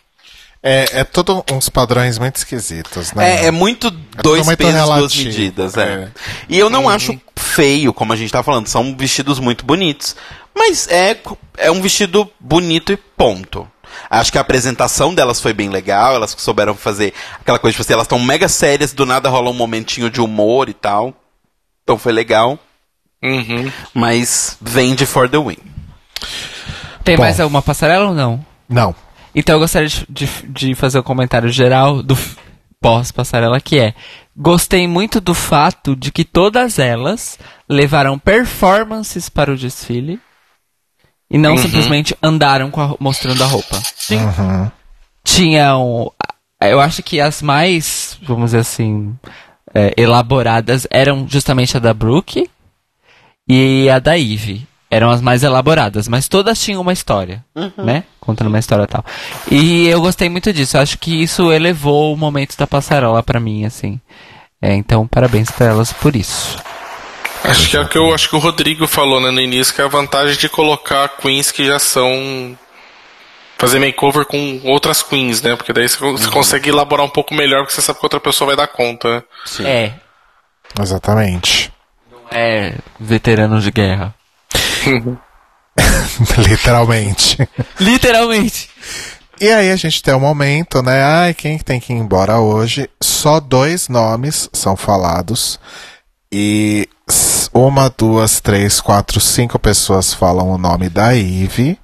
É, é tudo uns padrões muito esquisitos, né? É, é muito dois muito pesos, duas relativo, medidas, é. é. E eu não acho feio, como a gente tá falando, são vestidos muito bonitos. Mas é, é um vestido bonito e ponto. Acho que a apresentação delas foi bem legal, elas souberam fazer aquela coisa, tipo assim, elas estão mega sérias, do nada rola um momentinho de humor e tal. Então foi legal, uhum. mas vende for the win. Tem Bom. mais alguma passarela ou não? Não. Então eu gostaria de, de, de fazer um comentário geral do pós-passarela, que é Gostei muito do fato de que todas elas levaram performances para o desfile e não simplesmente andaram com a mostrando a roupa. Uhum. Tinham. Eu acho que as mais, vamos dizer assim, é, elaboradas eram justamente a da Brooke e a da Eve. Eram as mais elaboradas, mas todas tinham uma história, né? Contando uma história e tal. E eu gostei muito disso. Eu acho que isso elevou o momento da passarela pra mim, assim. É, então, parabéns pra elas por isso. Acho que é o que eu acho que o Rodrigo falou né, no início, que é a vantagem de colocar queens que já são. Fazer makeover com outras queens, né? Porque daí você você consegue elaborar um pouco melhor, porque você sabe que outra pessoa vai dar conta, né? É, Exatamente. É veterano de guerra. Literalmente. Literalmente. E aí a gente tem um momento, né? Ai, quem tem que ir embora hoje? Só dois nomes são falados. E uma, duas, três, quatro, cinco pessoas falam o nome da Eve.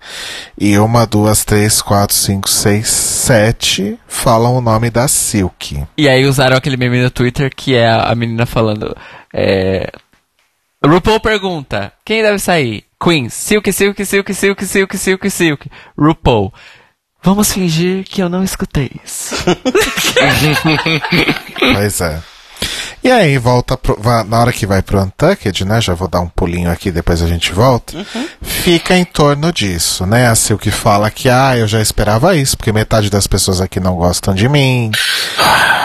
E uma, duas, três, quatro, cinco, seis, sete falam o nome da Silk. E aí usaram aquele meme no Twitter que é a, a menina falando. É... RuPaul pergunta: quem deve sair? Queen, Silk, Silk, Silk, Silk, Silk, Silk, Silk. RuPaul. Vamos fingir que eu não escutei isso. Pois é. E aí, volta pro, na hora que vai pro Untucked, né? Já vou dar um pulinho aqui, depois a gente volta. Fica em torno disso, né? A Silk fala que, ah, eu já esperava isso, porque metade das pessoas aqui não gostam de mim.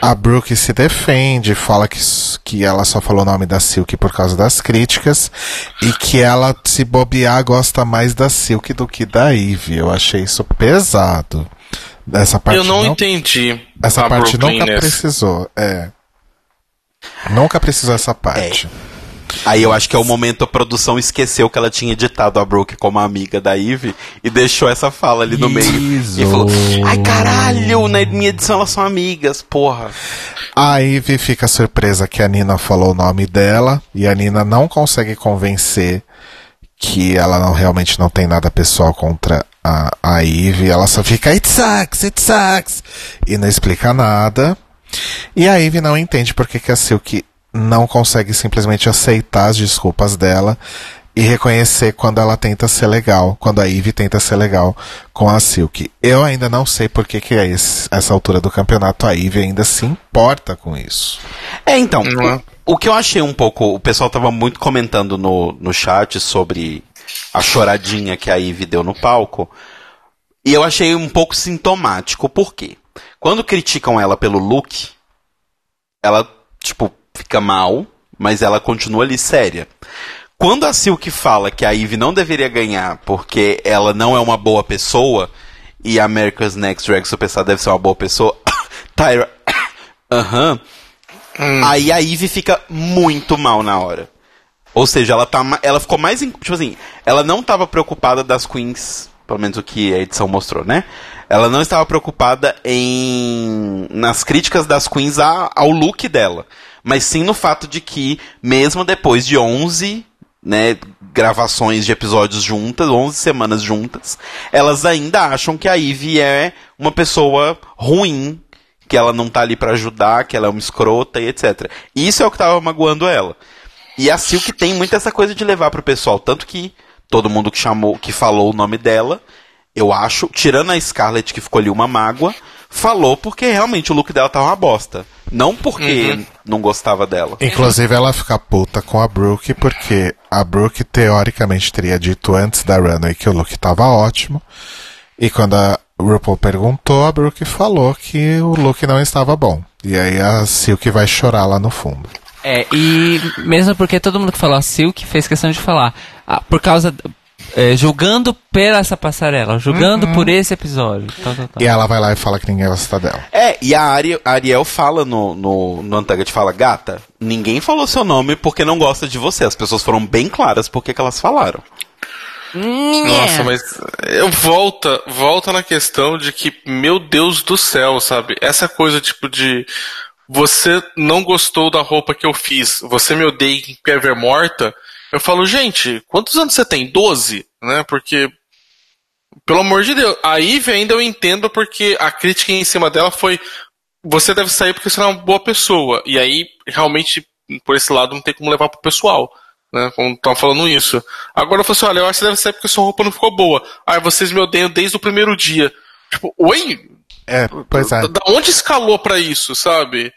A Brooke se defende, fala que, que ela só falou o nome da Silk por causa das críticas e que ela, se bobear, gosta mais da Silk do que da Eve. Eu achei isso pesado. Essa parte Eu não, entendi. essa parte nunca precisou, é. Nunca precisou essa parte. Aí eu acho que é o momento a produção esqueceu que ela tinha editado a Brooke como amiga da Eve e deixou essa fala ali no meio. Isso. E falou: Ai caralho, na minha edição elas são amigas, porra. A Ivy fica surpresa que a Nina falou o nome dela e a Nina não consegue convencer que ela não realmente não tem nada pessoal contra a, a Ivy. Ela só fica it sucks, it sucks e não explica nada. E a Ivy não entende porque que a Silk não consegue simplesmente aceitar as desculpas dela e reconhecer quando ela tenta ser legal, quando a Ivy tenta ser legal com a Silk. Eu ainda não sei por que, que a esse- essa altura do campeonato a Ivy ainda se importa com isso. É, então, é? o, o que eu achei um pouco. O pessoal tava muito comentando no, no chat sobre a choradinha que a Ivy deu no palco. E eu achei um pouco sintomático, por quê? Quando criticam ela pelo look, ela, tipo, fica mal, mas ela continua ali séria. Quando a Silk fala que a Ivy não deveria ganhar porque ela não é uma boa pessoa, e a America's Next Drag Superstar deve ser uma boa pessoa, Tyra. Aham. Aí a Ivy fica muito mal na hora. Ou seja, ela, tá, ela ficou mais. Tipo assim, ela não estava preocupada das queens, pelo menos o que a edição mostrou, né? Ela não estava preocupada em. nas críticas das queens a- ao look dela. Mas sim no fato de que, mesmo depois de 11 né, gravações de episódios juntas, 11 semanas juntas, elas ainda acham que a Ivy é uma pessoa ruim, que ela não tá ali pra ajudar, que ela é uma escrota e etc. Isso é o que tava magoando ela. E a Silk tem muito essa coisa de levar pro pessoal, tanto que todo mundo que chamou, que falou o nome dela, eu acho, tirando a Scarlett que ficou ali uma mágoa, falou porque realmente o look dela tava uma bosta. Não porque não gostava dela. Inclusive ela fica puta com a Brooke porque a Brooke teoricamente teria dito antes da runway que o look tava ótimo. E quando a RuPaul perguntou, a Brooke falou que o look não estava bom. E aí a Silk vai chorar lá no fundo. É, e mesmo porque todo mundo que falou a Silk fez questão de falar, ah, por causa. É, julgando por essa passarela, julgando por esse episódio. Tal, tal, tal. E ela vai lá e fala que ninguém gosta dela. É, e a, Ari- a Ariel fala no, no, no Untucked, fala, gata, ninguém falou seu nome porque não gosta de você. As pessoas foram bem claras porque que elas falaram. Nossa, mas eu volta, volta na questão de que, meu Deus do céu, sabe? Essa coisa tipo de você não gostou da roupa que eu fiz, você me odeia em quer ver morta. Eu falo, gente, quantos anos você tem? 12, né? Porque pelo amor de Deus, a Ivy ainda eu entendo porque a crítica em cima dela foi você deve sair porque você não é uma boa pessoa. E aí, realmente, por esse lado, não tem como levar pro pessoal. Né, como estão falando isso. Agora eu falo assim: olha, eu acho que você deve sair porque sua roupa não ficou boa. Ah, vocês me odeiam desde o primeiro dia. Tipo, oi? É, pois é. Da onde escalou pra isso, sabe?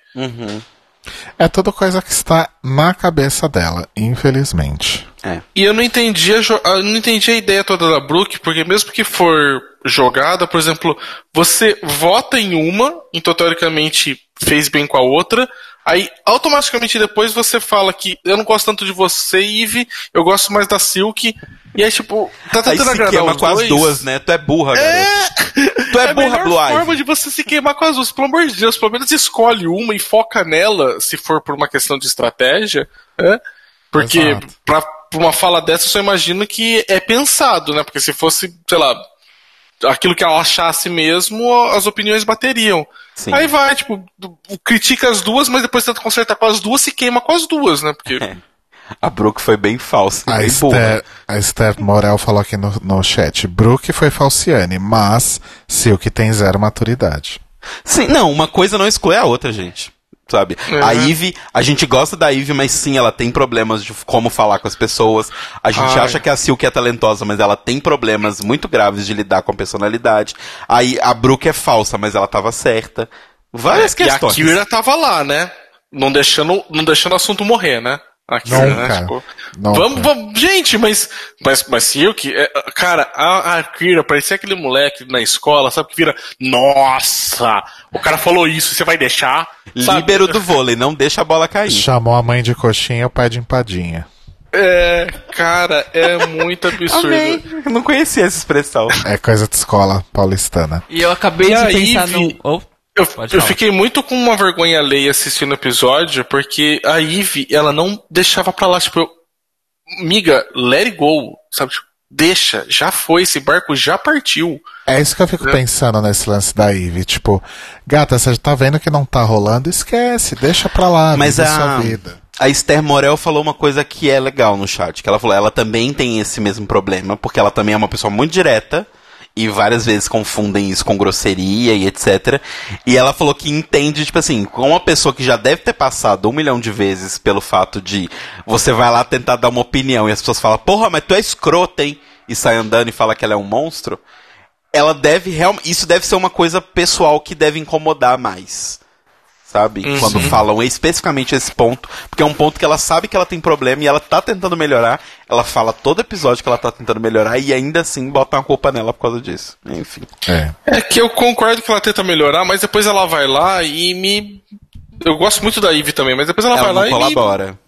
É tudo coisa que está na cabeça dela, infelizmente. E eu não entendi a, jo- eu não entendi a ideia toda da Brooke, porque mesmo que for jogada, por exemplo, você vota em uma, então teoricamente fez bem com a outra, aí automaticamente depois você fala que eu não gosto tanto de você, Eve, eu gosto mais da Silk, e aí tipo, tá Aí tentando se agradar queima com as duas, né? Tu é burra, garoto. Tu é, É a burra, Blue Ivy. forma de você se queimar com as duas. Pelo amor de Deus, pelo menos escolhe uma e foca nela, se for por uma questão de estratégia. né? Porque Exato. pra, pra uma fala dessa, eu só imagino que é pensado, né? Porque se fosse, sei lá, aquilo que ela achasse mesmo, as opiniões bateriam. Sim. Aí vai, tipo, critica as duas, mas depois tenta consertar com as duas, se queima com as duas, né? Porque A Brooke foi bem falsa, A bem. Esther, a Esther Morel falou aqui no, no chat: Brooke foi falciane, mas Silk tem zero maturidade. Sim, não, uma coisa não exclui a outra, gente. Sabe? É. A Eve, a gente gosta da Eve, mas sim, ela tem problemas de como falar com as pessoas. A gente Ai. acha que a Silk é talentosa, mas ela tem problemas muito graves de lidar com a personalidade. Aí a Brooke é falsa, mas ela tava certa. Várias É, E a questões. Kira tava lá, né? Não deixando, não deixando o assunto morrer, né? A Kira, Nunca. né? Tipo, Nunca. vamos, vamos, gente, mas, mas, mas Silk, é, cara, a, a Kira parecia aquele moleque na escola, sabe, que vira, nossa, o cara falou isso, você vai deixar? Sabe? Líbero do vôlei, não deixa a bola cair. Chamou a mãe de coxinha e o pai de empadinha. É, cara, é muito absurdo. Amei. Eu não conhecia essa expressão. É coisa de escola paulistana. E eu acabei E de aí, pensar Vi- num. Oh, Eu, eu fiquei muito com uma vergonha alheia assistindo o episódio, porque a Eve, ela não deixava pra lá, tipo, eu, miga, let it go, sabe? Tipo, deixa, já foi, esse barco já partiu. É isso que eu fico É. pensando nesse lance da Ivy. Tipo, gata, você tá vendo que não tá rolando? Esquece, deixa pra lá, Mas vive a, sua vida. a Esther Morel falou uma coisa que é legal no chat, que ela falou, ela também tem esse mesmo problema, porque ela também é uma pessoa muito direta, e várias vezes confundem isso com grosseria e etc. E ela falou que entende, tipo assim, com uma pessoa que já deve ter passado um milhão de vezes pelo fato de você vai lá tentar dar uma opinião e as pessoas falam, porra, mas tu é escrota, hein? E sai andando e fala que ela é um monstro. Ela deve realmente. Isso deve ser uma coisa pessoal que deve incomodar mais. Sabe? Uhum. Quando falam especificamente esse ponto. Porque é um ponto que ela sabe que ela tem problema e ela tá tentando melhorar. Ela fala todo episódio que ela tá tentando melhorar e ainda assim bota uma culpa nela por causa disso. Enfim. É. É que eu concordo que ela tenta melhorar, mas depois ela vai lá e me. Eu gosto muito da Eve também, mas depois ela, Ela vai não lá e. colabora.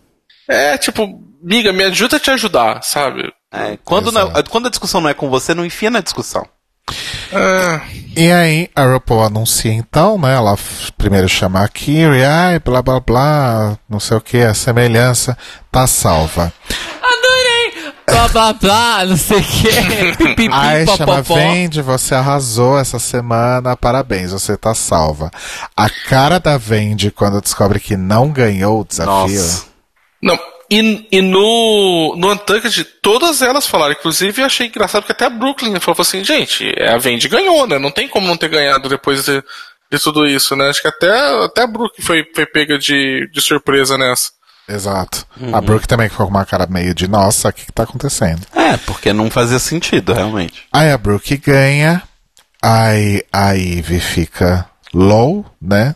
É, tipo, miga, me ajuda a te ajudar, sabe? É, quando, não- quando a discussão não é com você, não enfia na discussão. É, E aí, a RuPaul anuncia então, né? Ela primeiro chama a Kiri, ai, blá blá blá, não sei o que, a semelhança tá salva. adorei! Blá blá blá, não sei o que. Pipipi, Aí chama popopó. Vendi, você arrasou essa semana, parabéns, você tá salva. A cara da Vendi quando descobre que não ganhou o desafio. Nossa. Não, e, e no, no Untucked, todas elas falaram. Inclusive, eu achei engraçado que até a Brooklyn falou assim: gente, a Vendi ganhou, né? Não tem como não ter ganhado depois de, de tudo isso, né? Acho que até, até a Brooklyn foi, foi pega de, de surpresa nessa. Exato. A Brooke também ficou com uma cara meio de, nossa, o que, que tá acontecendo? É, porque não fazia sentido, realmente. Aí a Brooke ganha, aí a Ivy fica low, né?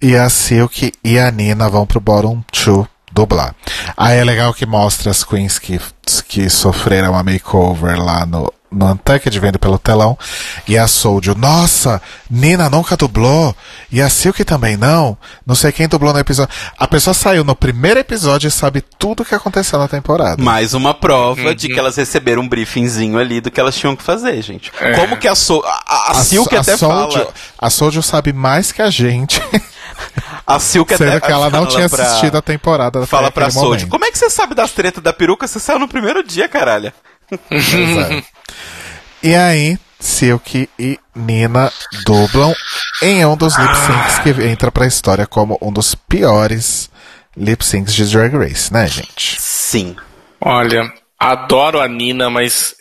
E a Silk e a Nina vão pro bottom 2 dublar. Aí é legal que mostra as queens que, que sofreram a makeover lá no, no Untucked, vendo pelo telão. E a Soldier, nossa, Nina nunca dublou. E a Silk também não. Não sei quem dublou no episódio. A pessoa saiu no primeiro episódio e sabe tudo o que aconteceu na temporada. Mais uma prova Uhum. de que elas receberam um briefingzinho ali do que elas tinham que fazer, gente. É. Como que a, so a, a, a Silk a até Soldier, fala. a Soldier sabe mais que a gente. A Silk Sendo até que ela não fala tinha pra- assistido a temporada Fala pra momento. Como é que você sabe das tretas da peruca? Você saiu no primeiro dia, caralho. É. E aí, Silk e Nina dublam em um dos lip syncs que entra pra história como um dos piores lip syncs de Drag Race, né, gente? Sim. Olha, adoro a Nina, mas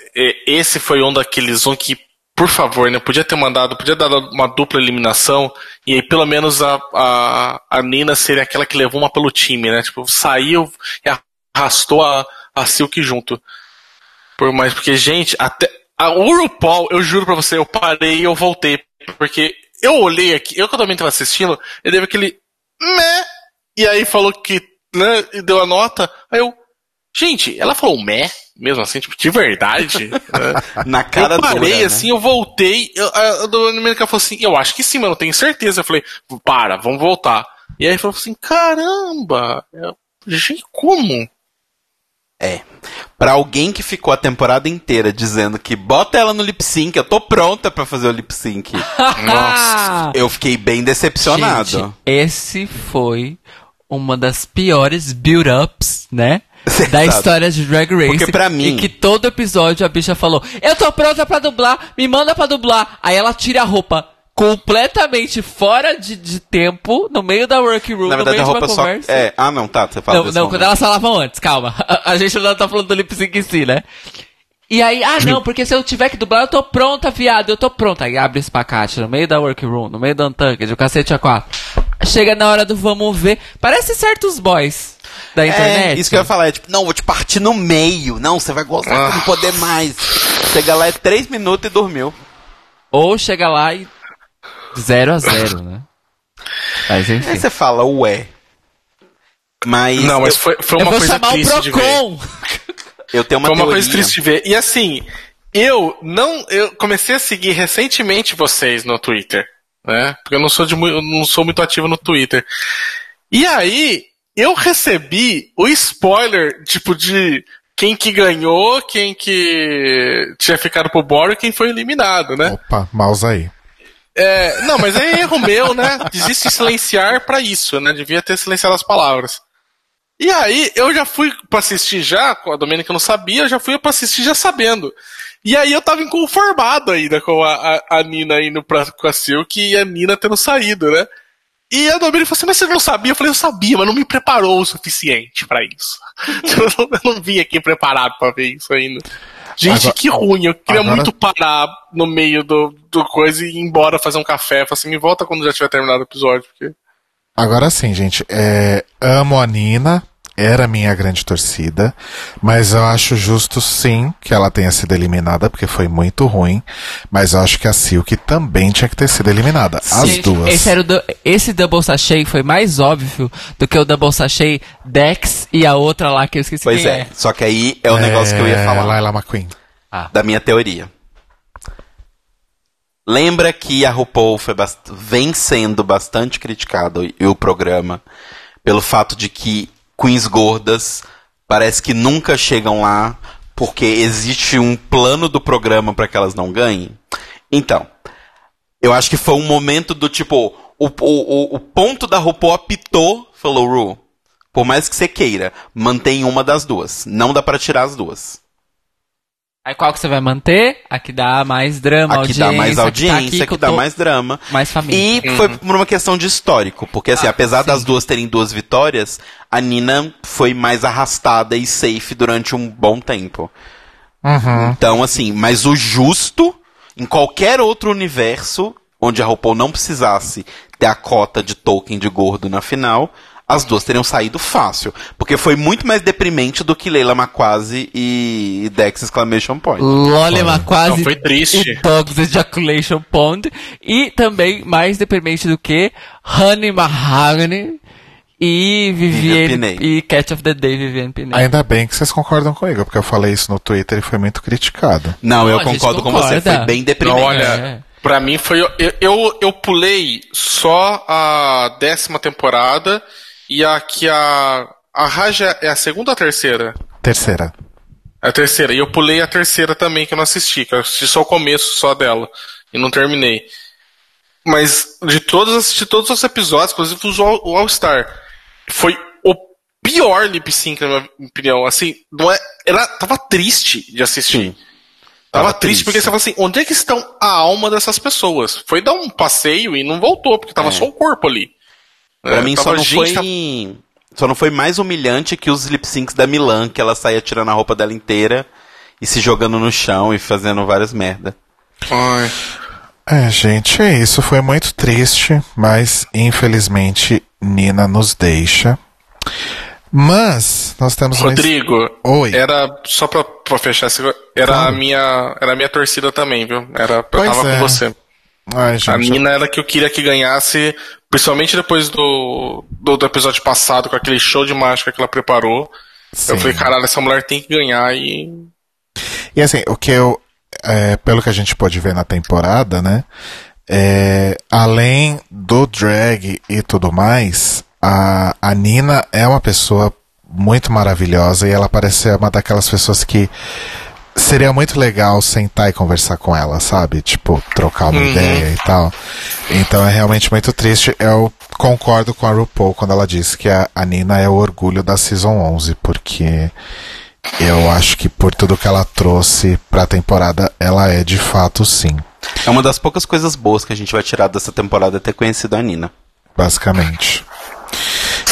esse foi um daqueles um que, por favor, né? Podia ter mandado, podia dar uma dupla eliminação e aí pelo menos a, a, a Nina seria aquela que levou uma pelo time, né? Tipo, saiu e arrastou a, a Silk junto. Por mais, porque, gente, até. A RuPaul, eu juro pra você, eu parei e eu voltei. Porque eu olhei aqui, eu que também tava assistindo, ele deu aquele. Meh, e aí falou que. Né, e deu a nota. Aí eu. Gente, ela falou meh, mesmo assim, tipo, de verdade. né? Na cara eu parei dura, né? assim, eu voltei. Eu, a, a dona Domênica falou assim: Eu acho que sim, mas eu não tenho certeza. Eu falei: Para, vamos voltar. E aí falou assim: Caramba, eu, gente, como? É. Pra alguém que ficou a temporada inteira dizendo que bota ela no lip sync, eu tô pronta pra fazer o lip sync. Nossa. eu fiquei bem decepcionado. Gente, esse foi uma das piores build-ups, né? Da história de Drag Race. Porque pra mim- E que todo episódio a bicha falou: Eu tô pronta pra dublar, me manda pra dublar. Aí ela tira a roupa completamente fora de, de tempo, no meio da workroom, Na no meio a de uma roupa só. conversa. É, ah, não, tá. Você fala Não, não, momento. quando elas falavam antes, calma. A, a gente não tá falando do lip sync em si, né? E aí, ah não, porque se eu tiver que dublar, eu tô pronta, viado, eu tô pronta. Aí abre esse pacote no meio da workroom, no meio do Untucked, o cacete a quatro. Chega na hora do vamos ver. Parece certos boys da internet. É, isso que eu ia falar, é tipo, não, vou te partir no meio. Não, você vai gozar não poder mais. Chega lá, é três minutos e dormiu. Ou chega lá e zero a zero, né? Mas enfim. Aí você fala, ué. Mas. Não, mas eu, foi, foi eu uma vou coisa chamar o triste de ver. Procon. eu tenho uma Foi uma teoria. coisa triste de ver. E assim, eu não. Eu comecei a seguir recentemente vocês no Twitter. Né? Porque eu não sou, de, eu não sou muito ativo no Twitter. E aí, eu recebi o spoiler, tipo, de quem que ganhou, quem que tinha ficado pro Boro e quem foi eliminado, né? Opa, mouse aí. É, não, mas é erro meu, né? Existe silenciar pra isso, né? Devia ter silenciado as palavras. E aí, eu já fui pra assistir já, com a Domênica não sabia, eu já fui pra assistir já sabendo. E aí eu tava inconformado ainda com a, a, a Nina indo pra, com a Silk e a Nina tendo saído, né? E a Domênica falou assim, mas você não sabia? Eu falei, eu sabia, mas não me preparou o suficiente pra isso. Eu não, eu não vim aqui preparado pra ver isso ainda. Gente, Agora- que ruim. Eu queria agora- muito parar no meio do, do coisa e ir embora fazer um café. Falar assim, me volta quando já tiver terminado o episódio. Porque... Agora sim, gente. É, amo a Nina. Era minha grande torcida. Mas eu acho justo sim que ela tenha sido eliminada, porque foi muito ruim. Mas eu acho que a Silk também tinha que ter sido eliminada. As Gente, duas. Esse, era o esse Double Sachet foi mais óbvio do que o Double Sachet Dex e a outra lá que eu esqueci Pois quem é. Só que aí é o negócio que eu ia falar. Laila McQueen. da minha teoria. Lembra que a RuPaul foi bast- vem sendo bastante criticado e o programa pelo fato de que queens gordas parece que nunca chegam lá porque existe um plano do programa para que elas não ganhem. Então, eu acho que foi um momento do tipo o, o, o, ponto da RuPaul apitou, falou Ru, por mais que você queira, mantém uma das duas, não dá para tirar as duas. Aí qual que você vai manter? A que dá mais drama, Aqui audiência. dá mais a audiência, que, tá que, aqui, dá mais drama. mais família. E foi por uma questão de histórico, porque assim, Ah, apesar sim. das duas terem duas vitórias, a Nina foi mais arrastada e safe durante um bom tempo. Uhum. Então, assim, mas o justo, em qualquer outro universo, onde a RuPaul não precisasse ter a cota de token de gordo na final, as duas teriam saído fácil. Porque foi muito mais deprimente do que Leila Maquase e Dex Exclamation Point. Lolema quase Não, foi triste. e Dogs Ejaculation Pond. E também mais deprimente do que Honey Mahogany e Vivienne Pinay. e Catch of the Day Vivienne Pinay. Ainda bem que vocês concordam comigo, porque eu falei isso no Twitter e foi muito criticado. Não, Não, eu concordo com você, foi bem deprimente. Não, olha, É. pra mim foi. Eu, eu, eu pulei só a décima temporada e a que a. A Raja é a segunda ou a terceira? Terceira. A terceira. E eu pulei a terceira também, que eu não assisti, que eu assisti só o começo só dela. E não terminei. Mas de todos, assisti todos os episódios, inclusive o All-Star. Foi o pior lip sync, na minha opinião. Assim, não é. Era, tava triste de assistir. Tava, Tava triste, triste. porque você fala assim, onde é que estão a alma dessas pessoas? Foi dar um passeio e não voltou, porque tava É. só o corpo ali. Pra É, mim só não gente, tá foi. Só não foi mais humilhante que os lip syncs da Milan, que ela saía tirando a roupa dela inteira e se jogando no chão e fazendo várias merda. Ai. É, gente, é isso. Foi muito triste, mas infelizmente Nina nos deixa. Mas nós temos uma- Rodrigo, Oi. era só pra, pra fechar era Claro. a minha, era a minha torcida também, viu? Era, eu Pois tava é. com você. Ai, A gente, Nina era que eu queria que ganhasse, principalmente depois do, do, do episódio passado, com aquele show de mágica que ela preparou. sim. Eu falei, caralho, essa mulher tem que ganhar e. E assim, o que eu. é, pelo que a gente pôde ver na temporada, né? é, além do drag e tudo mais, a, a Nina é uma pessoa muito maravilhosa e ela parece ser uma daquelas pessoas que seria muito legal sentar e conversar com ela, sabe? Tipo, trocar uma ideia e tal. Então é realmente muito triste. Eu concordo com a RuPaul quando ela disse que a, a Nina é o orgulho da Season 11, porque eu acho que por tudo que ela trouxe pra temporada, ela é de fato sim, É uma das poucas coisas boas que a gente vai tirar dessa temporada é ter conhecido a Nina. basicamente.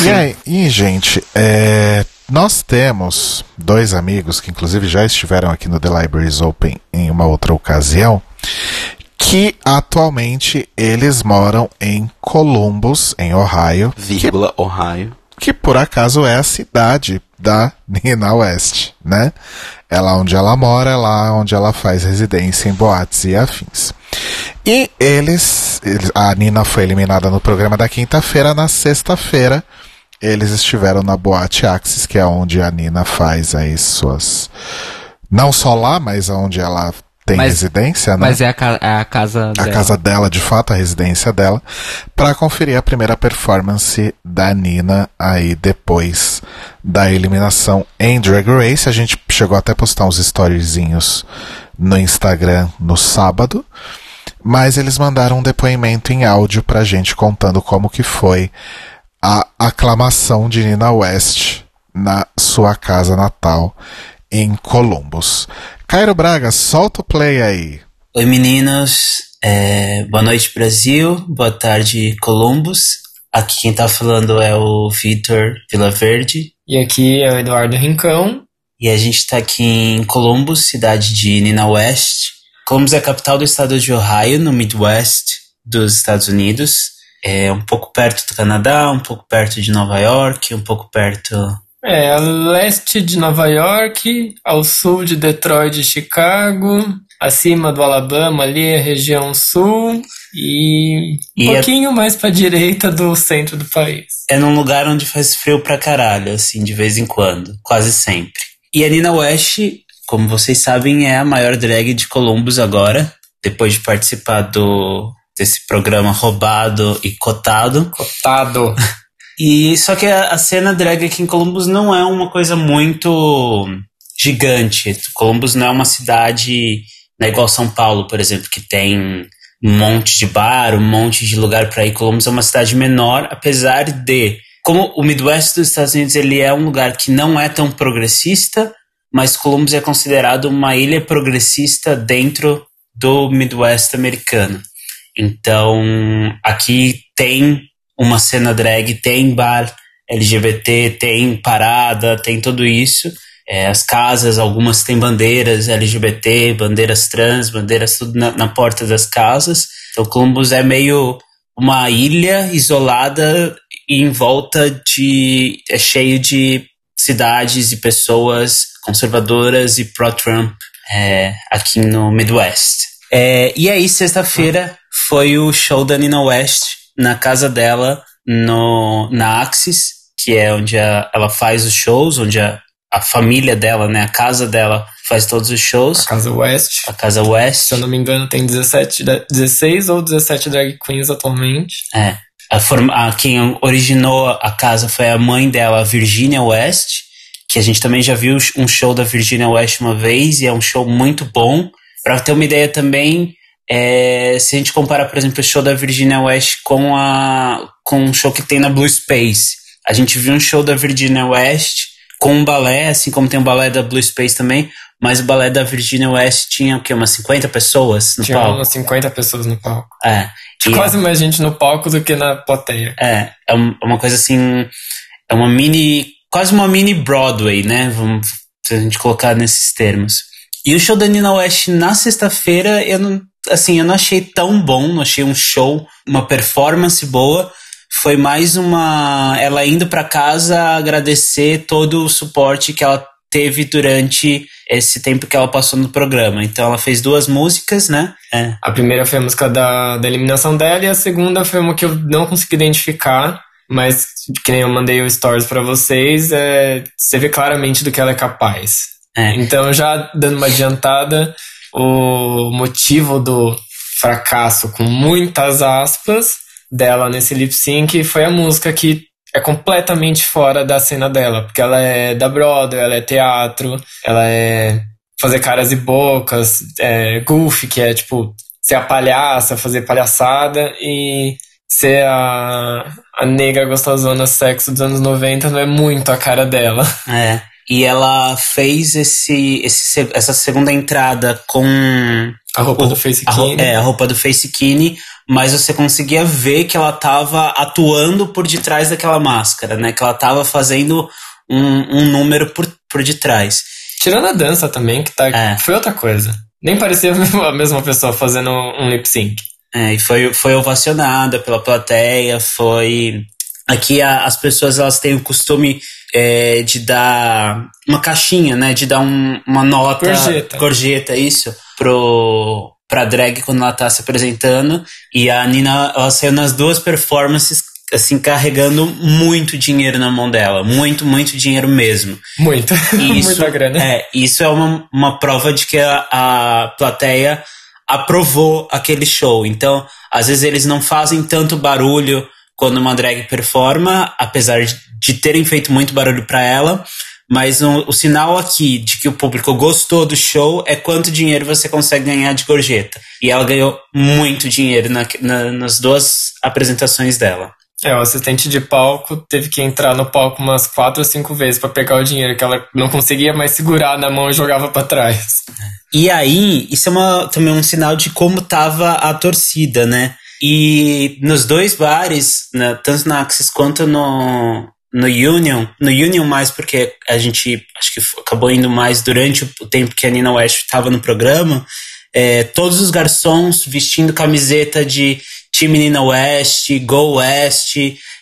E aí, e, gente, é, nós temos dois amigos que inclusive já estiveram aqui no The Libraries Open em uma outra ocasião, que atualmente eles moram em Columbus, em Ohio, Vírgula, Ohio. que por acaso é a cidade da Nina West, né? É lá onde ela mora, é lá onde ela faz residência em boates e afins. E eles, eles- a Nina foi eliminada no programa da quinta-feira, na sexta-feira eles estiveram na boate Axis, que é onde a Nina faz aí suas não só lá, mas onde ela tem Mas- residência, né? Mas é a, é a casa a dela. casa dela, de fato, a residência dela, para conferir a primeira performance da Nina aí depois da eliminação em Drag Race. A gente chegou até a postar uns storyzinhos no Instagram no sábado, mas eles mandaram um depoimento em áudio pra gente contando como que foi a aclamação de Nina West na sua casa natal em Columbus. Cairo Braga, solta o play aí. Oi meninos, É, boa noite Brasil, boa tarde Columbus. Aqui quem tá falando é o Vitor Vilaverde E aqui é o Eduardo Rincão. e a gente tá aqui em Columbus, cidade de Nina West. Columbus é a capital do estado de Ohio, no Midwest dos Estados Unidos. É um pouco perto do Canadá, um pouco perto de Nova York, um pouco perto É a leste de Nova York, ao sul de Detroit e Chicago, acima do Alabama, ali a região sul, e um E é- pouquinho mais pra direita do centro do país. é num lugar onde faz frio pra caralho, assim, de vez em quando, quase sempre. E a Nina West, como vocês sabem, é a maior drag de Columbus agora, depois de participar do desse programa roubado e cotado. Cotado. E só que a, a cena drag aqui em Columbus não é uma coisa muito gigante. Columbus não é uma cidade, não é igual São Paulo, por exemplo, que tem um monte de bar, um monte de lugar para ir. Columbus é uma cidade menor, apesar de como o Midwest dos Estados Unidos ele é um lugar que não é tão progressista, mas Columbus é considerado uma ilha progressista dentro do Midwest americano. Então, aqui tem uma cena drag, tem bar LGBT, tem parada, tem tudo isso. É, as casas, algumas têm bandeiras LGBT, bandeiras trans, bandeiras tudo na, na porta das casas. Então, Columbus é meio uma ilha isolada em volta de. é cheio de cidades e pessoas conservadoras e pró-Trump é, aqui no Midwest. É, e aí, sexta-feira, foi o show da Nina West na casa dela, no, na Axis, que é onde a- ela faz os shows, onde a, a família dela, né, a casa dela faz todos os shows, Casa West. a casa West. Se eu não me engano, tem 17, da- 16 ou 17 drag queens atualmente. É. A forma, a, quem originou a casa foi a mãe dela, a Virginia West, que a gente também já viu um show da Virginia West uma vez e é um show muito bom. Pra ter uma ideia também, é, se a gente comparar, por exemplo, o show da Virginia West com, a, com um show que tem na Blue Space, a gente viu um show da Virginia West com um balé, assim como tem o balé da Blue Space também, mas o balé da Virginia West tinha o quê? Umas 50 pessoas no Tinha palco? umas 50 pessoas no palco. É. Tinha E- quase mais gente no palco do que na plateia. é, é um- é uma coisa assim. É uma mini. Quase uma mini Broadway, né? Vamos se a gente colocar nesses termos. E o show da Nina West na sexta-feira, eu não. Assim, eu não achei tão bom, não achei um show, uma performance boa. Foi mais uma. Ela indo pra casa agradecer todo o suporte que ela teve durante esse tempo que ela passou no programa. Então ela fez duas músicas, né? É. A primeira foi a música da, da eliminação dela e a segunda foi uma que eu não consegui identificar, mas que nem eu mandei o stories pra vocês, é, você vê claramente do que ela é capaz. É. Então, já dando uma adiantada, o motivo do fracasso, com muitas aspas, dela nesse lip sync foi a música que é completamente fora da cena dela, porque ela é da Broadway, ela é teatro, ela é fazer caras e bocas, é, goofy, que é tipo ser a palhaça, fazer palhaçada, e ser a, a negra gostosona sexo dos anos 90 não é muito a cara dela. É. E ela fez esse, esse, se- essa segunda entrada com A roupa o- do Face a, Kine. é, a roupa do Face Kine, mas você conseguia ver que ela tava atuando por detrás daquela máscara, né? Que ela tava fazendo um, um número por, por detrás. Tirando a dança também, que tá, É. foi outra coisa. Nem parecia a mesma pessoa fazendo um lip sync. É, e foi, foi ovacionada pela plateia, foi... Aqui a- as pessoas elas têm o costume é, de dar uma caixinha, né? De dar um- uma nota... Gorjeta. Gorjeta, isso. Pro, pra drag quando ela tá se apresentando. E a Nina, ela saiu nas duas performances, assim, carregando muito dinheiro na mão dela. Muito, muito dinheiro mesmo. Muito. E isso, Muita grana. É, isso é uma, uma prova de que a, a plateia aprovou aquele show. Então, às vezes eles não fazem tanto barulho quando uma drag performa, apesar de, terem feito muito barulho pra ela. Mas o, o sinal aqui de que o público gostou do show é quanto dinheiro você consegue ganhar de gorjeta. E ela ganhou muito dinheiro na- na- nas duas apresentações dela. É, o assistente de palco teve que entrar no palco umas quatro ou cinco vezes pra pegar o dinheiro que ela não conseguia mais segurar na mão e jogava pra trás. E aí, isso é uma, também um sinal de como tava a torcida, né? E nos dois bares, né, tanto na Axis quanto no, no Union, no Union mais porque a gente acho que acabou indo mais durante o tempo que a Nina West estava no programa, é, todos os garçons vestindo camiseta de time Nina West, Go West,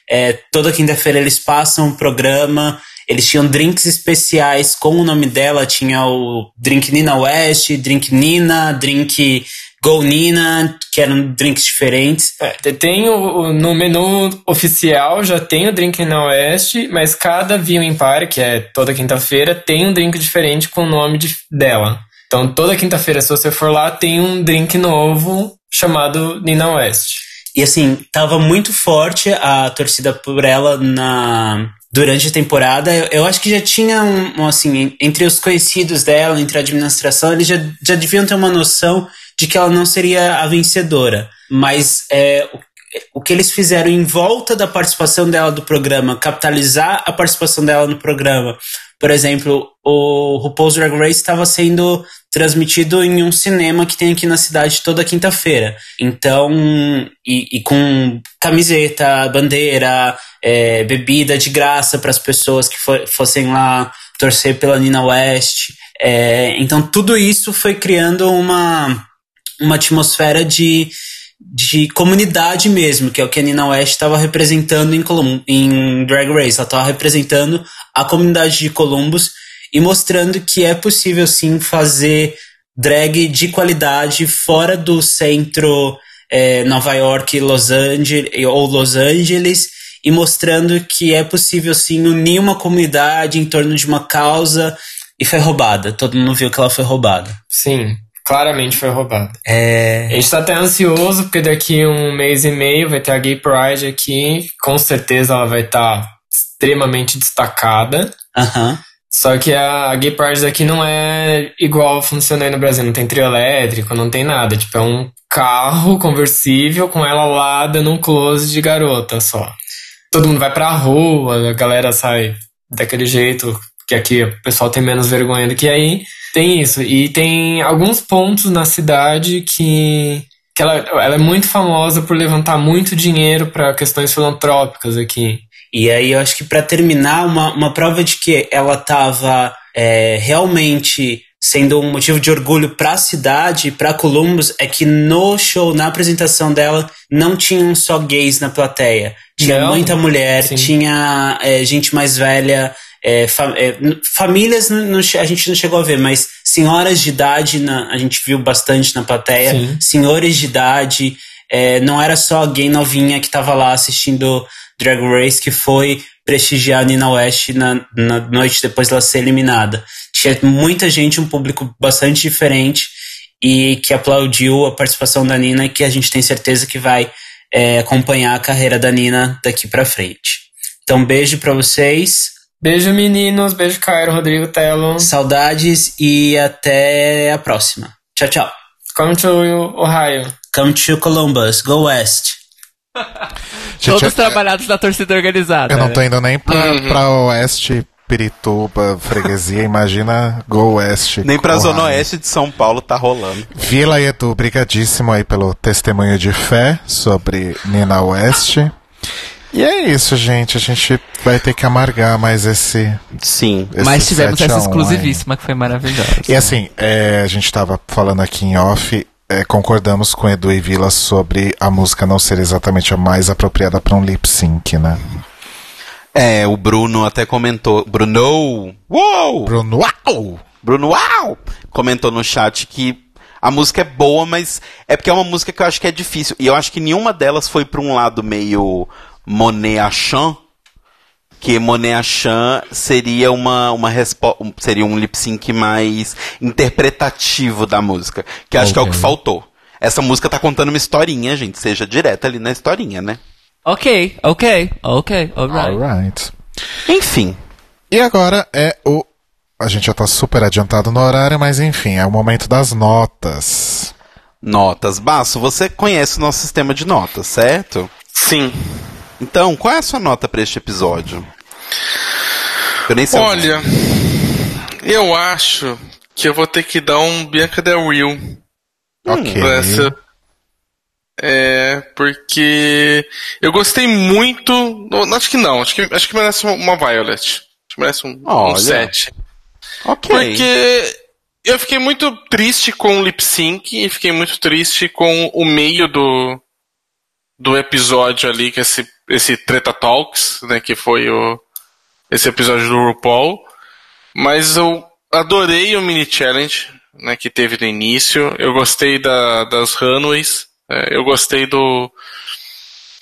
é, toda quinta-feira eles passam o programa, eles tinham drinks especiais com o nome dela, tinha o drink Nina West, drink Nina, drink Go Nina, que eram drinks diferentes. É, tem o, no menu oficial já tem o drink na Oeste, mas cada Viewing Party, que é toda quinta-feira, tem um drink diferente com o nome de- dela. Então toda quinta-feira, se você for lá, tem um drink novo chamado Nina West. E assim, tava muito forte a torcida por ela na durante a temporada. Eu, eu acho que já tinha um, um, assim, entre os conhecidos dela, entre a administração, eles já, já deviam ter uma noção de que ela não seria a vencedora. Mas é, o, que eles fizeram em volta da participação dela do programa, capitalizar a participação dela no programa. Por exemplo, o RuPaul's Drag Race estava sendo transmitido em um cinema que tem aqui na cidade toda quinta-feira. Então, e, e com camiseta, bandeira, é, bebida de graça para as pessoas que fo- fossem lá torcer pela Nina West. É, então, tudo isso foi criando uma, uma atmosfera de, de comunidade mesmo, que é o que a Nina West estava representando em, Colum em Drag Race. Ela estava representando a comunidade de Columbus e mostrando que é possível sim fazer drag de qualidade fora do centro é, Nova York, Los Angeles ou Los Angeles e mostrando que é possível sim unir uma comunidade em torno de uma causa e foi roubada. Todo mundo viu que ela foi roubada. Sim, claramente foi roubada. É... A gente tá até ansioso, porque daqui um mês e meio vai ter a Gay Pride aqui. Com certeza ela vai estar extremamente destacada. Aham. Só que a Gay Pride daqui não é igual funciona aí no Brasil. Não tem trio elétrico, não tem nada. Tipo, é um carro conversível com ela lá dando um close de garota só. Todo mundo vai pra rua, a galera sai daquele jeito, que aqui o pessoal tem menos vergonha do que aí. Tem isso. E tem alguns pontos na cidade que, que ela, ela é muito famosa por levantar muito dinheiro para questões filantrópicas aqui. E aí eu acho que para terminar, uma, uma prova de que ela estava é, realmente sendo um motivo de orgulho para a cidade, para Columbus, é que no show, na apresentação dela, não tinham só gays na plateia. Tinha Não? muita mulher, Sim. tinha é, gente mais velha, é, fa- é, famílias não- a gente não chegou a ver, mas senhoras de idade na- a gente viu bastante na plateia, Sim. senhores de idade, é, não era só a gay novinha que estava lá assistindo Drag Race que foi prestigiar a Nina West na, na noite depois dela ser eliminada. Tinha muita gente, um público bastante diferente e que aplaudiu a participação da Nina e que a gente tem certeza que vai é, acompanhar a carreira da Nina daqui pra frente. Então, beijo pra vocês, Beijo, meninos. Beijo, Cairo, Rodrigo, Telo. saudades e até a próxima. Tchau, tchau. Come to Ohio. Come to Columbus, go west. Gente, Todos eu- trabalhados da torcida organizada. Eu não né? tô indo nem pra, Uhum. pra Oeste, Pirituba, Freguesia, imagina Go Oeste. Nem pra Ohio. Zona Oeste de São Paulo tá rolando. Vila Edu, brigadíssimo aí pelo testemunho de fé sobre Nina West. E é isso, gente. A gente vai ter que amargar mais esse. Sim. esse Mas tivemos 7 a essa 1 aí. exclusivíssima que foi maravilhosa. E assim, é, a gente tava falando aqui em off, é, concordamos com Edu e Vila sobre a música não ser exatamente a mais apropriada para um lip sync, né? É, o Bruno até comentou. Bruno! Uou! Bruno, uau! Bruno Uau! Comentou no chat que a música é boa, mas é porque é uma música que eu acho que é difícil. E eu acho que nenhuma delas foi pra um lado meio Monet Achan. Que Monet Achan seria uma, uma respo- um- seria um lip sync mais interpretativo da música. Que eu acho que é o que faltou. Essa música tá contando uma historinha, gente. Seja direta ali na historinha, né? Ok, ok, ok, alright. Alright. Enfim. E agora é o. A gente já tá super adiantado no horário, mas enfim, é o momento das notas. Notas. Baço, você conhece o nosso sistema de notas, certo? Sim. Então, qual é a sua nota pra este episódio? Eu nem sei. Olha, eu acho que eu vou ter que dar um Bianca Del Rio Ok. essa. É, porque eu gostei muito. Acho que não, acho que, acho que merece uma, Violet. Acho que merece um, Olha. um 7. Ok. Porque eu fiquei muito triste com o lip sync e fiquei muito triste com o meio do, do episódio ali, que esse, esse Treta Talks, né, que foi o, esse episódio do RuPaul. Mas eu adorei o mini challenge, né, que teve no início. Eu gostei da, das runways. é, eu gostei do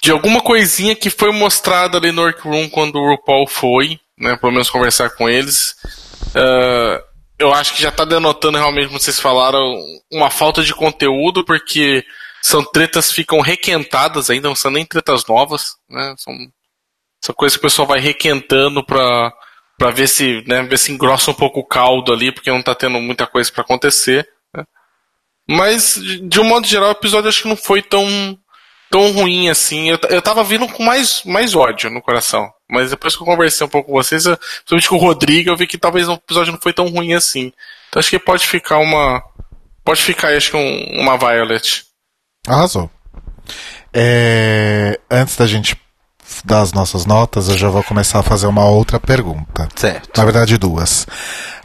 de alguma coisinha que foi mostrada ali no workroom quando o RuPaul foi, né, pelo menos conversar com eles. Ah, eu acho que já tá denotando realmente, como vocês falaram, uma falta de conteúdo, porque são tretas que ficam requentadas ainda, não são nem tretas novas, né? São, são coisas que o pessoal vai requentando pra, pra ver se, né, ver se engrossa um pouco o caldo ali, porque não tá tendo muita coisa pra acontecer. né? Mas, de um modo geral, o episódio acho que não foi tão, tão ruim assim. Eu, eu tava vindo com mais, mais ódio no coração. Mas depois que eu conversei um pouco com vocês, principalmente com o Rodrigo, eu vi que talvez o episódio não foi tão ruim assim. Então acho que pode ficar uma. Pode ficar, acho que um- uma Violet. Arrasou. É, antes da gente dar as nossas notas, eu já vou começar a fazer uma outra pergunta. Certo. Na verdade, duas.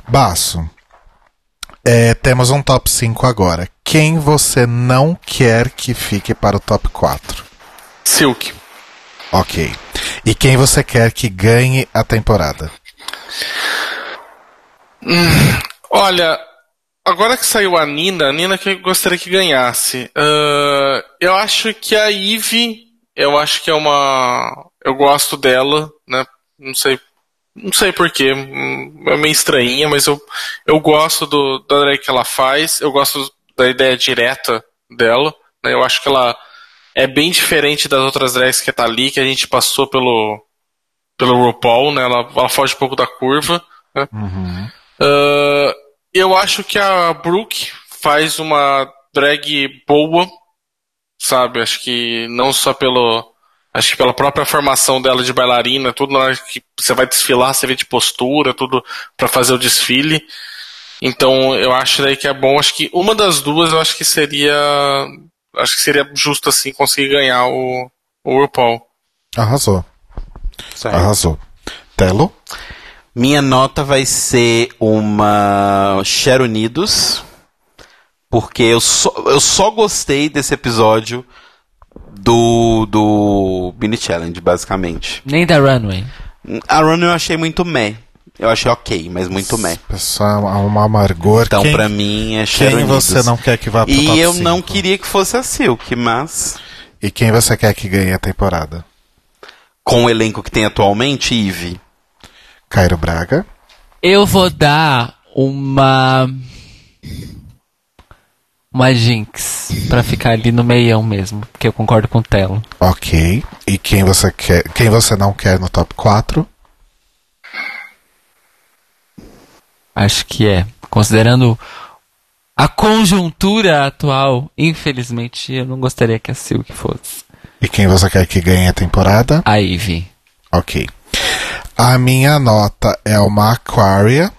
Baço, é, temos um top 5 agora. Quem você não quer que fique para o top 4? Silk. Ok. E quem você quer que ganhe a temporada? Olha, agora que saiu a Nina, a Nina que eu gostaria que ganhasse. Ah, eu acho que a Eve, eu acho que é uma. Eu gosto dela, né? Não sei. Não sei porquê. É meio estranha, mas eu, eu gosto do, da drag que ela faz. Eu gosto da ideia direta dela. Né? Eu acho que ela é bem diferente das outras drags que tá ali, que a gente passou pelo, pelo RuPaul, né? Ela, ela foge um pouco da curva. Né? Ah, eu acho que a Brooke faz uma drag boa, sabe? Acho que não só pelo. Acho que pela própria formação dela de bailarina, tudo na hora que você vai desfilar, você vê de postura, tudo pra fazer o desfile. Então eu acho daí que é bom. Acho que uma das duas eu acho que seria. Acho que seria justo assim conseguir ganhar o, o RuPaul. Arrasou. Certo. Arrasou. Telo? Minha nota vai ser uma Share Unidos, porque eu só, eu só gostei desse episódio do, do Mini Challenge, basicamente. Nem da Runway. A Run eu achei muito meh. Eu achei ok, mas muito meh. Pessoal, há um amargor. Então, quem, pra mim, é Share quem Unidos. você não quer que vá pro E top eu não 5? queria que fosse a Silk, mas E quem você quer que ganhe a temporada? com o elenco que tem atualmente, Eve. Cairo Braga. Eu vou dar uma. Uma Jinx. Pra ficar ali no meião mesmo. Porque eu concordo com o Telo. Ok. E quem você quer, quem você não quer no top 4? Acho que é. Considerando a conjuntura atual, infelizmente, eu não gostaria que a Silk fosse. E quem você quer que ganhe a temporada? A Ivy. Ok. A minha nota é uma Aquaria,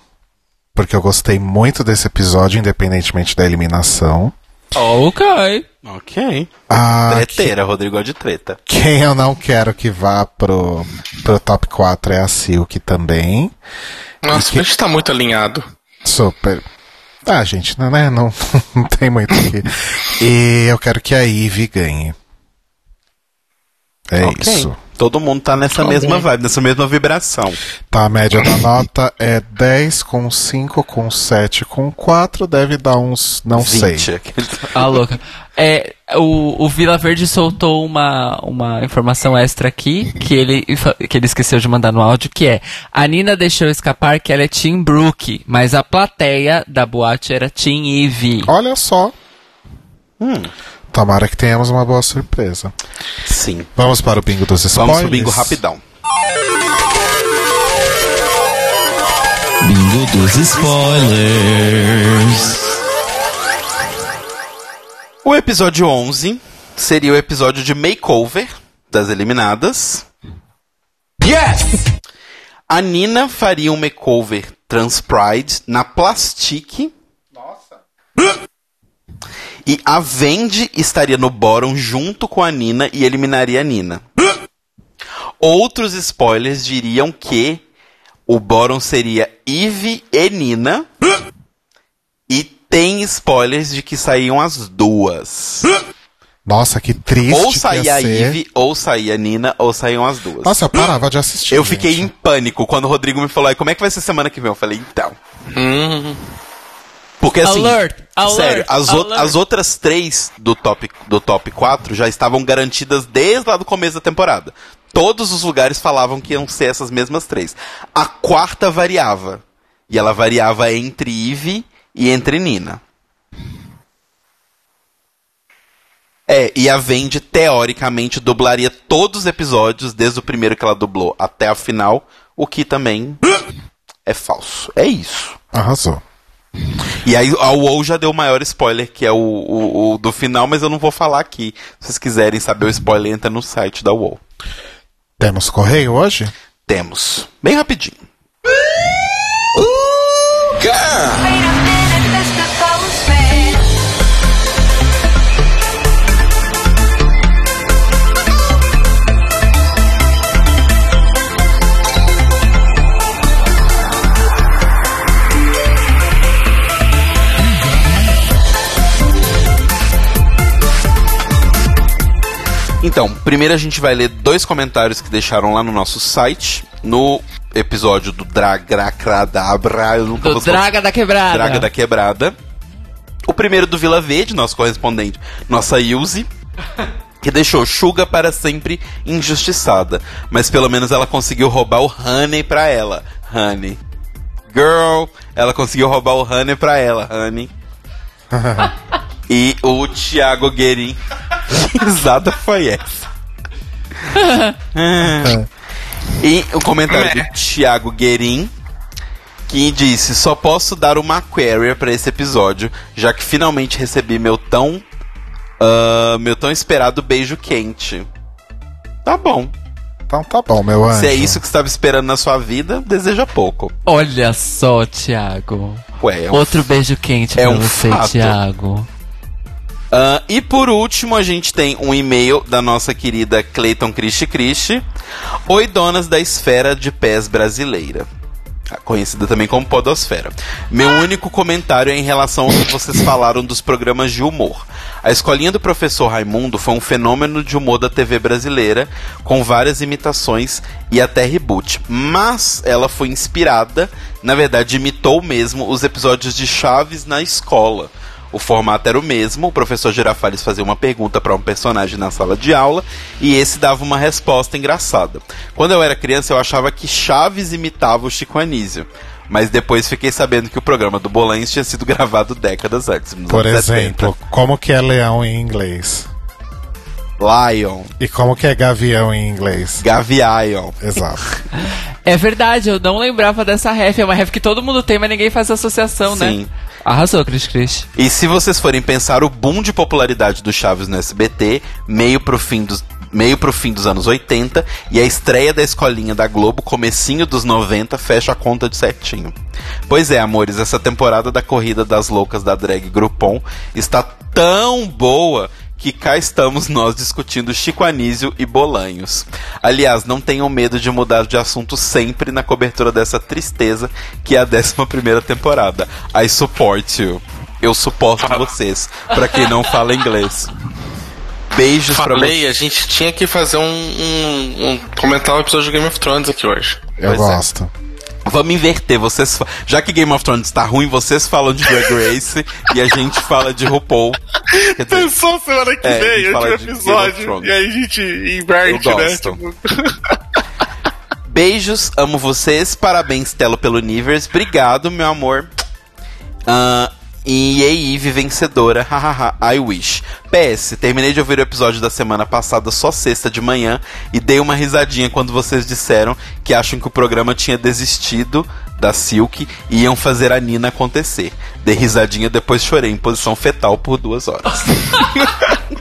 porque eu gostei muito desse episódio, independentemente da eliminação. Ok. Ok. Ah, Treteira, Rodrigo gosta de treta. Quem eu não quero que vá pro, pro top 4 é a Silk também. Nossa, a gente tá muito alinhado. Super. Ah, gente, não, né? Não, não tem muito aqui. E eu quero que a Ivy ganhe. É Ok. isso. Todo mundo tá nessa mesma vibe, nessa mesma vibração. Tá, a média da nota é 10 com 5 com 7 com 4. Deve dar uns. Não 20. sei. Ah, louca. É, o, o Vila Verde soltou uma, uma informação extra aqui, que ele, que ele esqueceu de mandar no áudio, que é a Nina deixou escapar que ela é Team Brooke, mas a plateia da boate era Team Eve. Olha só. Hum. Tomara que tenhamos uma boa surpresa. Sim. Vamos para o bingo dos spoilers. Vamos pro bingo rapidão. Bingo dos spoilers. O episódio 11 seria o episódio de makeover das eliminadas. Yes! A Nina faria um makeover Trans Pride na Plastique. Nossa. E a Vendi estaria no bottom junto com a Nina e eliminaria a Nina. Outros spoilers diriam que o bottom seria Eve e Nina. E tem spoilers de que saíam as duas. Nossa, que triste. Ou saía a. Eve, ou saía a Nina, ou saíam as duas. Nossa, eu parava de assistir. Eu fiquei gente. em pânico quando o Rodrigo me falou, "Ai, como é que vai ser semana que vem? Eu falei, então. Porque assim, Alert, alert, sério, as, o- as outras três do top, do top 4 já estavam garantidas desde lá do começo da temporada. Todos os lugares falavam que iam ser essas mesmas três. A quarta variava. E ela variava entre Eve e entre Nina. É, e a Vendi, teoricamente, dublaria todos os episódios, desde o primeiro que ela dublou até a final, o que também é falso. É isso. Arrasou. E aí a WoW já deu o maior spoiler, que é o, o, o do final, mas eu não vou falar aqui. Se vocês quiserem saber o spoiler, entra no site da WoW. Temos correio hoje? Temos. Bem rapidinho. Então, primeiro a gente vai ler dois comentários que deixaram lá no nosso site, no episódio do Dragradabra. Eu nunca Do Draga da Quebrada. Draga da Quebrada. O primeiro do Vila Verde, nosso correspondente, nossa Ilse, que deixou Suga para sempre injustiçada. Mas pelo menos ela conseguiu roubar o Honey pra ela. Honey. Girl, ela conseguiu roubar o Honey pra ela, Honey. e o Thiago Guerin. Que risada foi essa? e o comentário do Thiago Guerin que disse: Só posso dar uma Aquaria pra esse episódio, já que finalmente recebi meu tão. ah, meu tão esperado beijo quente. Tá bom. Então tá bom, meu anjo. Se é isso que você estava esperando na sua vida, deseja pouco. Olha só, Thiago. Ué, é um Outro beijo quente é pra um você, fato. Thiago. Ah, e por último, a gente tem um e-mail da nossa querida Cleiton Cristi Cristi. Oi, donas da esfera de pés brasileira. Conhecida também como Podosfera. Meu único comentário é em relação ao que vocês falaram dos programas de humor. A escolinha do professor Raimundo foi um fenômeno de humor da TV brasileira, com várias imitações e até reboot. Mas ela foi inspirada, na verdade, imitou mesmo os episódios de Chaves na escola. O formato era o mesmo, o professor Girafales fazia uma pergunta para um personagem na sala de aula e esse dava uma resposta engraçada. Quando eu era criança, eu achava que Chaves imitava o Chico Anísio. Mas depois fiquei sabendo que o programa do Bolães tinha sido gravado décadas antes. Por anos 70. exemplo, como que é leão em inglês? Lion, E como que é gavião em inglês? Gaviion. Exato. É verdade, eu não lembrava dessa ref. É uma ref que todo mundo tem, mas ninguém faz associação, né? Sim. Arrasou, Cris Cris. E se vocês forem pensar o boom de popularidade do Chaves no SBT, meio pro fim dos meio pro fim dos anos 80 e a estreia da escolinha da Globo, comecinho dos 90, fecha a conta de certinho. Pois é, amores, essa temporada da Corrida das Loucas da Drag Groupon está tão boa que cá estamos nós discutindo Chico Anísio e Bolanhos. Aliás, não tenham medo de mudar de assunto sempre na cobertura dessa tristeza que é a 11 primeira temporada. I support you. Eu suporto vocês, pra quem não fala inglês. Beijos pra Falei, a gente tinha que fazer um, um, um comentar o episódio de Game of Thrones aqui hoje. Eu Pois é. Vamos inverter, vocês já que Game of Thrones tá ruim, vocês falam de Drag Race e a gente fala de RuPaul. Dizer, Pensou semana que É, vem, último of episódio. E aí a gente inverte, Eu né? gosto. Tipo, Beijos, amo vocês. Parabéns, Telo, pelo Universe. Obrigado, meu amor. Ah, e Eve vencedora. Hahaha, I wish. PS, terminei de ouvir o episódio da semana passada só sexta de manhã e dei uma risadinha quando vocês disseram que acham que o programa tinha desistido da Silk e iam fazer a Nina acontecer. Dei risadinha, depois chorei em posição fetal por duas horas.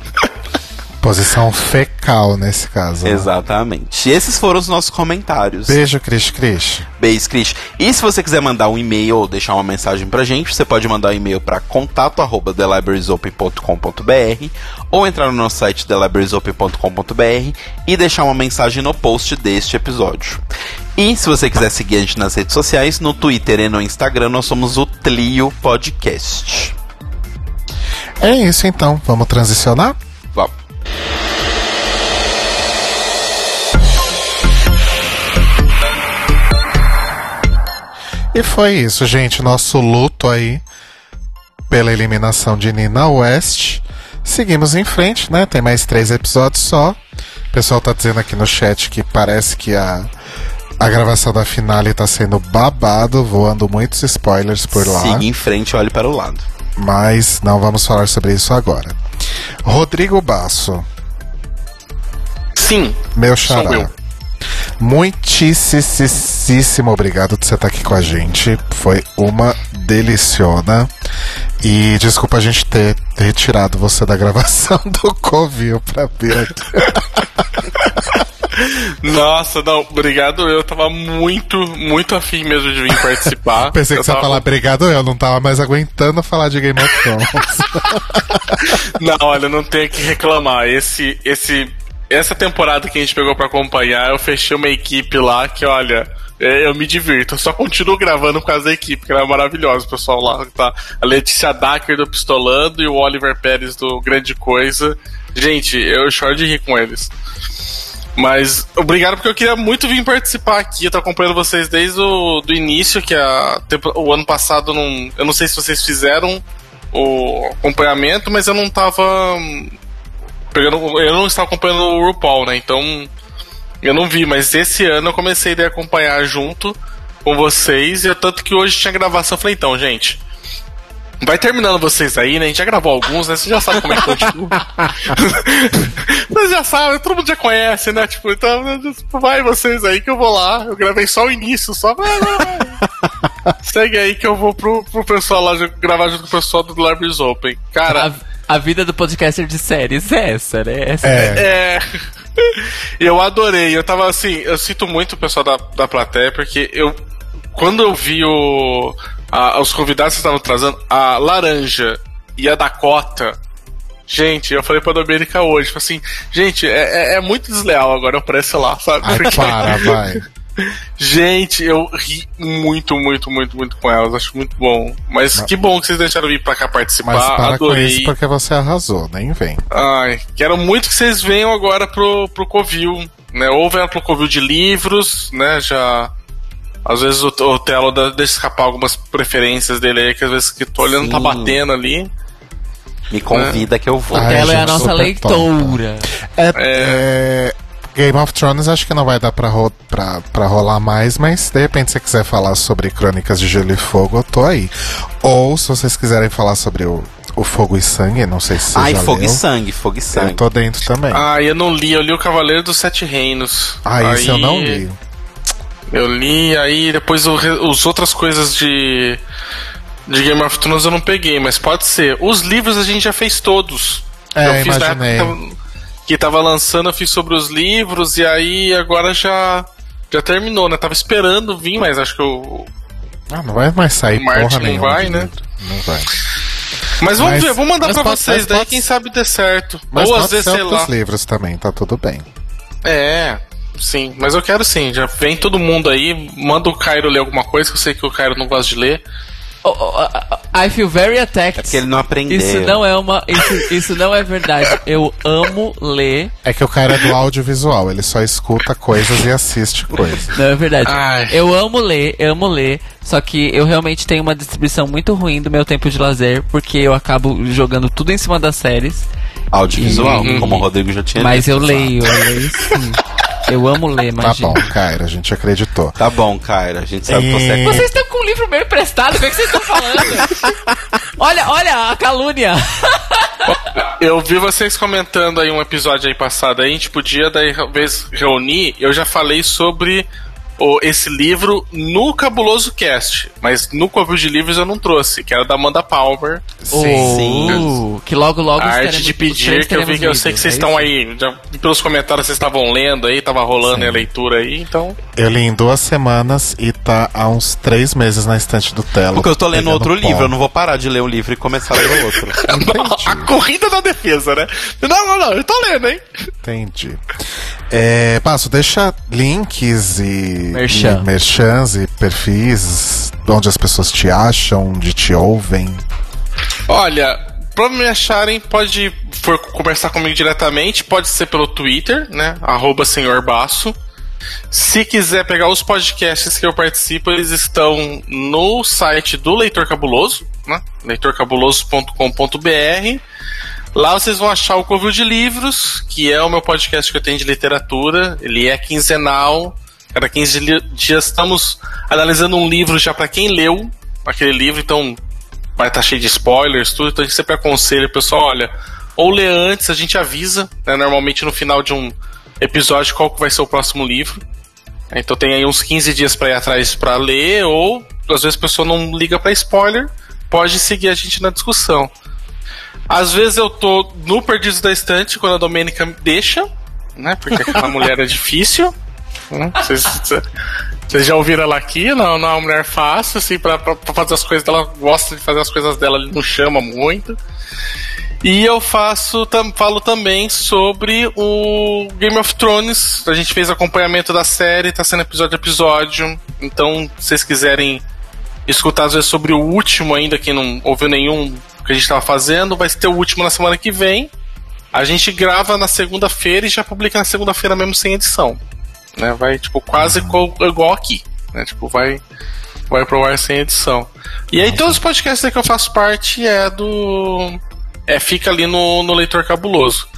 Posição fecal nesse caso. né? Exatamente. E esses foram os nossos comentários. Beijo, Cris Cris. Beijo, Cris. E se você quiser mandar um e-mail ou deixar uma mensagem pra gente, você pode mandar um e-mail para contato arroba thelibrariesopen.com.br ou entrar no nosso site thelibrariesopen.com.br e deixar uma mensagem no post deste episódio. E se você quiser seguir a gente nas redes sociais, no Twitter e no Instagram, nós somos o Tlio Podcast. É isso então, vamos transicionar? Vamos. E foi isso, gente. Nosso luto aí pela eliminação de Nina West. Seguimos em frente, né? Tem mais três episódios só. O pessoal tá dizendo aqui no chat que parece que a, a gravação da finale tá sendo babado, voando muitos spoilers por lá. Siga em frente, olhe para o lado. Mas não vamos falar sobre isso agora. Rodrigo Basso, Sim, meu xará. Muitíssimo obrigado de você estar aqui com a gente. Foi uma deliciona. E desculpa a gente ter retirado você da gravação do Covil pra vir aqui. Nossa, não, obrigado. Eu tava muito, muito afim mesmo de vir participar. Pensei que Eu você ia tava- falar obrigado, eu não tava mais aguentando falar de Game of Thrones. Não, olha, não tenho que reclamar. Esse, esse, essa temporada que a gente pegou pra acompanhar, eu fechei uma equipe lá que, olha, é, eu me divirto. Eu só continuo gravando por causa da equipe, que ela é maravilhosa, o pessoal lá. Tá? A Letícia Dacker do Pistolando e o Oliver Pérez do Grande Coisa. Gente, eu choro de rir com eles. Mas obrigado porque eu queria muito vir participar aqui. Eu tô acompanhando vocês desde o do início, que a, o ano passado não. Eu não sei se vocês fizeram o acompanhamento, mas eu não tava hum, pegando. Eu não estava acompanhando o RuPaul, né? Então eu não vi, mas esse ano eu comecei a acompanhar junto com vocês, e é tanto que hoje tinha gravação. Eu falei, então, gente. Vai terminando vocês aí, né? A gente já gravou alguns, né? Você já sabe como é que continua. Vocês já sabem, todo mundo já conhece, né? Tipo, então, vai vocês aí que eu vou lá. Eu gravei só o início, só vai, vai, vai. Segue aí que eu vou pro, pro pessoal lá gravar junto com o pessoal do Libraries Open. Cara, A, a vida do podcaster de séries é essa, né? Essa É, é. Eu adorei. Eu tava assim, eu sinto muito o pessoal da, da plateia, porque eu. Quando eu vi o. a- os convidados que estavam trazendo, a Laranja e a Dakota. Gente, eu falei pra Domênica hoje, assim, gente, é, é- é muito desleal agora o preço lá, sabe? ai, Porque- para, vai. Gente, eu ri muito, muito, muito, muito com elas. Acho muito bom. Mas que bom que vocês deixaram eu vir pra cá participar. Mas para com Adorei. isso porque você arrasou, nem vem. Ai, quero muito que vocês venham agora pro, pro Covil, né? Ou venham pro Covil de livros, né? Já. Às vezes o, o Telo dá- deixa escapar algumas preferências dele aí, que às vezes que tô olhando tá Sim. batendo ali. Me convida que eu vou. Ai, Ela é a nossa leitora. É, é, Game of Thrones acho que não vai dar pra, ro pra, pra rolar mais, mas se de repente você quiser falar sobre Crônicas de Gelo e Fogo, eu tô aí. Ou se vocês quiserem falar sobre o, o Fogo e Sangue, não sei se você Ai, já fogo e leu, sangue, fogo e eu sangue. tô dentro também. Ah, eu não li, eu li o Cavaleiro dos Sete Reinos. Ah, isso eu não li. Eu li, aí depois re- os outras coisas de. De Game of Thrones eu não peguei, mas pode ser. Os livros a gente já fez todos. É, eu fiz na época imaginei. que tava, lançando, eu fiz sobre os livros, e aí agora já. Já terminou, né? Tava esperando vir, mas acho que eu. Ah, não vai mais sair Martin porra não nenhuma. vai, de né? Não vai. Mas vamos Mas- ver, vou mandar pra pode- vocês, daí pode- quem sabe dê certo. Mas Ou às vezes, sei lá. livros também, tá tudo bem. É, sim, mas eu quero sim. Já vem todo mundo aí, manda o Cairo ler alguma coisa, que eu sei que o Cairo não gosta de ler. Oh, oh, oh, I feel very attacked. É porque ele não aprendeu. Isso não é uma. Isso, isso não é verdade. Eu amo ler. É que o cara é do audiovisual, ele só escuta coisas e assiste coisas. Não é verdade. Ai. Eu amo ler, eu amo ler. Só que eu realmente tenho uma distribuição muito ruim do meu tempo de lazer, porque eu acabo jogando tudo em cima das séries. Audiovisual, Uhum. como o Rodrigo já tinha Mas dito. eu leio, eu leio sim. Eu amo ler, Tá imagina. bom, Kyra, a gente acreditou. Tá bom, Kyra. A gente sabe que você E- é Vocês estão com um livro meu emprestado, o que, é que vocês estão falando? olha, olha a calúnia. Eu vi vocês comentando aí um episódio aí passado aí, a gente podia daí talvez reunir. Eu já falei sobre o, esse livro no Cabuloso Cast, mas no Covil de Livros eu não trouxe, que era da Amanda Palmer. Oh, que logo, logo a arte de pedir, que eu vi que eu sei que lido, vocês é estão aí, já pelos comentários vocês estavam lendo aí, tava rolando a leitura aí, então. Eu li em duas semanas e tá há uns três meses na estante do Telo. Porque eu tô lendo outro livro, eu não vou parar de ler um livro e começar a ler outro. A corrida da defesa, né? Não, não, não, eu tô lendo, hein? Entendi. É, Passo, deixa links e, Merchan. e merchans e perfis onde as pessoas te acham, onde te ouvem. Olha, pra me acharem, pode for conversar comigo diretamente, pode ser pelo Twitter, né? Arroba Senhor Baço. Se quiser pegar os podcasts que eu participo, eles estão no site do Leitor Cabuloso, né? leitorcabuloso.com.br. Lá vocês vão achar o Covil de Livros, que é o meu podcast que eu tenho de literatura. Ele é quinzenal. Cada 15 li- dias estamos analisando um livro já para quem leu aquele livro, então vai estar cheio de spoilers, tudo. Então a gente sempre aconselha o pessoal, olha, ou lê antes, a gente avisa, né, normalmente no final de um episódio qual que vai ser o próximo livro. Então tem aí uns 15 dias para ir atrás para ler, ou às vezes a pessoa não liga para spoiler, pode seguir a gente na discussão. Às vezes eu tô no Perdidos da Estante quando a Domênica me deixa, né? Porque aquela mulher é difícil. né, Vocês, vocês já ouviram ela aqui? Não, não é uma mulher fácil, assim, pra, pra, pra fazer as coisas dela. Gosta de fazer as coisas dela, ele não chama muito. E eu faço, tam, falo também sobre o Game of Thrones. A gente fez acompanhamento da série, tá sendo episódio a episódio. Então, se vocês quiserem escutar às vezes sobre o último ainda, quem não ouviu nenhum que a gente tava fazendo, vai ter o último na semana que vem. A gente grava na segunda-feira e já publica na segunda-feira mesmo sem edição. Né? Vai, tipo, quase co- igual aqui. Né? Tipo, vai, vai pro ar sem edição. E aí todos os podcasts que eu faço parte é do. É, fica ali no, no Leitor Cabuloso.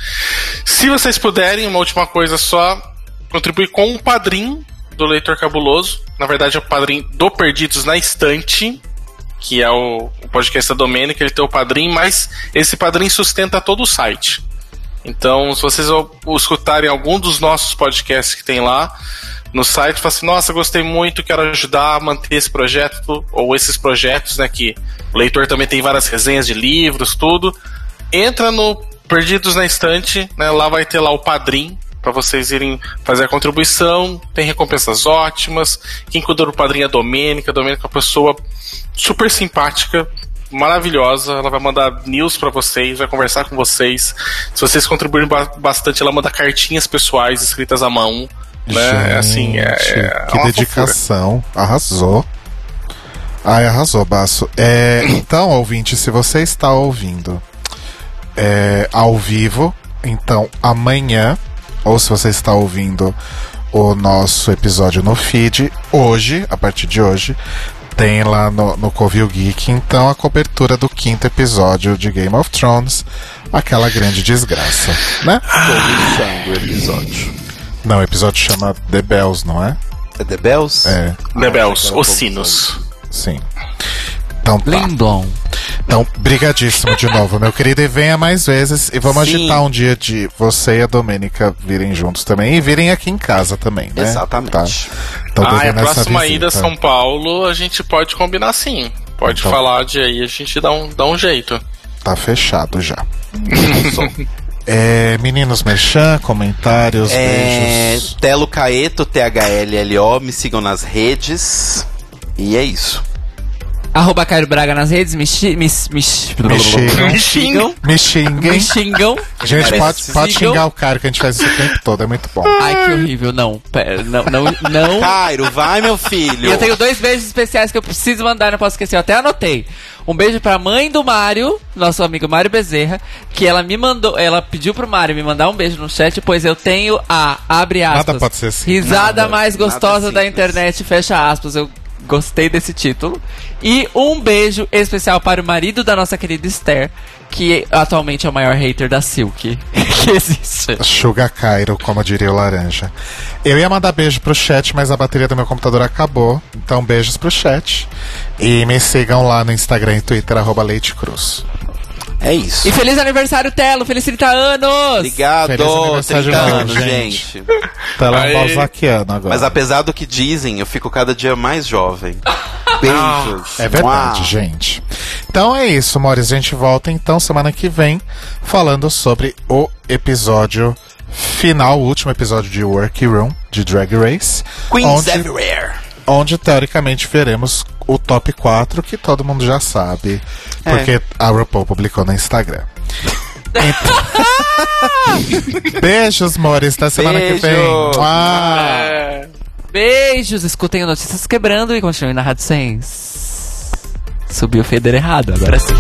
Se vocês puderem, uma última coisa só, contribuir com o padrim do Leitor Cabuloso. Na verdade, é o padrim do Perdidos na Estante, que é o, o podcast da Domênica, ele tem o padrim, mas esse padrim sustenta todo o site. Então, se vocês escutarem algum dos nossos podcasts que tem lá no site, falam assim, nossa, gostei muito, quero ajudar a manter esse projeto, ou esses projetos, né, que o leitor também tem várias resenhas de livros, tudo. Entra no Perdidos na Estante, né, lá vai ter lá o padrim, para vocês irem fazer a contribuição, tem recompensas ótimas. Quem cuidou do padrinho é a Domênica, a Domênica é uma pessoa super simpática, maravilhosa. Ela vai mandar news pra vocês, vai conversar com vocês. Se vocês contribuírem ba- bastante, ela manda cartinhas pessoais escritas à mão. Né? É assim, é, Gente, é que dedicação. Arrasou. Ai, arrasou, Baço. É, então, ouvinte, se você está ouvindo é, ao vivo, então amanhã, ou se você está ouvindo o nosso episódio no feed, hoje, a partir de hoje, tem lá no, no Covil Geek, então, a cobertura do quinto episódio de Game of Thrones, aquela grande desgraça, né? Começando o episódio. Não, o episódio chama The Bells, não é? É The Bells? É, The Bells, aquela os produção. sinos. sim. Então tá. Então, brigadíssimo de novo, meu querido. E venha mais vezes. E vamos Sim. agitar um dia de você e a Domênica virem juntos também. E virem aqui em casa também, né? Exatamente. Tá. Então, ah, e a próxima visita. ida a São Paulo, a gente pode combinar sim. Pode Então. falar de aí, a gente dá um, dá um jeito. Tá fechado já. é, meninos Merchan, comentários, É, beijos. Telo Caeto, T-H-L-L-O, me sigam nas redes. E é isso. Arroba Cairo Braga nas redes, me, xi- me, me, Me xingam. me xingam. Me xingam. Gente, pode, pode xingar o cara que a gente faz isso o tempo todo, é muito bom. Ai, que horrível. Não, pera, não, não, não. Cairo, vai, meu E filho. eu tenho dois beijos especiais que eu preciso mandar, não posso esquecer. Eu até anotei. Um beijo pra mãe do Mário, nosso amigo Mário Bezerra, que ela me mandou, ela pediu pro Mário me mandar um beijo no chat, pois eu tenho a, abre aspas, Nada pode ser assim. risada Nada, mais nada gostosa da simples. internet, fecha aspas. Eu gostei desse título. E um beijo especial para o marido da nossa querida Esther, que atualmente é o maior hater da Silk que existe. Sugar Cairo, como diria o Laranja. Eu ia mandar beijo pro chat, mas a bateria do meu computador acabou. Então, beijos pro chat. E me sigam lá no Instagram e Twitter, arroba Leite Cruz. É isso. E feliz aniversário, Telo! Feliz 30 anos! Obrigado, Feliz aniversário 30 de novo, anos, gente. ela é um balzaquiano agora. Mas apesar do que dizem, eu fico cada dia mais jovem. Beijos. É verdade, Mua. gente. Então é isso, Mores. A gente volta então semana que vem falando sobre o episódio final, o último episódio de Workroom de Drag Race. Queens onde, everywhere. Onde teoricamente veremos o top 4 que todo mundo já sabe, É. porque a RuPaul publicou no Instagram. Então- Beijos, Mores, até semana que vem. Beijo. É. Beijos, escutem o Notícias Quebrando e continuem na Rádio Sense. Subiu o Feder errado, agora sim.